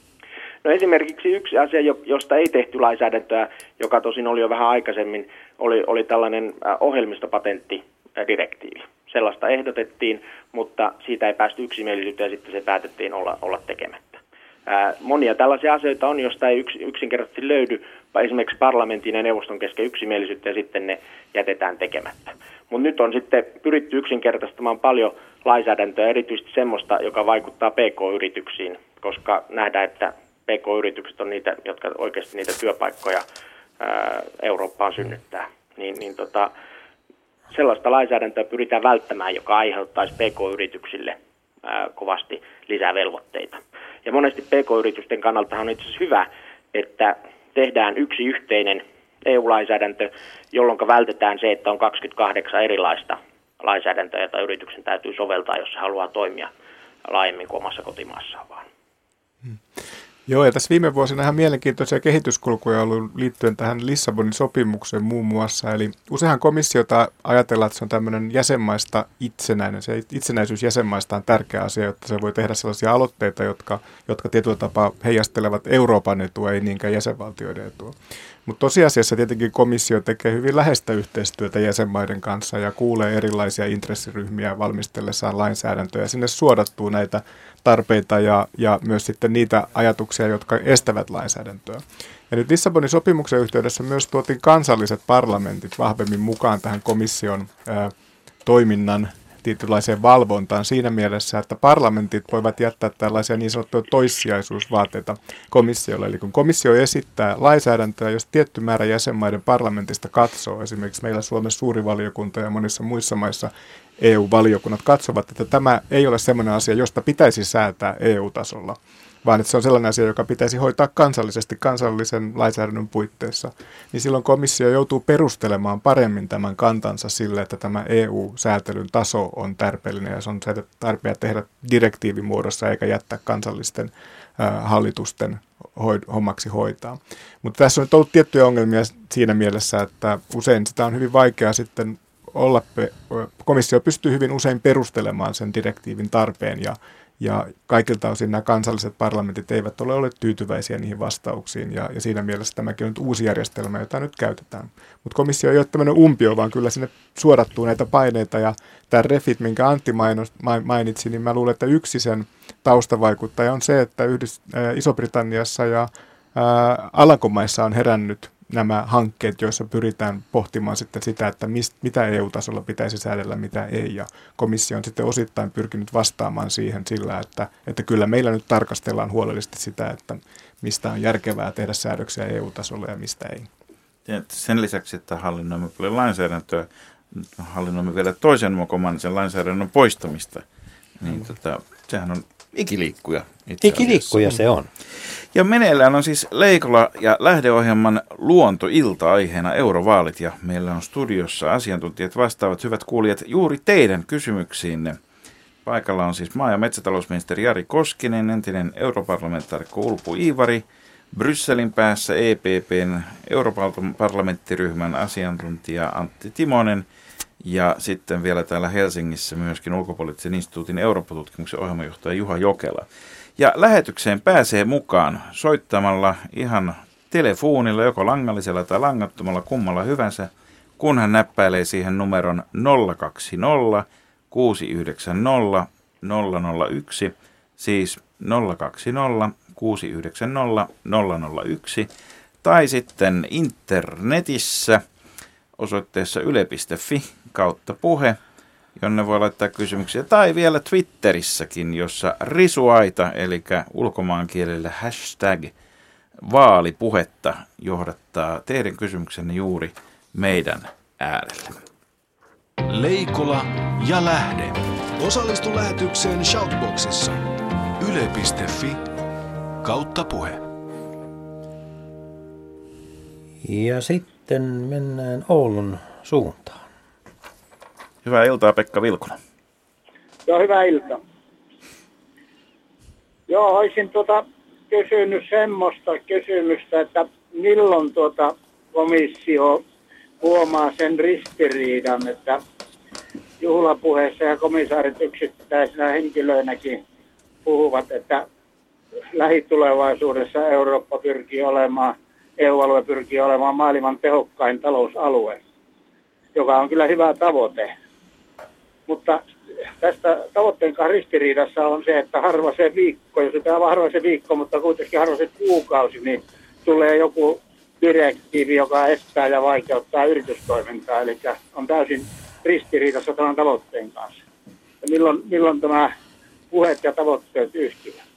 No esimerkiksi yksi asia, josta ei tehty lainsäädäntöä, joka tosin oli jo vähän aikaisemmin, oli, oli tällainen ohjelmistopatenttidirektiivi sellaista ehdotettiin, mutta siitä ei päästy yksimielisyyteen ja sitten se päätettiin olla, olla tekemättä. Ää, monia tällaisia asioita on, joista ei yks, yksinkertaisesti löydy esimerkiksi parlamentin ja neuvoston kesken yksimielisyyttä ja sitten ne jätetään tekemättä. Mutta nyt on sitten pyritty yksinkertaistamaan paljon lainsäädäntöä, erityisesti semmoista, joka vaikuttaa PK-yrityksiin, koska nähdään, että PK-yritykset on niitä, jotka oikeasti niitä työpaikkoja Eurooppaan synnyttää. Niin, niin tota, sellaista lainsäädäntöä pyritään välttämään, joka aiheuttaisi PK-yrityksille kovasti lisää velvoitteita. Ja monesti PK-yritysten kannalta on itse asiassa hyvä, että tehdään yksi yhteinen EU-lainsäädäntö, jolloin vältetään se, että on 28 erilaista lainsäädäntöä, jota yrityksen täytyy soveltaa, jos se haluaa toimia laajemmin kuin omassa kotimaassaan vaan. Hmm. Joo, ja tässä viime vuosina ihan mielenkiintoisia kehityskulkuja on ollut liittyen tähän Lissabonin sopimukseen muun muassa. Eli useinhan komissiota ajatellaan, että se on tämmöinen jäsenmaista itsenäinen. Se itsenäisyys jäsenmaista on tärkeä asia, jotta se voi tehdä sellaisia aloitteita, jotka, jotka tietyllä tapaa heijastelevat Euroopan etua, ei niinkään jäsenvaltioiden etua. Mutta tosiasiassa tietenkin komissio tekee hyvin läheistä yhteistyötä jäsenmaiden kanssa ja kuulee erilaisia intressiryhmiä valmistellessaan lainsäädäntöä. Sinne suodattuu näitä tarpeita ja, ja myös sitten niitä ajatuksia, jotka estävät lainsäädäntöä. Ja nyt Lissabonin sopimuksen yhteydessä myös tuotiin kansalliset parlamentit vahvemmin mukaan tähän komission ää, toiminnan tietynlaiseen valvontaan siinä mielessä, että parlamentit voivat jättää tällaisia niin sanottuja toissijaisuusvaateita komissiolle. Eli kun komissio esittää lainsäädäntöä, jos tietty määrä jäsenmaiden parlamentista katsoo, esimerkiksi meillä Suomessa suuri valiokunta ja monissa muissa maissa EU-valiokunnat katsovat, että tämä ei ole sellainen asia, josta pitäisi säätää EU-tasolla, vaan että se on sellainen asia, joka pitäisi hoitaa kansallisesti kansallisen lainsäädännön puitteissa, niin silloin komissio joutuu perustelemaan paremmin tämän kantansa sille, että tämä EU-säätelyn taso on tarpeellinen ja se on tarpeen tehdä direktiivimuodossa eikä jättää kansallisten hallitusten hommaksi hoitaa. Mutta tässä on ollut tiettyjä ongelmia siinä mielessä, että usein sitä on hyvin vaikea sitten olla, komissio pystyy hyvin usein perustelemaan sen direktiivin tarpeen ja, ja kaikilta osin nämä kansalliset parlamentit eivät ole olleet tyytyväisiä niihin vastauksiin ja, ja siinä mielessä tämäkin on nyt uusi järjestelmä, jota nyt käytetään. Mutta komissio ei ole tämmöinen umpio, vaan kyllä sinne suodattuu näitä paineita ja tämä refit, minkä Antti mainitsi, niin mä luulen, että yksi sen taustavaikuttaja on se, että Yhdys- Iso-Britanniassa ja ää, Alankomaissa on herännyt nämä hankkeet, joissa pyritään pohtimaan sitten sitä, että mist, mitä EU-tasolla pitäisi säädellä, mitä ei. Ja komissio on sitten osittain pyrkinyt vastaamaan siihen sillä, että, että kyllä meillä nyt tarkastellaan huolellisesti sitä, että mistä on järkevää tehdä säädöksiä EU-tasolla ja mistä ei. Ja sen lisäksi, että hallinnoimme paljon lainsäädäntöä, hallinnoimme vielä toisen mokoman sen lainsäädännön poistamista, niin mm. tota, sehän on ikiliikkuja. Ikiliikkuja se on. Ja meneillään on siis Leikola ja lähdeohjelman luontoilta aiheena eurovaalit ja meillä on studiossa asiantuntijat vastaavat hyvät kuulijat juuri teidän kysymyksiinne. Paikalla on siis maa- ja metsätalousministeri Jari Koskinen, entinen europarlamentaarikko Ulpu Iivari, Brysselin päässä EPPn Euroopan parlamenttiryhmän asiantuntija Antti Timonen ja sitten vielä täällä Helsingissä myöskin ulkopoliittisen instituutin Eurooppa-tutkimuksen ohjelmajohtaja Juha Jokela. Ja lähetykseen pääsee mukaan soittamalla ihan telefonilla, joko langallisella tai langattomalla kummalla hyvänsä, kun hän näppäilee siihen numeron 020 690 001, siis 020 690 001, tai sitten internetissä osoitteessa yle.fi kautta puhe, jonne voi laittaa kysymyksiä, tai vielä Twitterissäkin, jossa risuaita, eli ulkomaankielellä hashtag vaalipuhetta johdattaa teidän kysymyksenne juuri meidän äärelle. Leikola ja lähde. Osallistu lähetykseen Shoutboxissa. Yle.fi kautta puhe. Ja sitten mennään Oulun suuntaan. Hyvää iltaa Pekka Vilkuna. Joo, hyvää iltaa. Joo, olisin tuota kysynyt semmoista kysymystä, että milloin tuota komissio huomaa sen ristiriidan, että juhlapuheessa ja komissaarit yksittäisinä henkilöinäkin puhuvat, että lähitulevaisuudessa Eurooppa pyrkii olemaan, EU-alue pyrkii olemaan maailman tehokkain talousalue, joka on kyllä hyvä tavoite. Mutta tästä tavoitteen kanssa ristiriidassa on se, että harva se viikko, jos tämä harva se viikko, mutta kuitenkin harva se kuukausi, niin tulee joku direktiivi, joka estää ja vaikeuttaa yritystoimintaa, eli on täysin ristiriidassa tämän tavoitteen kanssa. Ja milloin, milloin tämä puheet ja tavoitteet yhtyvät?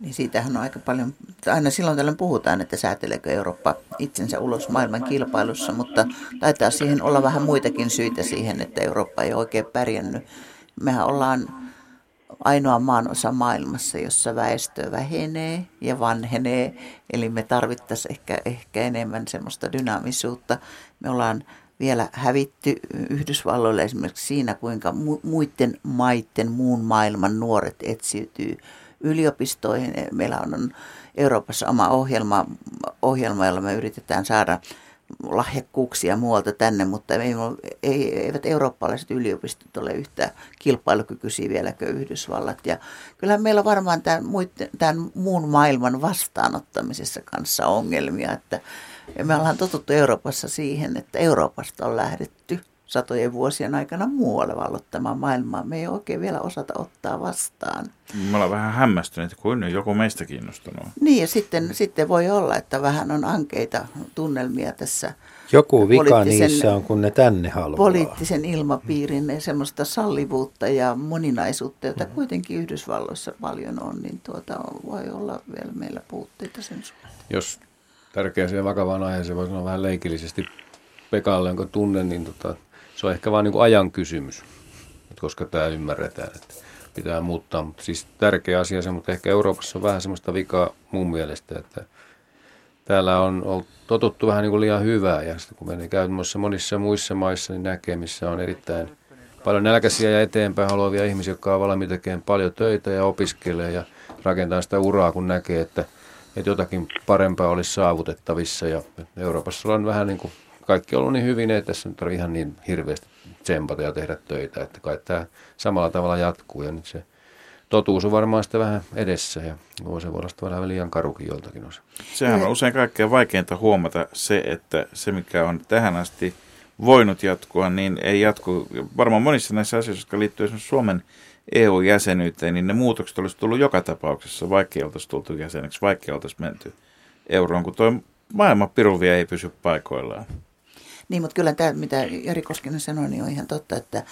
Niin siitähän on aika paljon, aina silloin tällöin puhutaan, että sääteleekö Eurooppa itsensä ulos maailman kilpailussa, mutta taitaa siihen olla vähän muitakin syitä siihen, että Eurooppa ei oikein pärjännyt. Mehän ollaan ainoa maanosa maailmassa, jossa väestö vähenee ja vanhenee, eli me tarvittaisiin ehkä, ehkä enemmän semmoista dynaamisuutta. Me ollaan vielä hävitty Yhdysvalloille esimerkiksi siinä, kuinka muiden maiden, muun maailman nuoret etsiytyy yliopistoihin. Meillä on Euroopassa oma ohjelma, ohjelma jolla me yritetään saada lahjakkuuksia muualta tänne, mutta ei, ei, eivät eurooppalaiset yliopistot ole yhtä kilpailukykyisiä vieläkö Yhdysvallat. Ja kyllä meillä varmaan tämän, tämän muun maailman vastaanottamisessa kanssa ongelmia, että me ollaan totuttu Euroopassa siihen, että Euroopasta on lähdetty satojen vuosien aikana muualle vallottamaan maailmaa. Me ei oikein vielä osata ottaa vastaan. Me ollaan vähän hämmästyneet, kuin joku meistä kiinnostunut. Niin ja sitten, sitten voi olla, että vähän on ankeita tunnelmia tässä. Joku vika niissä on, kun ne tänne haluaa. Poliittisen ilmapiirin ja semmoista sallivuutta ja moninaisuutta, jota mm. kuitenkin Yhdysvalloissa paljon on, niin tuota, voi olla vielä meillä puutteita sen suhteen. Jos tärkeäseen vakavaan aiheeseen voi sanoa vähän leikillisesti Pekalle, jonka tunnen, niin tota, se on ehkä vain niin ajan kysymys, koska tämä ymmärretään, että pitää muuttaa. Mutta siis tärkeä asia se, mutta ehkä Euroopassa on vähän semmoista vikaa mun mielestä, että täällä on ollut totuttu vähän niin kuin liian hyvää ja sitten kun menee käytännössä monissa muissa maissa, niin näkee, missä on erittäin paljon nälkäisiä ja eteenpäin haluavia ihmisiä, jotka on valmiita tekemään paljon töitä ja opiskelee ja rakentaa sitä uraa, kun näkee, että, että jotakin parempaa olisi saavutettavissa. Ja Euroopassa on vähän niin kuin kaikki on ollut niin hyvin, ei tässä nyt ihan niin hirveästi tsempata ja tehdä töitä, että kai tämä samalla tavalla jatkuu ja nyt se totuus on varmaan sitten vähän edessä ja voi se voi olla vähän liian karukin joltakin osa. Sehän on usein kaikkein vaikeinta huomata se, että se mikä on tähän asti voinut jatkua, niin ei jatku. Varmaan monissa näissä asioissa, jotka liittyy esimerkiksi Suomen EU-jäsenyyteen, niin ne muutokset olisi tullut joka tapauksessa, vaikka ei oltaisi tultu jäseneksi, vaikka ei oltaisi menty euroon, kun tuo maailman piruvia ei pysy paikoillaan. Niin, mutta kyllä tämä, mitä Jari Koskinen sanoi, niin on ihan totta, että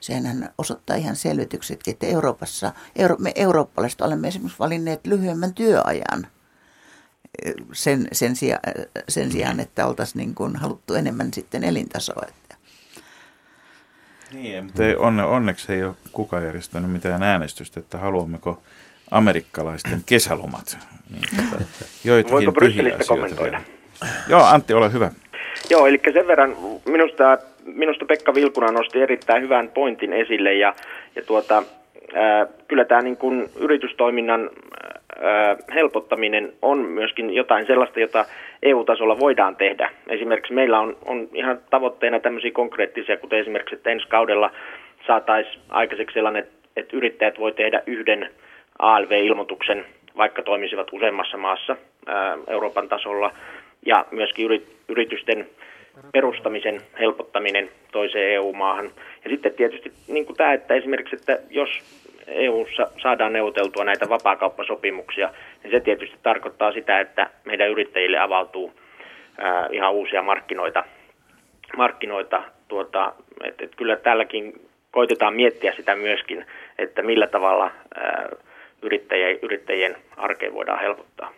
sehän osoittaa ihan selvityksetkin, että Euroopassa, euro, me eurooppalaiset olemme esimerkiksi valinneet lyhyemmän työajan sen, sen, sija, sen sijaan, että oltaisiin niin kuin haluttu enemmän sitten elintasoa. Että. Niin, mutta ei, onne, onneksi ei ole kukaan järjestänyt mitään äänestystä, että haluammeko amerikkalaisten kesälomat. Niin, Voiko Brysselistä kommentoida? Joo, Antti, ole hyvä. Joo, eli sen verran minusta, minusta Pekka Vilkuna nosti erittäin hyvän pointin esille ja, ja tuota, ää, kyllä tämä niin kuin yritystoiminnan ää, helpottaminen on myöskin jotain sellaista, jota EU-tasolla voidaan tehdä. Esimerkiksi meillä on, on ihan tavoitteena tämmöisiä konkreettisia, kuten esimerkiksi, että ensi kaudella saataisiin aikaiseksi sellainen, että yrittäjät voi tehdä yhden ALV-ilmoituksen, vaikka toimisivat useammassa maassa Euroopan tasolla, ja myöskin yritysten perustamisen helpottaminen toiseen EU-maahan. Ja sitten tietysti niin kuin tämä, että esimerkiksi, että jos EU-ssa saadaan neuvoteltua näitä vapaakauppasopimuksia, niin se tietysti tarkoittaa sitä, että meidän yrittäjille avautuu ihan uusia markkinoita. markkinoita tuota, et, et kyllä täälläkin koitetaan miettiä sitä myöskin, että millä tavalla ää, yrittäjien, yrittäjien arkeen voidaan helpottaa.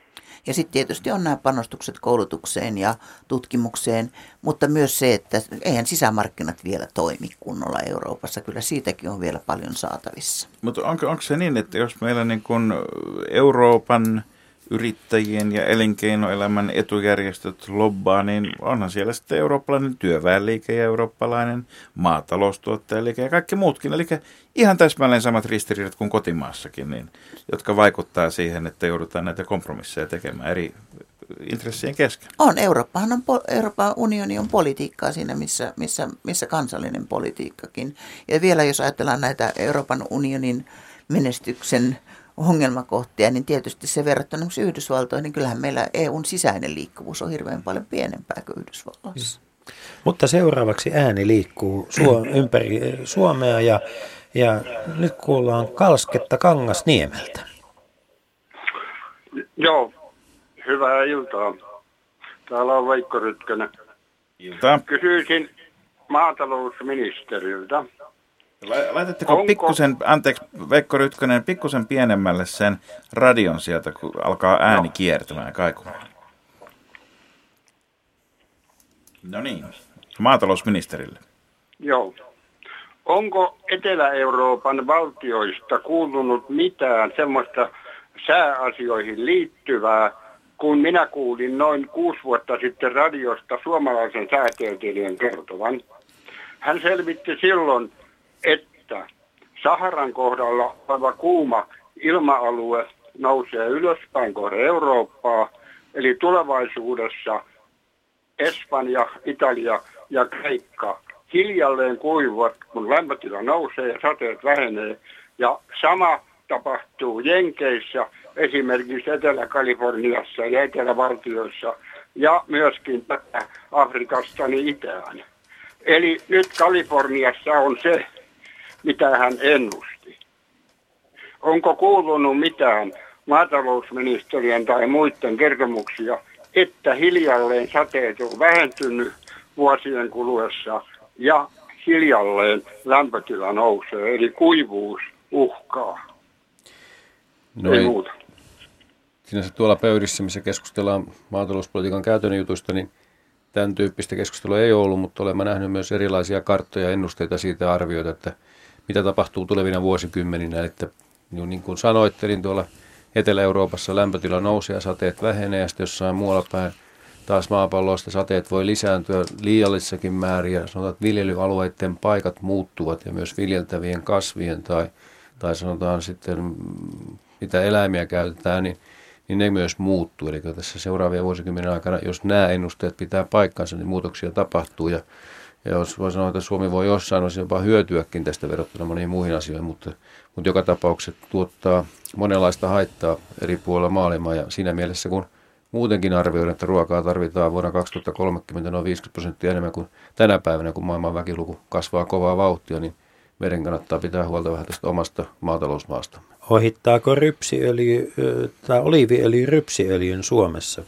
Ja sitten tietysti on nämä panostukset koulutukseen ja tutkimukseen, mutta myös se, että eihän sisämarkkinat vielä toimi kunnolla Euroopassa. Kyllä siitäkin on vielä paljon saatavissa. Mutta onko, onko se niin, että jos meillä niin kun Euroopan yrittäjien ja elinkeinoelämän etujärjestöt lobbaa, niin onhan siellä sitten eurooppalainen työväenliike ja eurooppalainen maataloustuottajaliike ja kaikki muutkin. Eli ihan täsmälleen samat ristiriidat kuin kotimaassakin, niin, jotka vaikuttaa siihen, että joudutaan näitä kompromisseja tekemään eri intressien kesken. On. Eurooppahan on, Euroopan unioni on politiikkaa siinä, missä, missä, missä kansallinen politiikkakin. Ja vielä jos ajatellaan näitä Euroopan unionin menestyksen ongelmakohtia, niin tietysti se verrattuna Yhdysvaltoihin, niin kyllähän meillä EUn sisäinen liikkuvuus on hirveän paljon pienempää kuin Yhdysvalloissa. Mm. Mutta seuraavaksi ääni liikkuu Suo- ympäri Suomea ja, ja nyt kuullaan Kalsketta Kangasniemeltä. Joo, hyvää iltaa. Täällä on Veikko Rytkönen. Iltaa. Kysyisin maatalousministeriltä, Laitatteko Onko... pikkusen, anteeksi Veikko Rytkönen, pikkusen pienemmälle sen radion sieltä, kun alkaa ääni no. kiertämään kaikumaan. No niin, maatalousministerille. Joo. Onko Etelä-Euroopan valtioista kuulunut mitään semmoista sääasioihin liittyvää, kun minä kuulin noin kuusi vuotta sitten radiosta suomalaisen säätieteilijän kertovan. Hän selvitti silloin, että Saharan kohdalla oleva kuuma ilma-alue nousee ylöspäin kohde Eurooppaa, eli tulevaisuudessa Espanja, Italia ja Kreikka hiljalleen kuivuvat, kun lämpötila nousee ja sateet vähenee. Ja sama tapahtuu Jenkeissä, esimerkiksi Etelä-Kaliforniassa ja Etelä-valtioissa ja myöskin Afrikasta niin itään. Eli nyt Kaliforniassa on se mitä hän ennusti. Onko kuulunut mitään maatalousministeriön tai muiden kertomuksia, että hiljalleen sateet on vähentynyt vuosien kuluessa ja hiljalleen lämpötila nousee, eli kuivuus uhkaa. No ei, ei muuta. Sinänsä tuolla pöydissä, missä keskustellaan maatalouspolitiikan käytännön jutuista, niin tämän tyyppistä keskustelua ei ollut, mutta olemme nähneet myös erilaisia karttoja ja ennusteita siitä arvioita, että mitä tapahtuu tulevina vuosikymmeninä. Että niin kuin sanoittelin tuolla Etelä-Euroopassa lämpötila nousee ja sateet vähenee ja sitten jossain muualla päin taas maapalloista sateet voi lisääntyä liiallissakin määrin ja sanotaan, että viljelyalueiden paikat muuttuvat ja myös viljeltävien kasvien tai, tai sanotaan sitten mitä eläimiä käytetään, niin, niin ne myös muuttuu. Eli tässä seuraavien vuosikymmenen aikana, jos nämä ennusteet pitää paikkansa, niin muutoksia tapahtuu ja ja jos voi sanoa, että Suomi voi jossain osin jopa hyötyäkin tästä verrattuna moniin muihin asioihin, mutta, mutta joka tapauksessa tuottaa monenlaista haittaa eri puolilla maailmaa. Ja siinä mielessä, kun muutenkin arvioidaan, että ruokaa tarvitaan vuonna 2030 noin 50 prosenttia enemmän kuin tänä päivänä, kun maailman väkiluku kasvaa kovaa vauhtia, niin meidän kannattaa pitää huolta vähän tästä omasta maatalousmaasta. Ohittaako rypsiöljy tai oliiviöljy rypsiöljyn Suomessa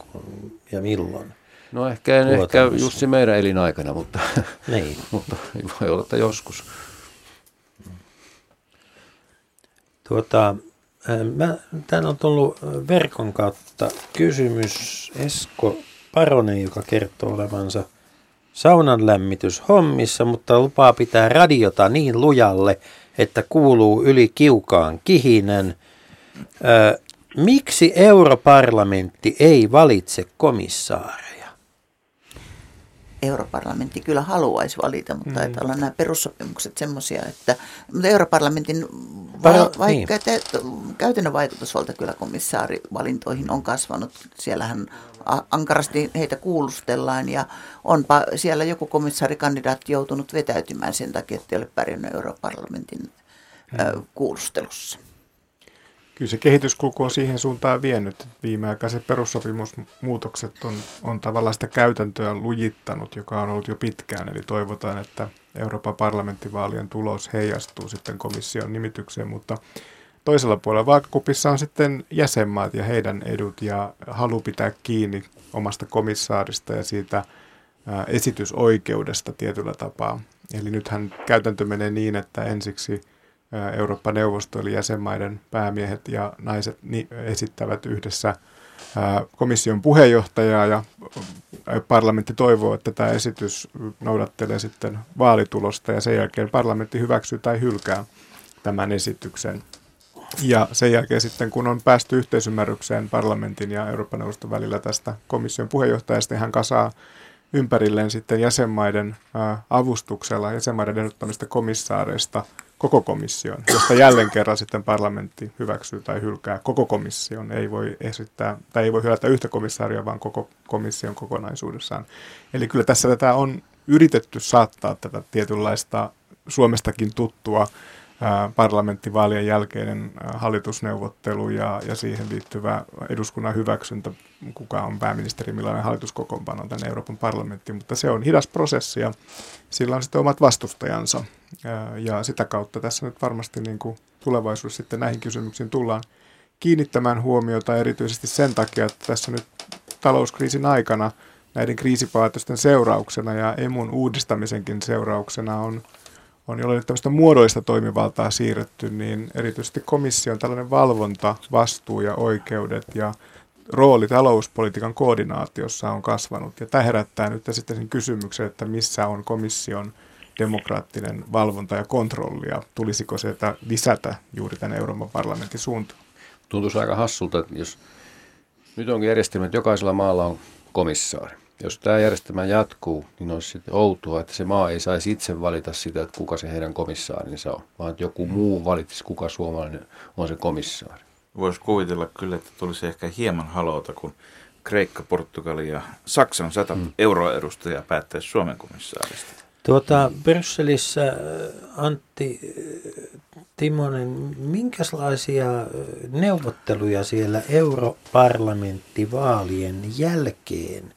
ja milloin? No ehkä en ehkä Jussi meidän elinaikana, mutta, niin. mutta voi olla, että joskus. Tuota, mä, täällä on tullut verkon kautta kysymys Esko Paronen, joka kertoo olevansa saunan lämmityshommissa, mutta lupaa pitää radiota niin lujalle, että kuuluu yli kiukaan kihinen. Ö, miksi europarlamentti ei valitse komissaareja? Europarlamentti kyllä haluaisi valita, mutta mm. taitaa olla nämä perussopimukset semmoisia, että mutta europarlamentin va- vaikka niin. te, käytännön vaikutusvalta kyllä komissaarivalintoihin on kasvanut. Siellähän ankarasti heitä kuulustellaan ja onpa siellä joku komissaarikandidaatti joutunut vetäytymään sen takia, että ei ole pärjännyt europarlamentin mm. kuulustelussa. Kyllä se kehityskulku on siihen suuntaan vienyt. Viimeaikaiset perussopimusmuutokset on, on tavallaan sitä käytäntöä lujittanut, joka on ollut jo pitkään. Eli toivotaan, että Euroopan parlamenttivaalien tulos heijastuu sitten komission nimitykseen, mutta toisella puolella vaakakupissa on sitten jäsenmaat ja heidän edut ja halu pitää kiinni omasta komissaarista ja siitä esitysoikeudesta tietyllä tapaa. Eli nythän käytäntö menee niin, että ensiksi – Eurooppa-neuvosto eli jäsenmaiden päämiehet ja naiset esittävät yhdessä komission puheenjohtajaa ja parlamentti toivoo, että tämä esitys noudattelee sitten vaalitulosta ja sen jälkeen parlamentti hyväksyy tai hylkää tämän esityksen. Ja sen jälkeen sitten, kun on päästy yhteisymmärrykseen parlamentin ja Euroopan neuvoston välillä tästä komission puheenjohtajasta, niin hän kasaa ympärilleen sitten jäsenmaiden avustuksella, jäsenmaiden ehdottamista komissaareista – koko komission, josta jälleen kerran sitten parlamentti hyväksyy tai hylkää koko komission. Ei voi esittää, tai ei voi hylätä yhtä komissaaria, vaan koko komission kokonaisuudessaan. Eli kyllä tässä tätä on yritetty saattaa tätä tietynlaista Suomestakin tuttua parlamenttivaalien jälkeinen hallitusneuvottelu ja, ja siihen liittyvä eduskunnan hyväksyntä, kuka on pääministeri, millainen hallituskokoonpano tänne Euroopan parlamenttiin, mutta se on hidas prosessi ja sillä on sitten omat vastustajansa ja sitä kautta tässä nyt varmasti niin kuin tulevaisuudessa sitten näihin kysymyksiin tullaan kiinnittämään huomiota erityisesti sen takia, että tässä nyt talouskriisin aikana näiden kriisipäätösten seurauksena ja emun uudistamisenkin seurauksena on on, jolle nyt tämmöistä muodollista toimivaltaa siirretty, niin erityisesti komission tällainen valvonta, vastuu ja oikeudet ja rooli talouspolitiikan koordinaatiossa on kasvanut. Ja tämä herättää nyt sitten sen kysymyksen, että missä on komission demokraattinen valvonta ja kontrolli ja tulisiko se lisätä juuri tämän Euroopan parlamentin suuntaan. Tuntuisi aika hassulta, että jos nyt onkin järjestelmä, että jokaisella maalla on komissaari jos tämä järjestelmä jatkuu, niin olisi sitten outoa, että se maa ei saisi itse valita sitä, että kuka se heidän komissaarinsa on, vaan että joku muu valitsisi, kuka suomalainen on se komissaari. Voisi kuvitella kyllä, että tulisi ehkä hieman halota, kun Kreikka, Portugali ja Saksan sata hmm. euroedustajaa päättäisi Suomen komissaarista. Tuota, Brysselissä Antti Timonen, minkälaisia neuvotteluja siellä europarlamenttivaalien jälkeen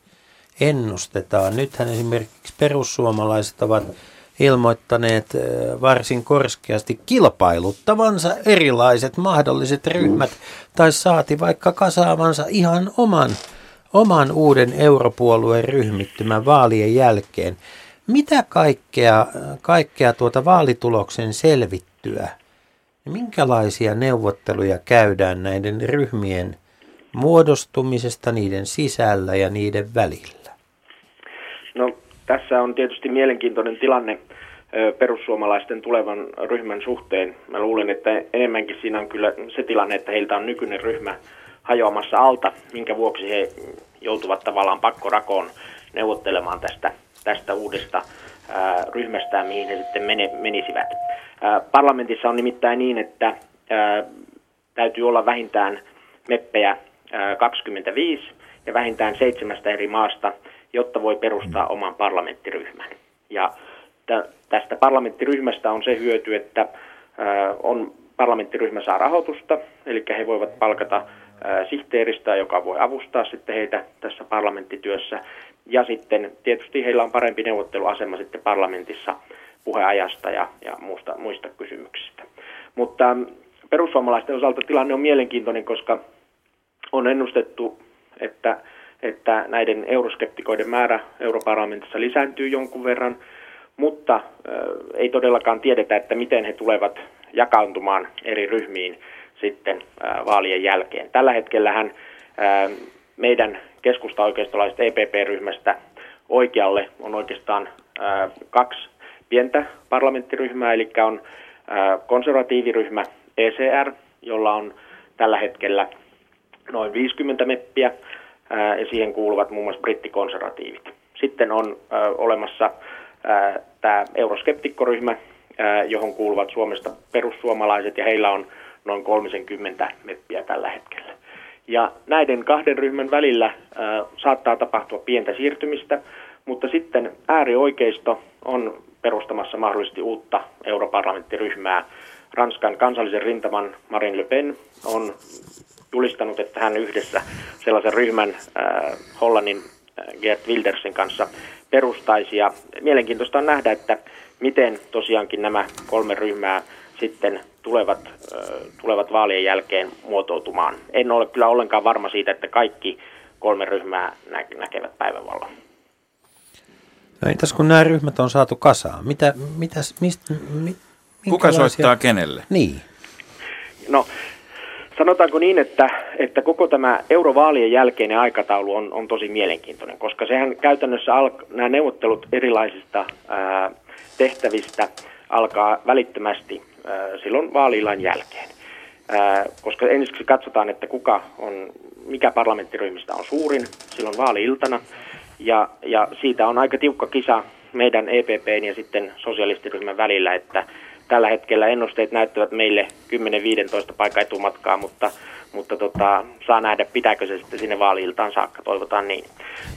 ennustetaan. Nythän esimerkiksi perussuomalaiset ovat ilmoittaneet varsin korskeasti kilpailuttavansa erilaiset mahdolliset ryhmät tai saati vaikka kasaavansa ihan oman, oman uuden europuolueen ryhmittymän vaalien jälkeen. Mitä kaikkea, kaikkea tuota vaalituloksen selvittyä, minkälaisia neuvotteluja käydään näiden ryhmien muodostumisesta, niiden sisällä ja niiden välillä? No tässä on tietysti mielenkiintoinen tilanne perussuomalaisten tulevan ryhmän suhteen. Mä luulen, että enemmänkin siinä on kyllä se tilanne, että heiltä on nykyinen ryhmä hajoamassa alta, minkä vuoksi he joutuvat tavallaan pakkorakoon neuvottelemaan tästä, tästä uudesta ää, ryhmästään, mihin he sitten menisivät. Parlamentissa on nimittäin niin, että täytyy olla vähintään meppejä ää, 25 ja vähintään seitsemästä eri maasta – jotta voi perustaa oman parlamenttiryhmän. Ja tästä parlamenttiryhmästä on se hyöty, että on parlamenttiryhmä saa rahoitusta, eli he voivat palkata sihteeristöä, joka voi avustaa sitten heitä tässä parlamenttityössä. Ja sitten tietysti heillä on parempi neuvotteluasema sitten parlamentissa puheajasta ja, ja muusta, muista kysymyksistä. Mutta perussuomalaisten osalta tilanne on mielenkiintoinen, koska on ennustettu, että että näiden euroskeptikoiden määrä europarlamentissa lisääntyy jonkun verran, mutta ei todellakaan tiedetä, että miten he tulevat jakaantumaan eri ryhmiin sitten vaalien jälkeen. Tällä hetkellähän meidän keskusta-oikeistolaiset EPP-ryhmästä oikealle on oikeastaan kaksi pientä parlamenttiryhmää, eli on konservatiiviryhmä ECR, jolla on tällä hetkellä noin 50 meppiä, ja siihen kuuluvat muun muassa brittikonservatiivit. Sitten on olemassa tämä euroskeptikkoryhmä, johon kuuluvat Suomesta perussuomalaiset ja heillä on noin 30 meppiä tällä hetkellä. Ja näiden kahden ryhmän välillä saattaa tapahtua pientä siirtymistä, mutta sitten äärioikeisto on perustamassa mahdollisesti uutta europarlamenttiryhmää. Ranskan kansallisen rintaman Marine Le Pen on julistanut, että hän yhdessä sellaisen ryhmän äh, Hollannin äh, Gert Wildersin kanssa perustaisi. Ja mielenkiintoista on nähdä, että miten tosiaankin nämä kolme ryhmää sitten tulevat, tulevat vaalien jälkeen muotoutumaan. En ole kyllä ollenkaan varma siitä, että kaikki kolme ryhmää nä- näkevät päivänvalon. No entäs kun nämä ryhmät on saatu kasaan, mitä, mitäs, mistä, mi, Kuka soittaa kenelle? Niin. No sanotaanko niin, että, että koko tämä eurovaalien jälkeinen aikataulu on, on tosi mielenkiintoinen, koska sehän käytännössä al, nämä neuvottelut erilaisista ää, tehtävistä alkaa välittömästi silloin vaalilan jälkeen. Ää, koska ensiksi katsotaan, että kuka on, mikä parlamenttiryhmistä on suurin silloin vaaliiltana, ja, ja siitä on aika tiukka kisa meidän EPPn ja sitten sosialistiryhmän välillä, että tällä hetkellä ennusteet näyttävät meille 10-15 paikkaa etumatkaa, mutta, mutta tota, saa nähdä, pitääkö se sitten sinne vaaliiltaan saakka, toivotaan niin.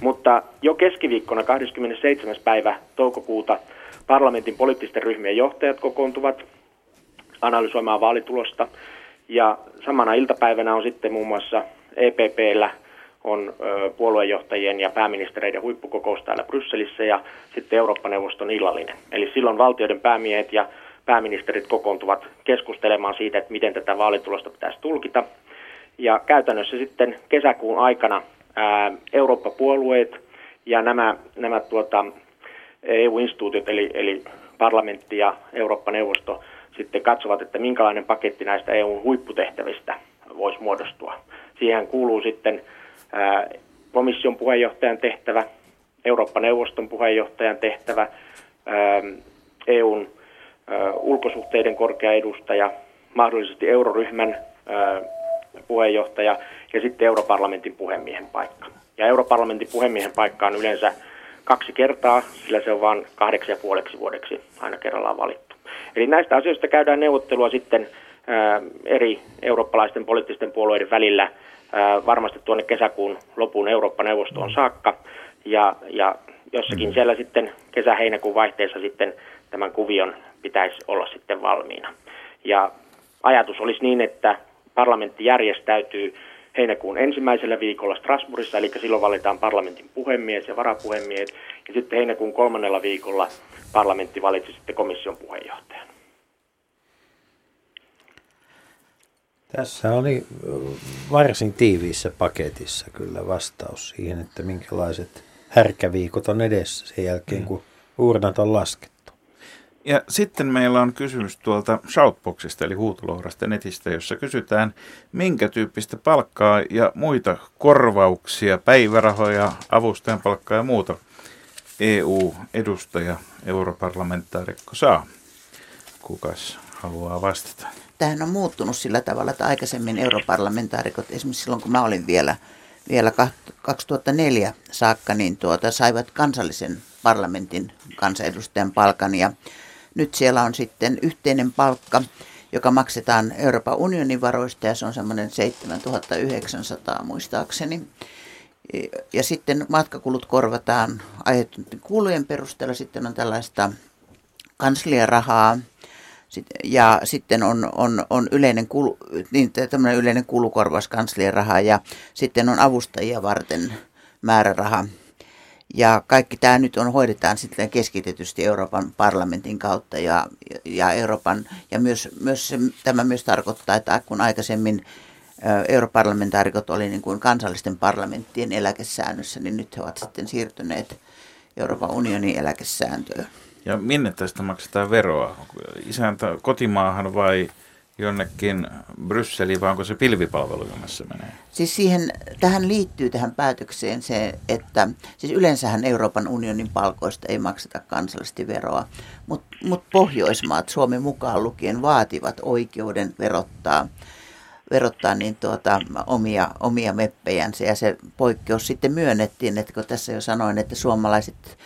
Mutta jo keskiviikkona 27. päivä toukokuuta parlamentin poliittisten ryhmien johtajat kokoontuvat analysoimaan vaalitulosta. Ja samana iltapäivänä on sitten muun muassa EPPllä on puoluejohtajien ja pääministereiden huippukokous täällä Brysselissä ja sitten Eurooppa-neuvoston illallinen. Eli silloin valtioiden päämiehet ja pääministerit kokoontuvat keskustelemaan siitä, että miten tätä vaalitulosta pitäisi tulkita. Ja käytännössä sitten kesäkuun aikana Eurooppa-puolueet ja nämä, nämä tuota, EU-instituutiot, eli, eli parlamentti ja Eurooppa-neuvosto, sitten katsovat, että minkälainen paketti näistä EU-huipputehtävistä voisi muodostua. Siihen kuuluu sitten komission puheenjohtajan tehtävä, Eurooppa-neuvoston puheenjohtajan tehtävä, EUn ulkosuhteiden korkea edustaja, mahdollisesti euroryhmän puheenjohtaja ja sitten europarlamentin puhemiehen paikka. Ja europarlamentin puhemiehen paikka on yleensä kaksi kertaa, sillä se on vain kahdeksan ja puoleksi vuodeksi aina kerrallaan valittu. Eli näistä asioista käydään neuvottelua sitten eri eurooppalaisten poliittisten puolueiden välillä varmasti tuonne kesäkuun lopun Eurooppa-neuvostoon saakka. Ja, ja jossakin mm. siellä sitten kesä-heinäkuun vaihteessa sitten tämän kuvion pitäisi olla sitten valmiina. Ja ajatus olisi niin, että parlamentti järjestäytyy heinäkuun ensimmäisellä viikolla Strasbourgissa, eli silloin valitaan parlamentin puhemies ja varapuhemies, ja sitten heinäkuun kolmannella viikolla parlamentti valitsi sitten komission puheenjohtajan. Tässä oli varsin tiiviissä paketissa kyllä vastaus siihen, että minkälaiset härkäviikot on edessä sen jälkeen, mm. kun urnat on laskettu. Ja sitten meillä on kysymys tuolta Shoutboxista, eli huutolohrasta netistä, jossa kysytään, minkä tyyppistä palkkaa ja muita korvauksia, päivärahoja, avustajan palkkaa ja muuta EU-edustaja, europarlamentaarikko saa. Kukas haluaa vastata? Tähän on muuttunut sillä tavalla, että aikaisemmin europarlamentaarikot, esimerkiksi silloin kun mä olin vielä, vielä 2004 saakka, niin tuota, saivat kansallisen parlamentin kansanedustajan palkan ja nyt siellä on sitten yhteinen palkka, joka maksetaan Euroopan unionin varoista ja se on semmoinen 7900 muistaakseni. Ja sitten matkakulut korvataan aiheuttuneiden kulujen perusteella. Sitten on tällaista kansliarahaa ja sitten on, on, on yleinen, kulu, niin, yleinen kulukorvaus kansliarahaa ja sitten on avustajia varten määräraha ja kaikki tämä nyt on hoidetaan sitten keskitetysti Euroopan parlamentin kautta ja, ja Euroopan, ja myös, myös se, tämä myös tarkoittaa, että kun aikaisemmin europarlamentaarikot oli niin kuin kansallisten parlamenttien eläkesäännössä, niin nyt he ovat sitten siirtyneet Euroopan unionin eläkesääntöön. Ja minne tästä maksetaan veroa? Isäntä kotimaahan vai jonnekin Brysseliin, vai onko se pilvipalvelu, se menee? Siis siihen, tähän liittyy tähän päätökseen se, että siis yleensähän Euroopan unionin palkoista ei makseta kansallisesti veroa, mutta mut Pohjoismaat, Suomen mukaan lukien, vaativat oikeuden verottaa verottaa niin tuota, omia, omia meppejänsä ja se poikkeus sitten myönnettiin, että kun tässä jo sanoin, että suomalaiset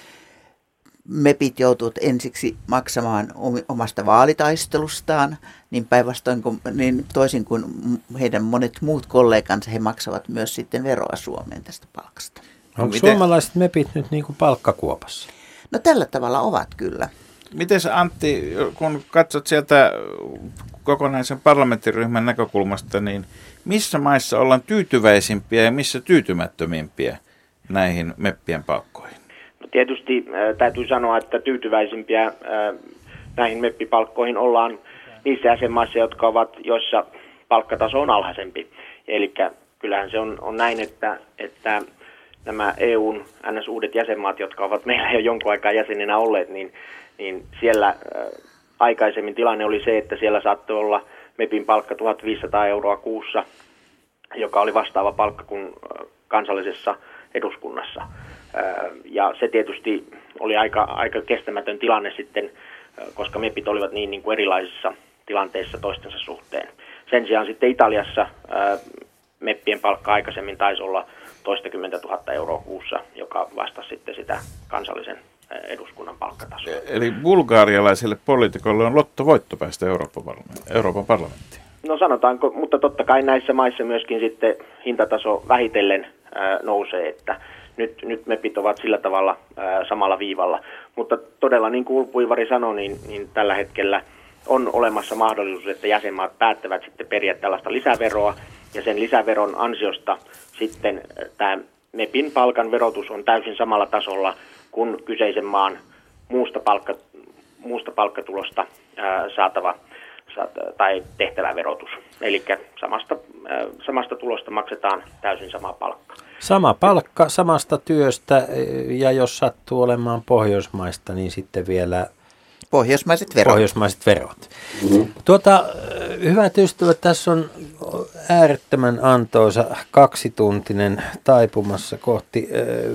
mepit joutuvat ensiksi maksamaan omasta vaalitaistelustaan, niin päinvastoin kuin, niin toisin kuin heidän monet muut kollegansa, he maksavat myös sitten veroa Suomeen tästä palkasta. Onko Miten? suomalaiset mepit nyt niin kuin palkkakuopassa? No tällä tavalla ovat kyllä. Miten Antti, kun katsot sieltä kokonaisen parlamenttiryhmän näkökulmasta, niin missä maissa ollaan tyytyväisimpiä ja missä tyytymättömimpiä näihin meppien palkkoihin? Tietysti äh, täytyy sanoa, että tyytyväisimpiä äh, näihin meppipalkkoihin ollaan niissä jäsenmaissa, jotka ovat, joissa palkkataso on alhaisempi. Eli kyllähän se on, on näin, että, että nämä EUn ns. uudet jäsenmaat, jotka ovat meillä jo jonkun aikaa jäseninä olleet, niin, niin siellä äh, aikaisemmin tilanne oli se, että siellä saattoi olla MEPin palkka 1500 euroa kuussa, joka oli vastaava palkka kuin kansallisessa eduskunnassa. Ja se tietysti oli aika, aika kestämätön tilanne sitten, koska MEPit olivat niin, niin kuin erilaisissa tilanteissa toistensa suhteen. Sen sijaan sitten Italiassa MEPPien palkka aikaisemmin taisi olla toistakymmentä tuhatta euroa kuussa, joka vastasi sitten sitä kansallisen eduskunnan palkkatasoa. Eli bulgaarialaisille poliitikoille on lottovoitto päästä Euroopan, Euroopan parlamenttiin. No sanotaanko, mutta totta kai näissä maissa myöskin sitten hintataso vähitellen nousee, että nyt, nyt MEPit ovat sillä tavalla ää, samalla viivalla. Mutta todella niin kuin Ulpuivari sanoi, niin, niin tällä hetkellä on olemassa mahdollisuus, että jäsenmaat päättävät sitten periä tällaista lisäveroa, ja sen lisäveron ansiosta sitten tämä MEPin palkan verotus on täysin samalla tasolla kuin kyseisen maan muusta, palkka, muusta palkkatulosta ää, saatava saat, tai tehtävä verotus. Eli samasta, ää, samasta tulosta maksetaan täysin sama palkka. Sama palkka samasta työstä ja jos sattuu olemaan Pohjoismaista, niin sitten vielä Pohjoismaiset verot. Pohjoismaiset verot. Mm-hmm. Tuota, hyvät ystävät, tässä on äärettömän antoisa kaksituntinen taipumassa kohti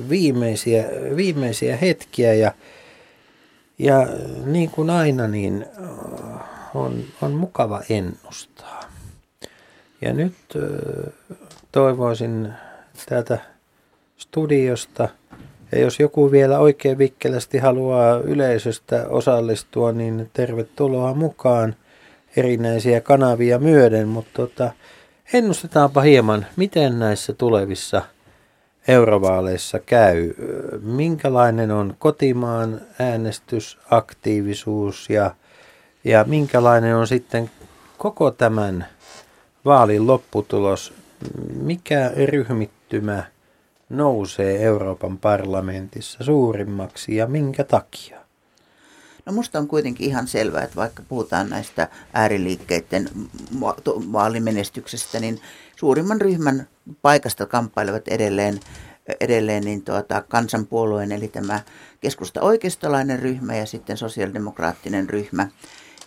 viimeisiä, viimeisiä hetkiä ja, ja niin kuin aina, niin on, on mukava ennustaa. Ja nyt toivoisin täältä studiosta – ja jos joku vielä oikein vikkelästi haluaa yleisöstä osallistua, niin tervetuloa mukaan erinäisiä kanavia myöden. Mutta tota, ennustetaanpa hieman, miten näissä tulevissa eurovaaleissa käy. Minkälainen on kotimaan äänestysaktiivisuus ja, ja minkälainen on sitten koko tämän vaalin lopputulos. Mikä ryhmittymä nousee Euroopan parlamentissa suurimmaksi ja minkä takia? No musta on kuitenkin ihan selvää, että vaikka puhutaan näistä ääriliikkeiden vaalimenestyksestä, niin suurimman ryhmän paikasta kamppailevat edelleen, edelleen niin tuota, kansanpuolueen, eli tämä keskusta-oikeistolainen ryhmä ja sitten sosiaalidemokraattinen ryhmä.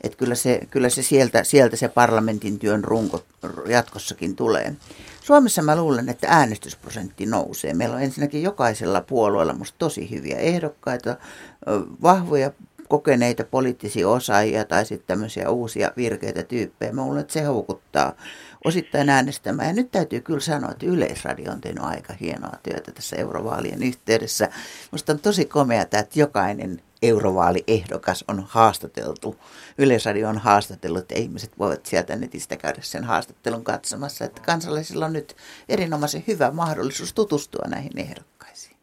Että kyllä se, kyllä se sieltä, sieltä se parlamentin työn runko jatkossakin tulee. Suomessa mä luulen, että äänestysprosentti nousee. Meillä on ensinnäkin jokaisella puolueella musta tosi hyviä ehdokkaita, vahvoja kokeneita poliittisia osaajia tai sitten tämmöisiä uusia virkeitä tyyppejä. Mä luulen, että se houkuttaa osittain äänestämään. Ja nyt täytyy kyllä sanoa, että Yleisradio on tehnyt aika hienoa työtä tässä eurovaalien yhteydessä. Musta on tosi komea, että jokainen eurovaaliehdokas on haastateltu. Yleisradio on haastatellut ja ihmiset voivat sieltä netistä käydä sen haastattelun katsomassa. Että kansalaisilla on nyt erinomaisen hyvä mahdollisuus tutustua näihin ehdokkaisiin.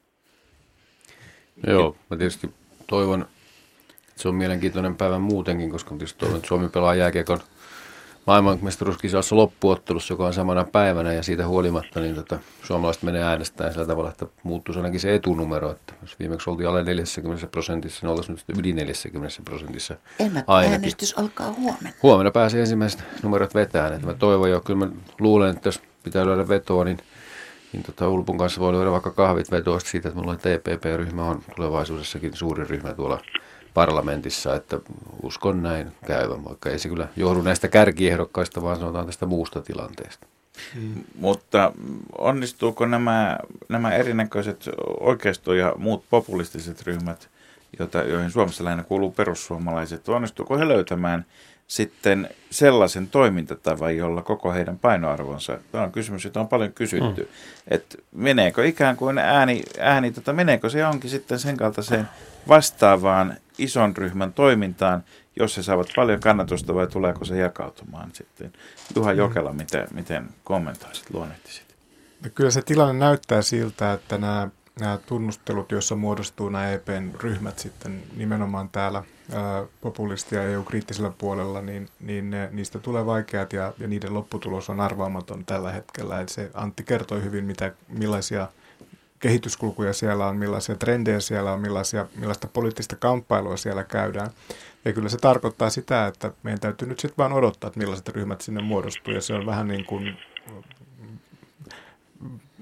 Joo, mä tietysti toivon, että se on mielenkiintoinen päivä muutenkin, koska tietysti toivon, että Suomi pelaa jääkiekon maailmanmestaruuskisassa loppuottelussa, joka on samana päivänä ja siitä huolimatta niin tota, suomalaiset menee äänestämään sillä tavalla, että muuttuisi ainakin se etunumero. Että jos viimeksi oltiin alle 40 prosentissa, niin oltaisiin nyt yli 40 prosentissa. Ennakkoäänestys alkaa huomenna. Huomenna pääsee ensimmäiset numerot vetään. Että mä toivon jo, kyllä mä luulen, että jos pitää löydä vetoa, niin niin tota Ulpun kanssa voi löydä vaikka kahvit vetoa siitä, että mulla on TPP-ryhmä on tulevaisuudessakin suuri ryhmä tuolla parlamentissa, että uskon näin käyvän, vaikka ei se kyllä johdu näistä kärkiehdokkaista, vaan sanotaan tästä muusta tilanteesta. Hmm. Mutta onnistuuko nämä, nämä erinäköiset oikeisto- ja muut populistiset ryhmät jota, joihin Suomessa lähinnä kuuluu perussuomalaiset. Onnistuuko he löytämään sitten sellaisen toimintatavan, jolla koko heidän painoarvonsa, tämä on kysymys, jota on paljon kysytty, mm. että meneekö ikään kuin ääni, ääni tota, meneekö se onkin sitten sen kaltaiseen vastaavaan ison ryhmän toimintaan, jos he saavat paljon kannatusta vai tuleeko se jakautumaan sitten? Juha mm. Jokela, miten, miten kommentoisit, luonnehtisit? No kyllä se tilanne näyttää siltä, että nämä, nämä tunnustelut, joissa muodostuu nämä EPn ryhmät sitten nimenomaan täällä populisti- ja EU-kriittisellä puolella, niin, niin ne, niistä tulee vaikeat ja, ja niiden lopputulos on arvaamaton tällä hetkellä. Et se Antti kertoi hyvin, mitä, millaisia kehityskulkuja siellä on, millaisia trendejä siellä on, millaisia, millaista poliittista kamppailua siellä käydään. Ja kyllä se tarkoittaa sitä, että meidän täytyy nyt sitten vaan odottaa, että millaiset ryhmät sinne muodostuu. Ja se on vähän niin kuin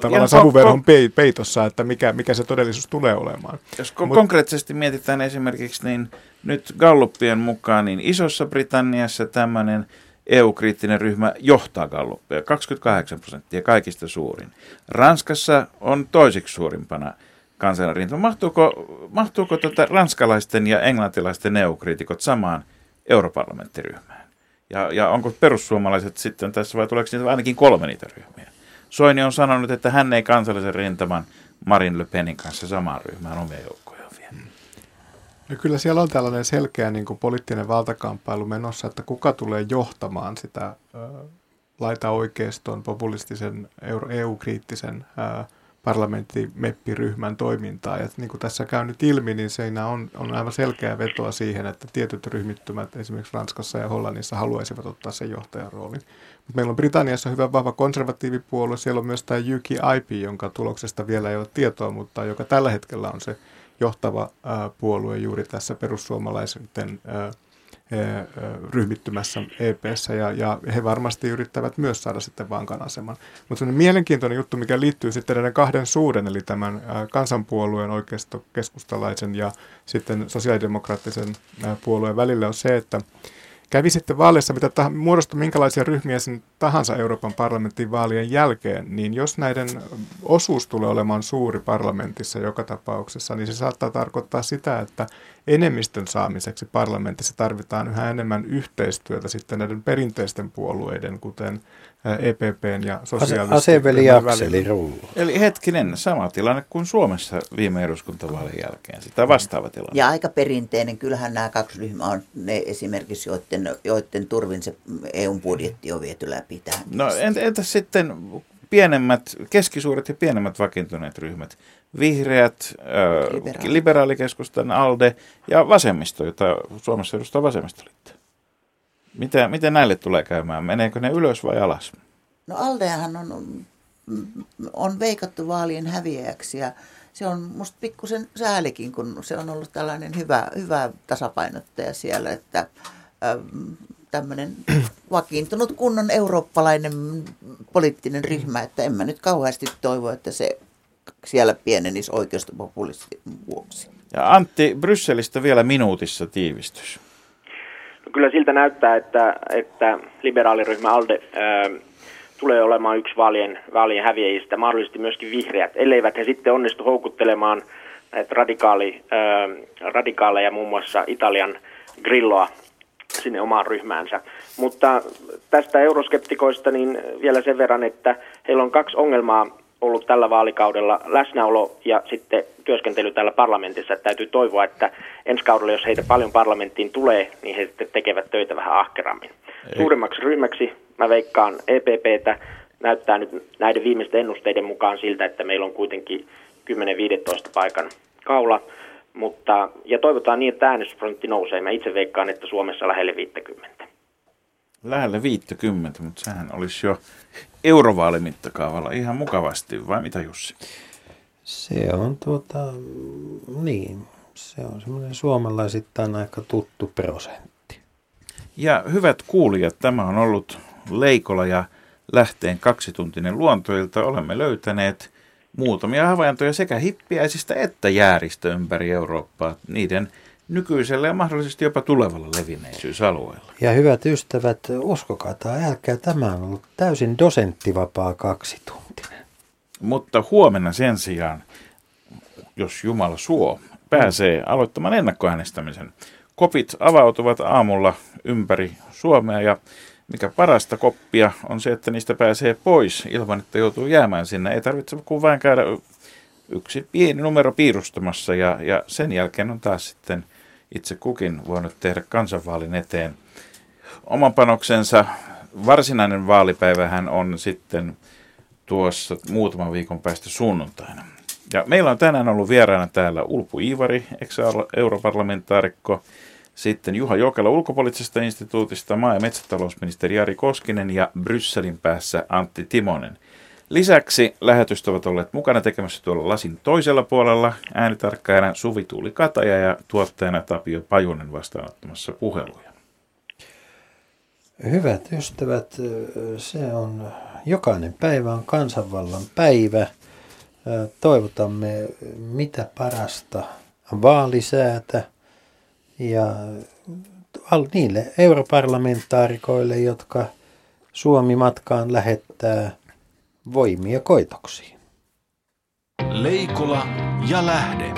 tavallaan savuverhon peitossa, että mikä, mikä se todellisuus tulee olemaan. Jos Mut, konkreettisesti mietitään esimerkiksi, niin nyt Galluppien mukaan, niin Isossa Britanniassa tämmöinen EU-kriittinen ryhmä johtaa Galluppia, 28 prosenttia, kaikista suurin. Ranskassa on toisiksi suurimpana kansanrintama. Mahtuuko, mahtuuko tuota ranskalaisten ja englantilaisten EU-kriitikot samaan europarlamenttiryhmään? Ja, ja onko perussuomalaiset sitten tässä vai tuleeko niitä ainakin kolme niitä ryhmiä? Soini on sanonut, että hän ei kansallisen rintaman Marin Le Penin kanssa samaan ryhmään omia joukkoja. No kyllä siellä on tällainen selkeä niin kuin poliittinen valtakamppailu menossa, että kuka tulee johtamaan sitä äh, laita-oikeiston, populistisen, EU-kriittisen parlamenttimeppiryhmän toimintaa. Ja niin kuin tässä käy nyt ilmi, niin siinä on, on aivan selkeä vetoa siihen, että tietyt ryhmittymät esimerkiksi Ranskassa ja Hollannissa haluaisivat ottaa sen johtajan roolin. Meillä on Britanniassa hyvä vahva konservatiivipuolue, siellä on myös tämä UKIP, jonka tuloksesta vielä ei ole tietoa, mutta joka tällä hetkellä on se johtava puolue juuri tässä perussuomalaisten ryhmittymässä EPssä ja, ja he varmasti yrittävät myös saada sitten vankan aseman. Mutta sellainen mielenkiintoinen juttu, mikä liittyy sitten näiden kahden suuren, eli tämän kansanpuolueen oikeisto-keskustalaisen ja sitten sosiaalidemokraattisen puolueen välillä on se, että kävi sitten vaaleissa, mitä tah- muodostui minkälaisia ryhmiä sen tahansa Euroopan parlamentin vaalien jälkeen, niin jos näiden osuus tulee olemaan suuri parlamentissa joka tapauksessa, niin se saattaa tarkoittaa sitä, että enemmistön saamiseksi parlamentissa tarvitaan yhä enemmän yhteistyötä sitten näiden perinteisten puolueiden, kuten EPPn ja sosiaalisten Aseveli Akseli Eli hetkinen, sama tilanne kuin Suomessa viime eduskuntavaalien jälkeen, sitä vastaava tilanne. Ja aika perinteinen, kyllähän nämä kaksi ryhmää on ne esimerkiksi, joiden, joiden turvin se EUn budjetti on viety läpi tähän. No entäs sitten pienemmät, keskisuuret ja pienemmät vakiintuneet ryhmät? Vihreät, Liberaali. liberaalikeskustan, ALDE ja vasemmisto, jota Suomessa edustaa vasemmistoliitto. Miten, miten näille tulee käymään? Meneekö ne ylös vai alas? No Aldeahan on, on veikattu vaalien häviäjäksi ja se on musta pikkusen säälikin, kun se on ollut tällainen hyvä, hyvä tasapainottaja siellä, että tämmöinen vakiintunut kunnon eurooppalainen poliittinen ryhmä, että en mä nyt kauheasti toivo, että se siellä pienenisi oikeistopopulistin vuoksi. Ja Antti, Brysselistä vielä minuutissa tiivistys. No kyllä siltä näyttää, että, että liberaaliryhmä ALDE ää, tulee olemaan yksi vaalien, vaalien häviäjistä, mahdollisesti myöskin vihreät, elleivät he sitten onnistu houkuttelemaan näitä radikaali, ää, radikaaleja, muun muassa Italian Grilloa sinne omaan ryhmäänsä. Mutta tästä euroskeptikoista niin vielä sen verran, että heillä on kaksi ongelmaa ollut tällä vaalikaudella läsnäolo ja sitten työskentely täällä parlamentissa. Että täytyy toivoa, että ensi kaudella, jos heitä paljon parlamenttiin tulee, niin he sitten tekevät töitä vähän ahkerammin. Ei. Suurimmaksi ryhmäksi mä veikkaan EPPtä. Näyttää nyt näiden viimeisten ennusteiden mukaan siltä, että meillä on kuitenkin 10-15 paikan kaula. Mutta, ja toivotaan niin, että äänestysprosentti nousee. Mä itse veikkaan, että Suomessa lähelle 50. Lähelle 50, mutta sehän olisi jo eurovaalimittakaavalla ihan mukavasti, vai mitä Jussi? Se on tuota, niin, se on semmoinen suomalaisittain aika tuttu prosentti. Ja hyvät kuulijat, tämä on ollut Leikola ja Lähteen kaksituntinen luontoilta. Olemme löytäneet muutamia havaintoja sekä hippiäisistä että jääristä ympäri Eurooppaa. Niiden nykyisellä ja mahdollisesti jopa tulevalla levinneisyysalueella. Ja hyvät ystävät, uskokaa tai älkää, tämä on ollut täysin dosenttivapaa kaksituntinen. Mutta huomenna sen sijaan, jos Jumala suo, pääsee aloittamaan ennakkoäänestämisen. Kopit avautuvat aamulla ympäri Suomea ja mikä parasta koppia on se, että niistä pääsee pois ilman, että joutuu jäämään sinne. Ei tarvitse kuin vain käydä yksi pieni numero piirustamassa ja, ja sen jälkeen on taas sitten itse kukin voinut tehdä kansanvaalin eteen oman panoksensa. Varsinainen vaalipäivähän on sitten tuossa muutaman viikon päästä sunnuntaina. Ja meillä on tänään ollut vieraana täällä Ulpu Iivari, ex-europarlamentaarikko, sitten Juha Jokela ulkopoliittisesta instituutista, maa- ja metsätalousministeri Jari Koskinen ja Brysselin päässä Antti Timonen. Lisäksi lähetystä ovat olleet mukana tekemässä tuolla lasin toisella puolella äänitarkkaajana Suvi Tuuli Kataja ja tuottajana Tapio Pajunen vastaanottamassa puheluja. Hyvät ystävät, se on jokainen päivä on kansanvallan päivä. Toivotamme mitä parasta vaalisäätä ja niille europarlamentaarikoille, jotka Suomi matkaan lähettää voimia koitoksiin. Leikola ja lähde.